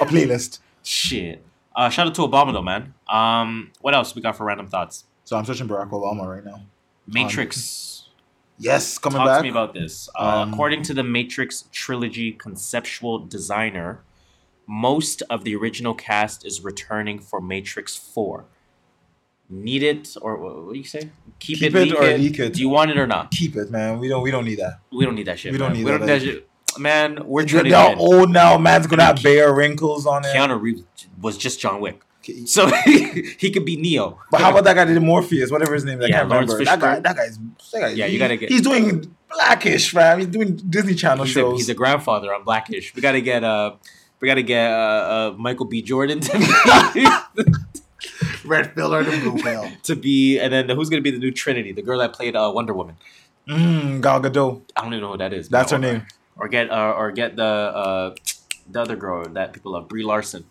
a playlist. (laughs)
Shit. Uh, shout out to Obama though, man. Um, what else we got for random thoughts?
So I'm searching Barack Obama right now.
Matrix.
Yes, coming
Talk
back.
to me about this. Uh,
Um,
according to the Matrix trilogy conceptual designer, most of the original cast is returning for Matrix Four. Need it or what, do you say? Keep,
Keep
it,
it
leak
or
it.
leak it.
Do you want it or not?
Keep it, man. We don't. We don't need that.
We don't need that shit.
We don't need
we
that,
Don't, that shit. Man, we're
They're,
trying to
they're old now. Man's gonna have bare wrinkles on it.
Keanu Reeves was just John Wick, so (laughs) he could be Neo.
But how about that guy that did Morpheus, whatever his name? is, I
Yeah,
can't
Lawrence
remember. That guy. That guy's. That guy
Yeah, you gotta get-
He's doing Blackish, fam. He's doing Disney Channel
He's a,
shows.
he's a grandfather on Blackish. We gotta get uh, we gotta get uh, uh Michael B. Jordan to be (laughs)
Red pill or the blue (laughs) pill.
to be, and then who's gonna be the new Trinity? The girl that played uh, Wonder Woman.
Mm, Gal Gadot.
I don't even know who that is.
That's her name.
Or get uh, or get the uh, the other girl that people love, Brie Larson.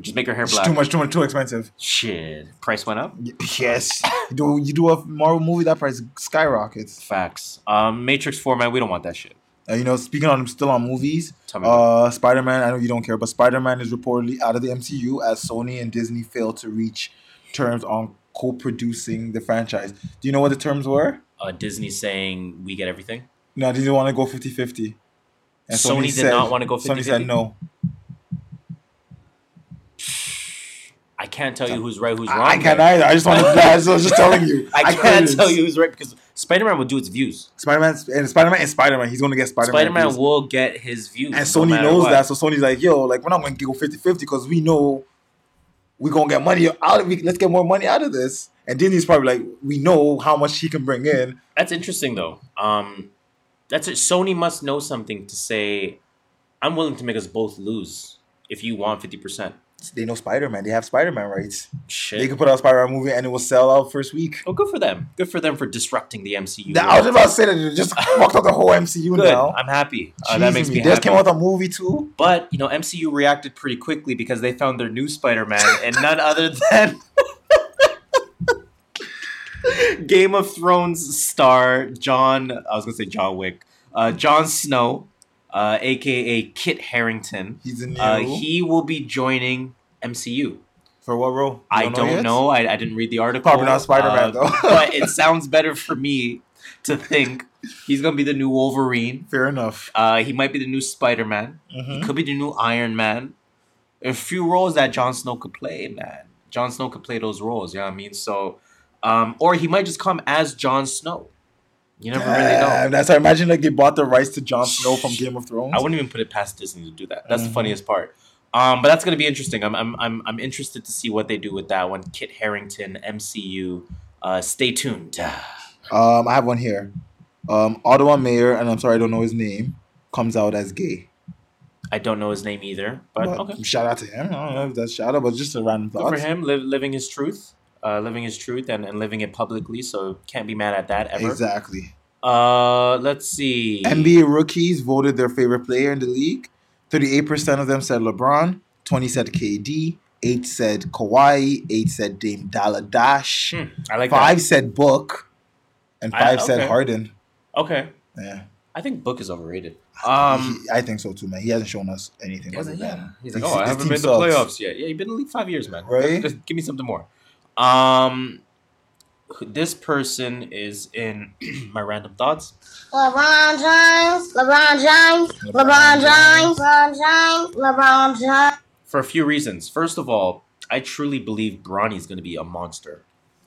But just make her hair
It's
black.
too much. Too much. Too expensive.
Shit, price went up.
Yes. you do you do a Marvel movie that price skyrockets.
Facts. Um, Matrix Four, man, we don't want that shit.
Uh, you know, speaking on still on movies, uh, Spider Man. I know you don't care, but Spider Man is reportedly out of the MCU as Sony and Disney failed to reach terms on co-producing the franchise. Do you know what the terms were?
Uh, Disney saying we get everything.
No, didn't want to go 50-50. And
Sony did not wanna go
Sony said no.
I can't tell you who's right, who's wrong.
I can't either. I just want to- I was just telling you. (laughs)
I
I
can't
couldn't.
tell you who's right because Spider Man will do its views.
Spider Man and Spider Man and Spider Man. He's going to get Spider Man.
Spider Man will get his views,
and Sony
matter
knows
what.
that. So Sony's like, yo, like we're not going to go 50-50 because we know we're going to get money out of it. Let's get more money out of this. And Disney's probably like, we know how much he can bring in.
That's interesting though. Um, that's it. Sony must know something to say. I'm willing to make us both lose if you want fifty percent.
They know Spider Man. They have Spider Man rights.
Shit.
They could put out a Spider Man movie and it will sell out first week.
Oh, good for them. Good for them for disrupting the MCU.
That- I was about to say that they just (laughs) walked out the whole MCU
Good.
now.
I'm happy. Uh, that makes me happy.
They just came out with a movie too.
But you know, MCU reacted pretty quickly because they found their new Spider-Man, and none other than (laughs) Game of Thrones star John. I was gonna say John Wick. Uh, Jon Snow, uh, aka Kit Harington.
He's
Uh,
new.
he will be joining MCU.
For what role? You
I
don't know
don't know. I, I didn't read the article.
Probably not Spider-Man,
uh,
though.
but it (laughs) sounds better for me to think he's gonna be the new Wolverine.
Fair enough.
Uh, he might be the new Spider Man. He
Mhm.
could be the new Iron Man. A few roles that Jon Snow could play, man. Jon Snow could play those roles. You know I mean? So, um, or he might just come as Jon Snow. You never really know.
Damn, That's I imagine like they bought the rights to Jon Snow from Game of Thrones.
I wouldn't even put it past Disney to do that. That's the funniest part. Um, but that's gonna be interesting. I'm, I'm I'm I'm interested to see what they do with that one. Kit Harington, MCU. Uh, stay tuned. (sighs)
Um, I have one here. Um, Ottawa mayor, and I'm sorry I don't know his name, comes out as gay.
I don't know his name either, but,
But
okay.
shout out to him. I don't know if that's shout out, but just a random
Good
thought.
for him, live, living his truth, uh, living his truth, and, and living it publicly. So can't be mad at that ever.
Exactly.
Uh, let's see.
NBA rookies voted their favorite player in the league. 38% of them said LeBron, 20 said KD, 8 said Kawhi, 8 said Dame Dalla Dash,
Hmm, I like
5
that.
said Book, and
I-
5 said. Harden.
Okay.
Yeah.
I think Book is overrated. Um,
He- I think so too, man. He hasn't shown us anything other
yeah. He's like, oh, I haven't made the
sucks.
playoffs yet. Yeah, you've been in the league five years, man.
Right?
Just give me something more. Um, this person is in (clears throat) my random thoughts.
LeBron James, LeBron James, LeBron James, LeBron James, LeBron James.
for a few reasons. First of all, I truly believe Bronny's going to be a monster.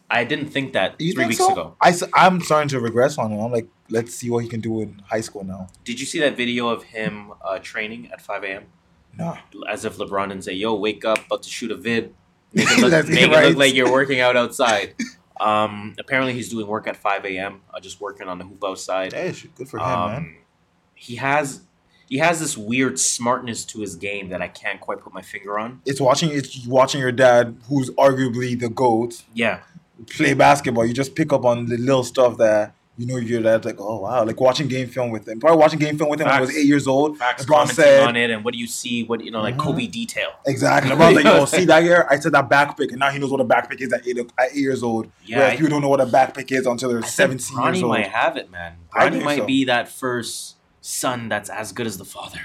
I didn't think that
You
three
think
weeks
so?
ago.
I, am starting to regress on him. I'm like, let's see what he can do in high school now.
Did you see that video of him uh, training at 5 a.m.?
No.
As if LeBron didn't say, "Yo, wake up, about to shoot a vid, (laughs) make it look, make
get
it look like you're working out outside." um, apparently, he's doing work at 5 a.m. Uh, just working on the hoop outside.
Hey, good for him, man.
He has he has this weird smartness to his game that I can't quite put my finger on.
It's watching it's watching your dad, who's arguably the GOAT,
Yeah,
play basketball. You just pick up on the little stuff that you know your dad's like, oh wow, like watching game film with him. Probably watching game film with him when I was eight years old.
facts
LeBron said
on it, and what do you see? What you know, like
Mhm.
Kobe detail.
exactly. (laughs) LeBron's like, yo, see that year? I said that back pick, and now he knows what a back pick is at eight, at eight years old.
Yeah,
Where
I-
if you don't know what a back pick is until they're
I
seventeen years old.
might have it, man.
I
Bronny might
so.
be that first son that's as good as the father.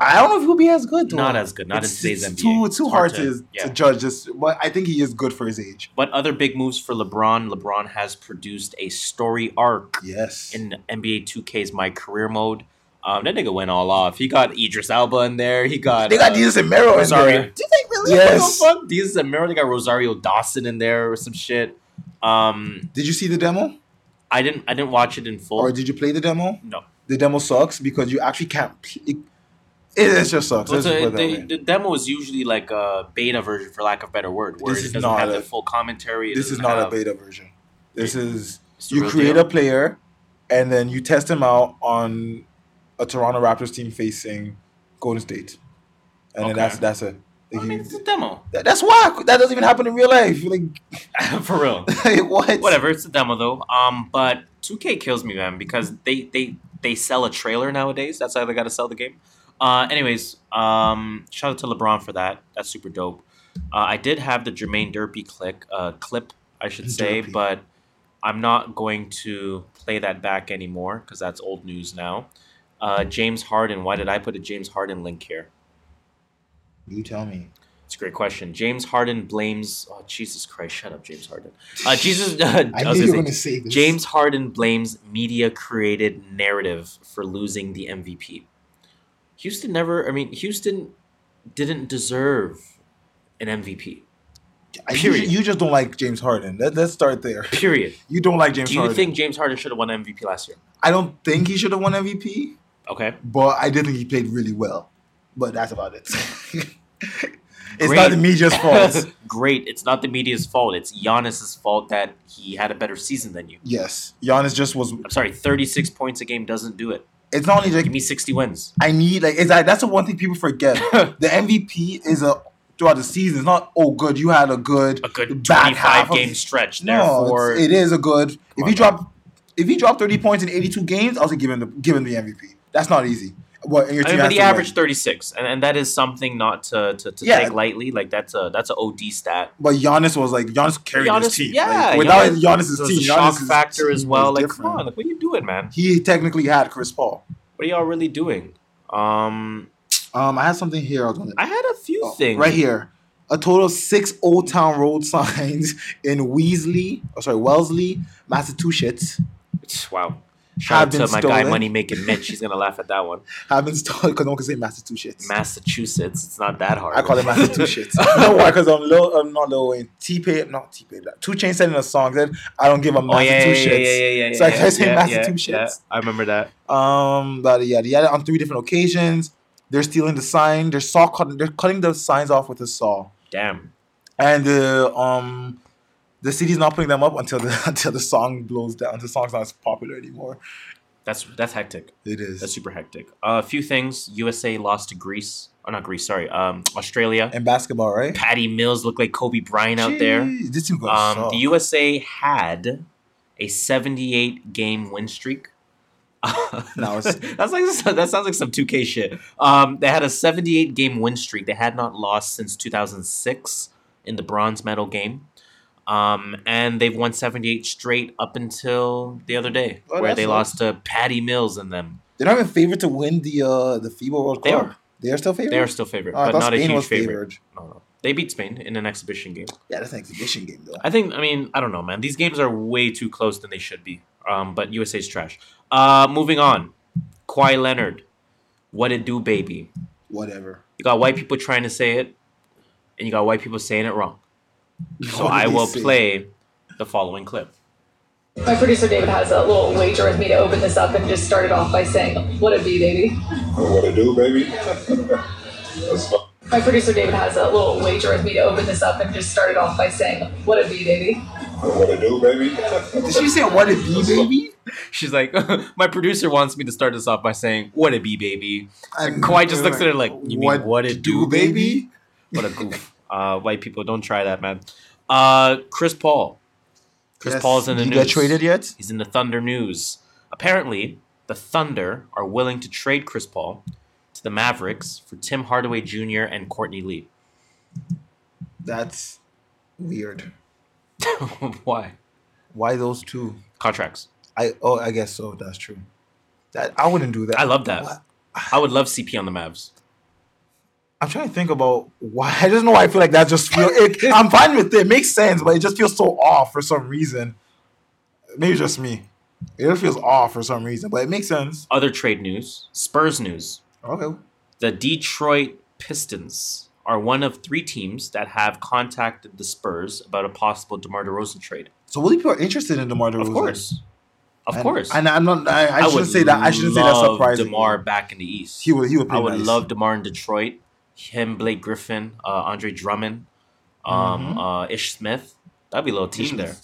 I don't know if he'll be as good. Though.
Not as good. Not
it's,
in today's
it's
NBA.
Too
It's
too
hard
hard,
to-
to,
yeah.
to judge this, but I think he is good for his age.
But other big moves for LeBron. LeBron has produced a story arc.
Yes.
In NBA 2K's My Career mode. Um, that nigga went all off. He got Idris Elba in there. He got
They got
uh,
Desus and Mero in there.
Did they really?
Yes.
What the fuck? Desus and Mero. They got Rosario Dawson in there or some shit. Um,
Did you see the demo?
I didn't. I didn't watch it in full.
Or did you play the demo?
No.
The demo sucks because you actually can't. Play. It, it just sucks.
Well,
Let's
so
just put
the, demo is usually like a beta version, for lack of a better word, where
This
it
is
doesn't
not
have
a-
the full commentary.
This is not a beta version. This is you create
deal?
a player, and then you test him out on a Toronto Raptors team facing Golden State, and then
Okay.
that's that's it.
I mean, it's a demo.
That- that's why that doesn't even happen in real life. Like (laughs) (laughs)
for real.
what?
Whatever, it's a demo though. Um, but 2K kills me, man, because they they they sell a trailer nowadays. That's how they got to sell the game. Uh, anyways, um, shout out to LeBron for that. That's super dope. Uh, I did have the Jermaine Derpy click uh, clip, I should say,
Derpy.
but I'm not going to play that back anymore because that's old news now. Uh, James Harden. Why did I put a James Harden link here?
You tell me.
It's a great question. James Harden blames. Oh Jesus Christ! Shut up, James Harden. Uh, (laughs) Jesus. (laughs) I,
I knew you were gonna say this.
James Harden blames media created narrative for losing the MVP. Houston never. I mean, Houston didn't deserve an MVP.
You,
Period.
you just don't like James Harden. Let, let's start there.
Period.
You don't like James Harden.
Do you
Harden.
think James Harden should have won MVP last year?
I don't think he should have won MVP,
Okay.
but I did think he played really well. But that's about it. (laughs) it's
Great.
not the media's fault. (laughs)
Great. It's not the media's fault. It's Giannis's fault that he had a better season than you.
yes, Giannis just was.
I'm sorry. 36 points a game doesn't do it.
It's not only like
Give me 60 wins.
I need like it's like that's the one thing people forget. (laughs) the MVP is a throughout the season. It's not oh good. You had a good
A good
back
25
half of-
game stretch.
No,
Therefore,
it's- a good. If you drop, if you drop thirty points in eighty two games, I'll say give him the give him the MVP. That's not easy. What and your
I mean, but he averaged 36, and, and that is something not to, to, to
Yeah.
take lightly. Like that's a that's an OD stat.
But Giannis was like Giannis carried his team.
yeah,
Like, without
Giannis-
Giannis's team,
a shock
Giannis's
factor as well. Like,
different.
come on, like what are you doing, man?
He technically had Chris Paul.
What are y'all really doing? Um,
Um, I had something here. I was gonna
I had a few things
right here. A total of six Old Town Road (laughs) signs in Weasley, oh sorry, Wellesley, Massachusetts.
Wow. Shout out to my
stolen.
guy Money Making Mitch. He's gonna laugh at that one. (laughs)
have been stolen because no one can say Massachusetts.
Massachusetts. It's not that hard.
I call it Massachusetts. (laughs) know why? Because I'm low. I'm not Lil Wayne. T Pain, not T Pain. Two Chain said in a song that I don't give a
Oh yeah, yeah, yeah,
Massachusetts.
yeah, yeah, yeah.
So I
yeah,
say
yeah, yeah,
Massachusetts.
yeah. I remember that.
Um, but yeah, yeah, on three different occasions. They're stealing the sign. They're saw cutting. They're cutting the signs off with a saw.
Damn.
And the um, the city's not putting them up until the (laughs) until the song blows down. The song's not as popular anymore.
That's that's hectic.
It is.
That's super hectic. Uh, a few things. USA lost to Greece. Oh, not Greece. Sorry. Um, Australia.
And basketball, right?
Patty Mills looked like Kobe Bryant out there.
This team
Um, the USA had a 78 game win streak. (laughs) (laughs) That's like that sounds like some 2K shit. Um, they had a 78 game win streak. They had not lost since 2006 in the bronze medal game. Um, and they've won 78 straight up until the other day,
Oh,
where they
nice.
lost to Patty Mills and them.
They're not even favored to win the uh the FIBA World Cup.
They are.
They are still favored.
They are still favored,
Oh,
but not a huge favorite. No, no. They beat Spain in an exhibition game.
Yeah, that's an exhibition game though.
I think. I mean, I don't know, man. These games are way too close than they should be. Um, but USA's trash. Uh, moving on. Kawhi Leonard, what it do, baby?
Whatever.
You got white people trying to say it, and you got white people saying it wrong. So I will
say?
play the following clip.
My producer David has a little wager with me to open this up and just start it off by saying, "What it be, baby."
What it do, baby?
My producer David has a little wager with me to open this up and just start it off by saying, "What it be, baby."
What it do, baby?
Did she say what it be, baby?
She's like, (laughs) my producer wants me to start this off by saying, "What it be, baby."
And
And Kawhi just looks at her like, "You mean
what
what it do, baby?" What a goof. Uh, white people don't try that, man. Uh, Chris Paul. Chris
Yes.
Paul's in the
Did he
news.
get traded yet?
He's in the Thunder news. Apparently, the Thunder are willing to trade Chris Paul to the Mavericks for Tim Hardaway Jr. and Courtney Lee.
That's weird. (laughs)
Why?
Why those two?
Contracts.
I oh I guess so. That's true. That I wouldn't do that.
I love that. I would love CP on the Mavs.
I'm trying to think about why. (laughs) I just know why I feel like that just feel. It, I'm fine with it. It makes sense, but it just feels so off for some reason. Maybe just me. It just feels off for some reason, but it makes sense.
Other trade news Spurs news.
Okay.
The Detroit Pistons are one of three teams that have contacted the Spurs about a possible DeMar DeRozan trade.
So will people are interested in DeMar DeRozan?
Of course. Of
And-
course.
And I'm not. I, I, shouldn't say that. I shouldn't say that's surprising.
DeMar back in the East.
He would. He would. Play
I would
nice.
love DeMar in Detroit. Him, Blake Griffin, uh, Andre Drummond, um,
Mhm.
uh, Ish Smith. That'd be a little team
Ish
there.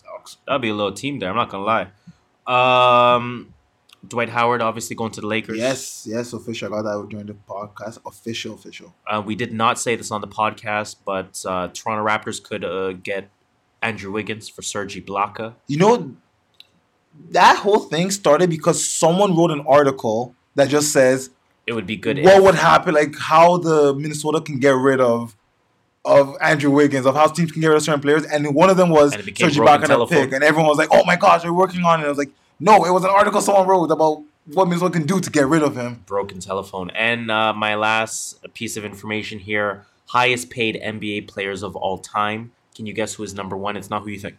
That'd be a little team there. I'm not gonna lie. Um, Dwight Howard obviously going to the Lakers.
Yes. Yes. Official. I got that during the podcast. Official. Official.
Uh, we did not say this on the podcast, but uh, Toronto Raptors could uh, get Andrew Wiggins for Serge Ibaka.
You know, that whole thing started because someone wrote an article that just says
It would be good.
what
if-
would happen, like how the Minnesota can get rid of of Andrew Wiggins, of how teams can get rid of certain players, and one of them was
And it became
Serge Ibaka and pick, and everyone was like, "Oh my gosh, they're working on it." I was like, "No, it was an article someone wrote about what Minnesota can do to get rid of him."
broken telephone. And uh, my last piece of information here: highest paid NBA players of all time. Can you guess who is number one? It's not who you think.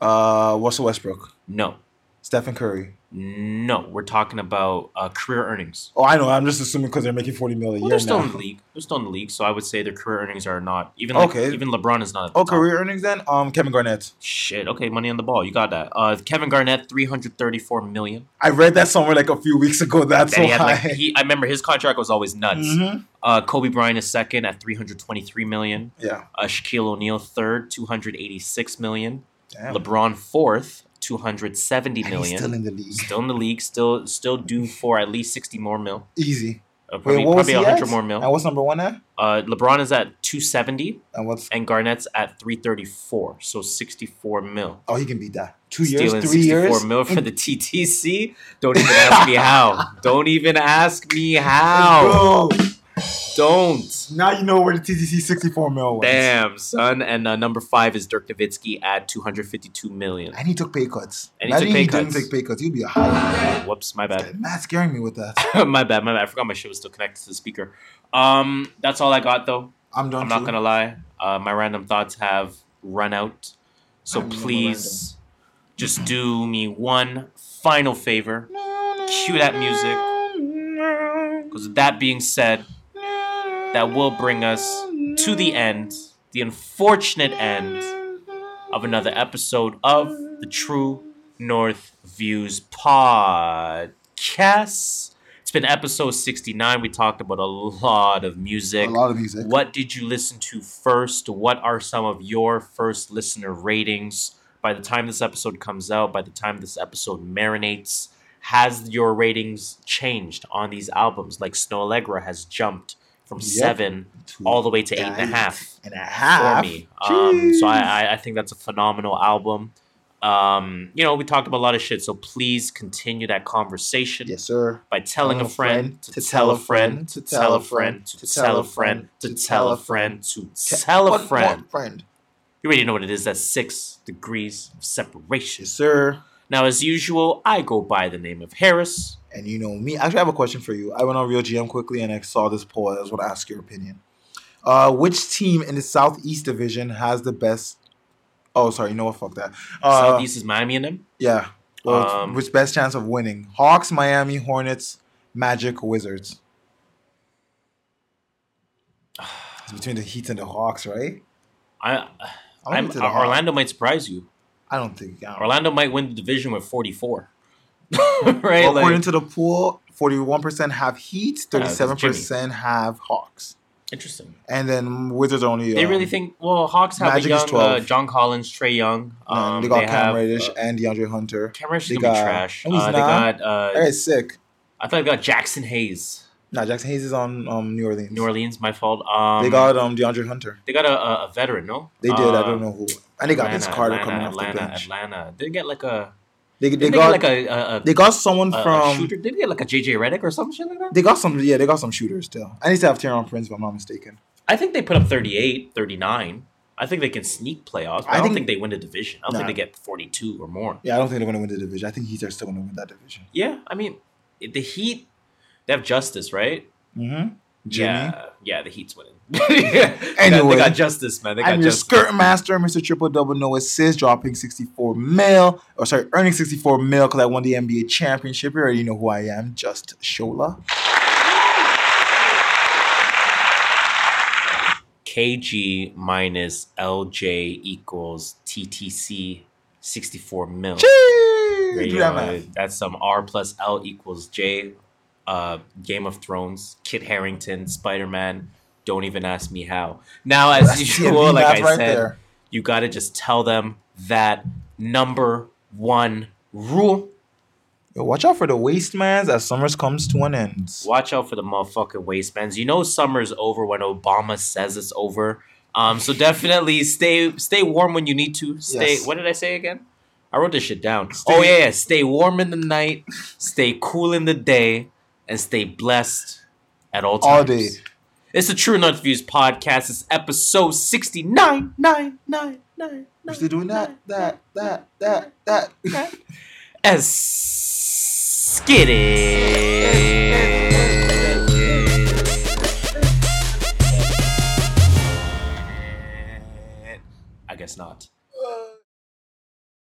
Uh, Russell Westbrook,
No,
Stephen Curry.
No. We're talking about uh, career earnings.
Oh, I know. I'm just assuming because they're making forty mil a
Well,
year
they're still
now.
in the league. They're still in the league, so I would say their career earnings are not even. Like,
Okay.
Even LeBron is not. At the
Oh,
top.
career earnings then? Um, Kevin Garnett.
Shit. Okay, money on the ball. You got that. Uh, Kevin Garnett, three hundred thirty-four million.
I read that somewhere like a few weeks ago. That's
Then
so
he had
high.
like he, I remember his contract was always nuts.
Mhm.
Uh, Kobe Bryant is second at 323 million.
Yeah.
Uh, Shaquille O'Neal third, 286 million.
Damn.
LeBron fourth, 270
And
million.
he's still in the league.
Still in the league. Still still due for at least 60 more mil.
Easy.
Uh, probably
Wait, what
probably
he
100
at?
more mil.
And what's number one at?
Uh, LeBron is at 270
And what's
and Garnett's at 334, so 64 mil.
oh he can beat that. Two years,
Stealing
three
64
years.
mil for the (laughs) TTC. Don't even ask me how. Don't even ask me how. Don't.
now you know where the TTC 64 mil went.
Damn, son. And uh, number five is Dirk Nowitzki at 252 million.
And he took pay cuts.
And he took pay
he
cuts.
didn't take pay cuts. He'd be a high.
Whoops, my bad.
Matt scaring me with that. (laughs)
my bad, my bad. I forgot my shit was still connected to the speaker. Um, that's all I got though.
I'm done.
I'm not
too.
gonna lie. Uh, my random thoughts have run out. So
I have no
please, just do me one final favor. Cue that music. Because with that being said, that will bring us to the end, the unfortunate end of another episode of the True North Views podcast. It's been episode 69. We talked about a lot of music.
A lot of music.
What did you listen to first? What are some of your first listener ratings? By the time this episode comes out, by the time this episode marinates, has your ratings changed on these albums? Like Snoh Aalegra has jumped from
Yep.
seven all the way to eight and a half
and a half.
for me. Um, so I, I, think that's a phenomenal album. Um, you know, we talked about a lot of shit, so please continue that conversation.
Yes, sir.
By telling a friend, to tell a friend, to tell a friend, to tell a friend, to tell a friend, to tell a friend.
friend.
You already know what it is. That's six degrees of separation.
Yes, sir.
Now, as usual, I go by the name of Harris.
And you know me. Actually, I have a question for you. I went on Real GM quickly and I saw this poll. I just want to ask your opinion. Uh, which team in the Southeast Division has the best? Oh, sorry. You know what? Fuck that. Uh,
Southeast is Miami and them.
Yeah. Well,
Um,
which best chance of winning? Hawks, Miami, Hornets, Magic, Wizards. It's between the Heat and the Hawks, right?
I,
I'm
I'm,
the
Orlando might surprise you.
I don't think. I don't
Orlando might win the division with 44. (laughs) right?
Well,
Like-
according to the pool, forty-one percent have Heat, thirty-seven percent have Hawks,
Interesting.
and then Wizards are only.
They
um,
really think well Hawks have
Magic is
young uh, John Collins, Trae Young.
um, they got
they
Cam
have,
Reddish
uh,
and DeAndre Hunter.
Cam Reddish
They
is gonna be
got-
trash.
No, he's
Uh, they got uh,
That guy's sick.
I thought they got Jaxson Hayes.
Nah, Jaxson Hayes is on um, New Orleans.
New Orleans, my fault. Um,
they got um DeAndre Hunter.
they got a, a, a veteran, no?
They did. I
Uh,
don't know who. And they got Vince Carter
Atlanta,
coming off
Atlanta,
the bench.
Atlanta. They get like a?
They, they
did
got
like a, a, a
they got someone
a-
from
shooter. Did they get like a JJ Redick or some shit like that?
They got some. Yeah, they got some shooters still. I need to have Taurean Prince, if I'm not mistaken.
I think they put up 38, 39. I think they can sneak playoffs. But I,
I
don't
think-
think they win the division. I don't
Nah.
think they get 42 or more.
Yeah, I don't think they're going to win the division. I think Heat are still going to win that division.
Yeah, I mean, the Heat, they have justice, right?
Mm-hmm. Jimmy.
Yeah, yeah, the Heat's winning. (laughs)
Anyway,
they got justice, man. They got
I'm your
justice.
skirt master, Mr. Triple Double No Assist, dropping 64 mil, or sorry, earning 64 mil because I won the NBA championship. You already know who I am, Just Shola.
KG minus LJ equals TTC 64 mil.
Jeez,
you
do that
go.
math.
That's some R plus L equals J. Uh, Game of Thrones, Kit Harington, Spider Man. Don't even ask me how. Now, as
That's
usual, (laughs) like I
right
said,
there.
you got to just tell them that number one rule.
Yo, watch out for the wastemans as summers comes to an end.
Watch out for the motherfucking waistbands. You know summer's over when Obama says it's over. Um, so definitely stay stay warm when you need to. Stay.
Yes.
What did I say again? I wrote this shit down. oh yeah, yeah. Stay warm in the night. Stay cool in the day, and stay blessed at all times.
All day.
It's the True North Views podcast. It's episode sixty nine, nine, nine, nine.
We're still doing that, that, that, that, that.
As skid I guess not.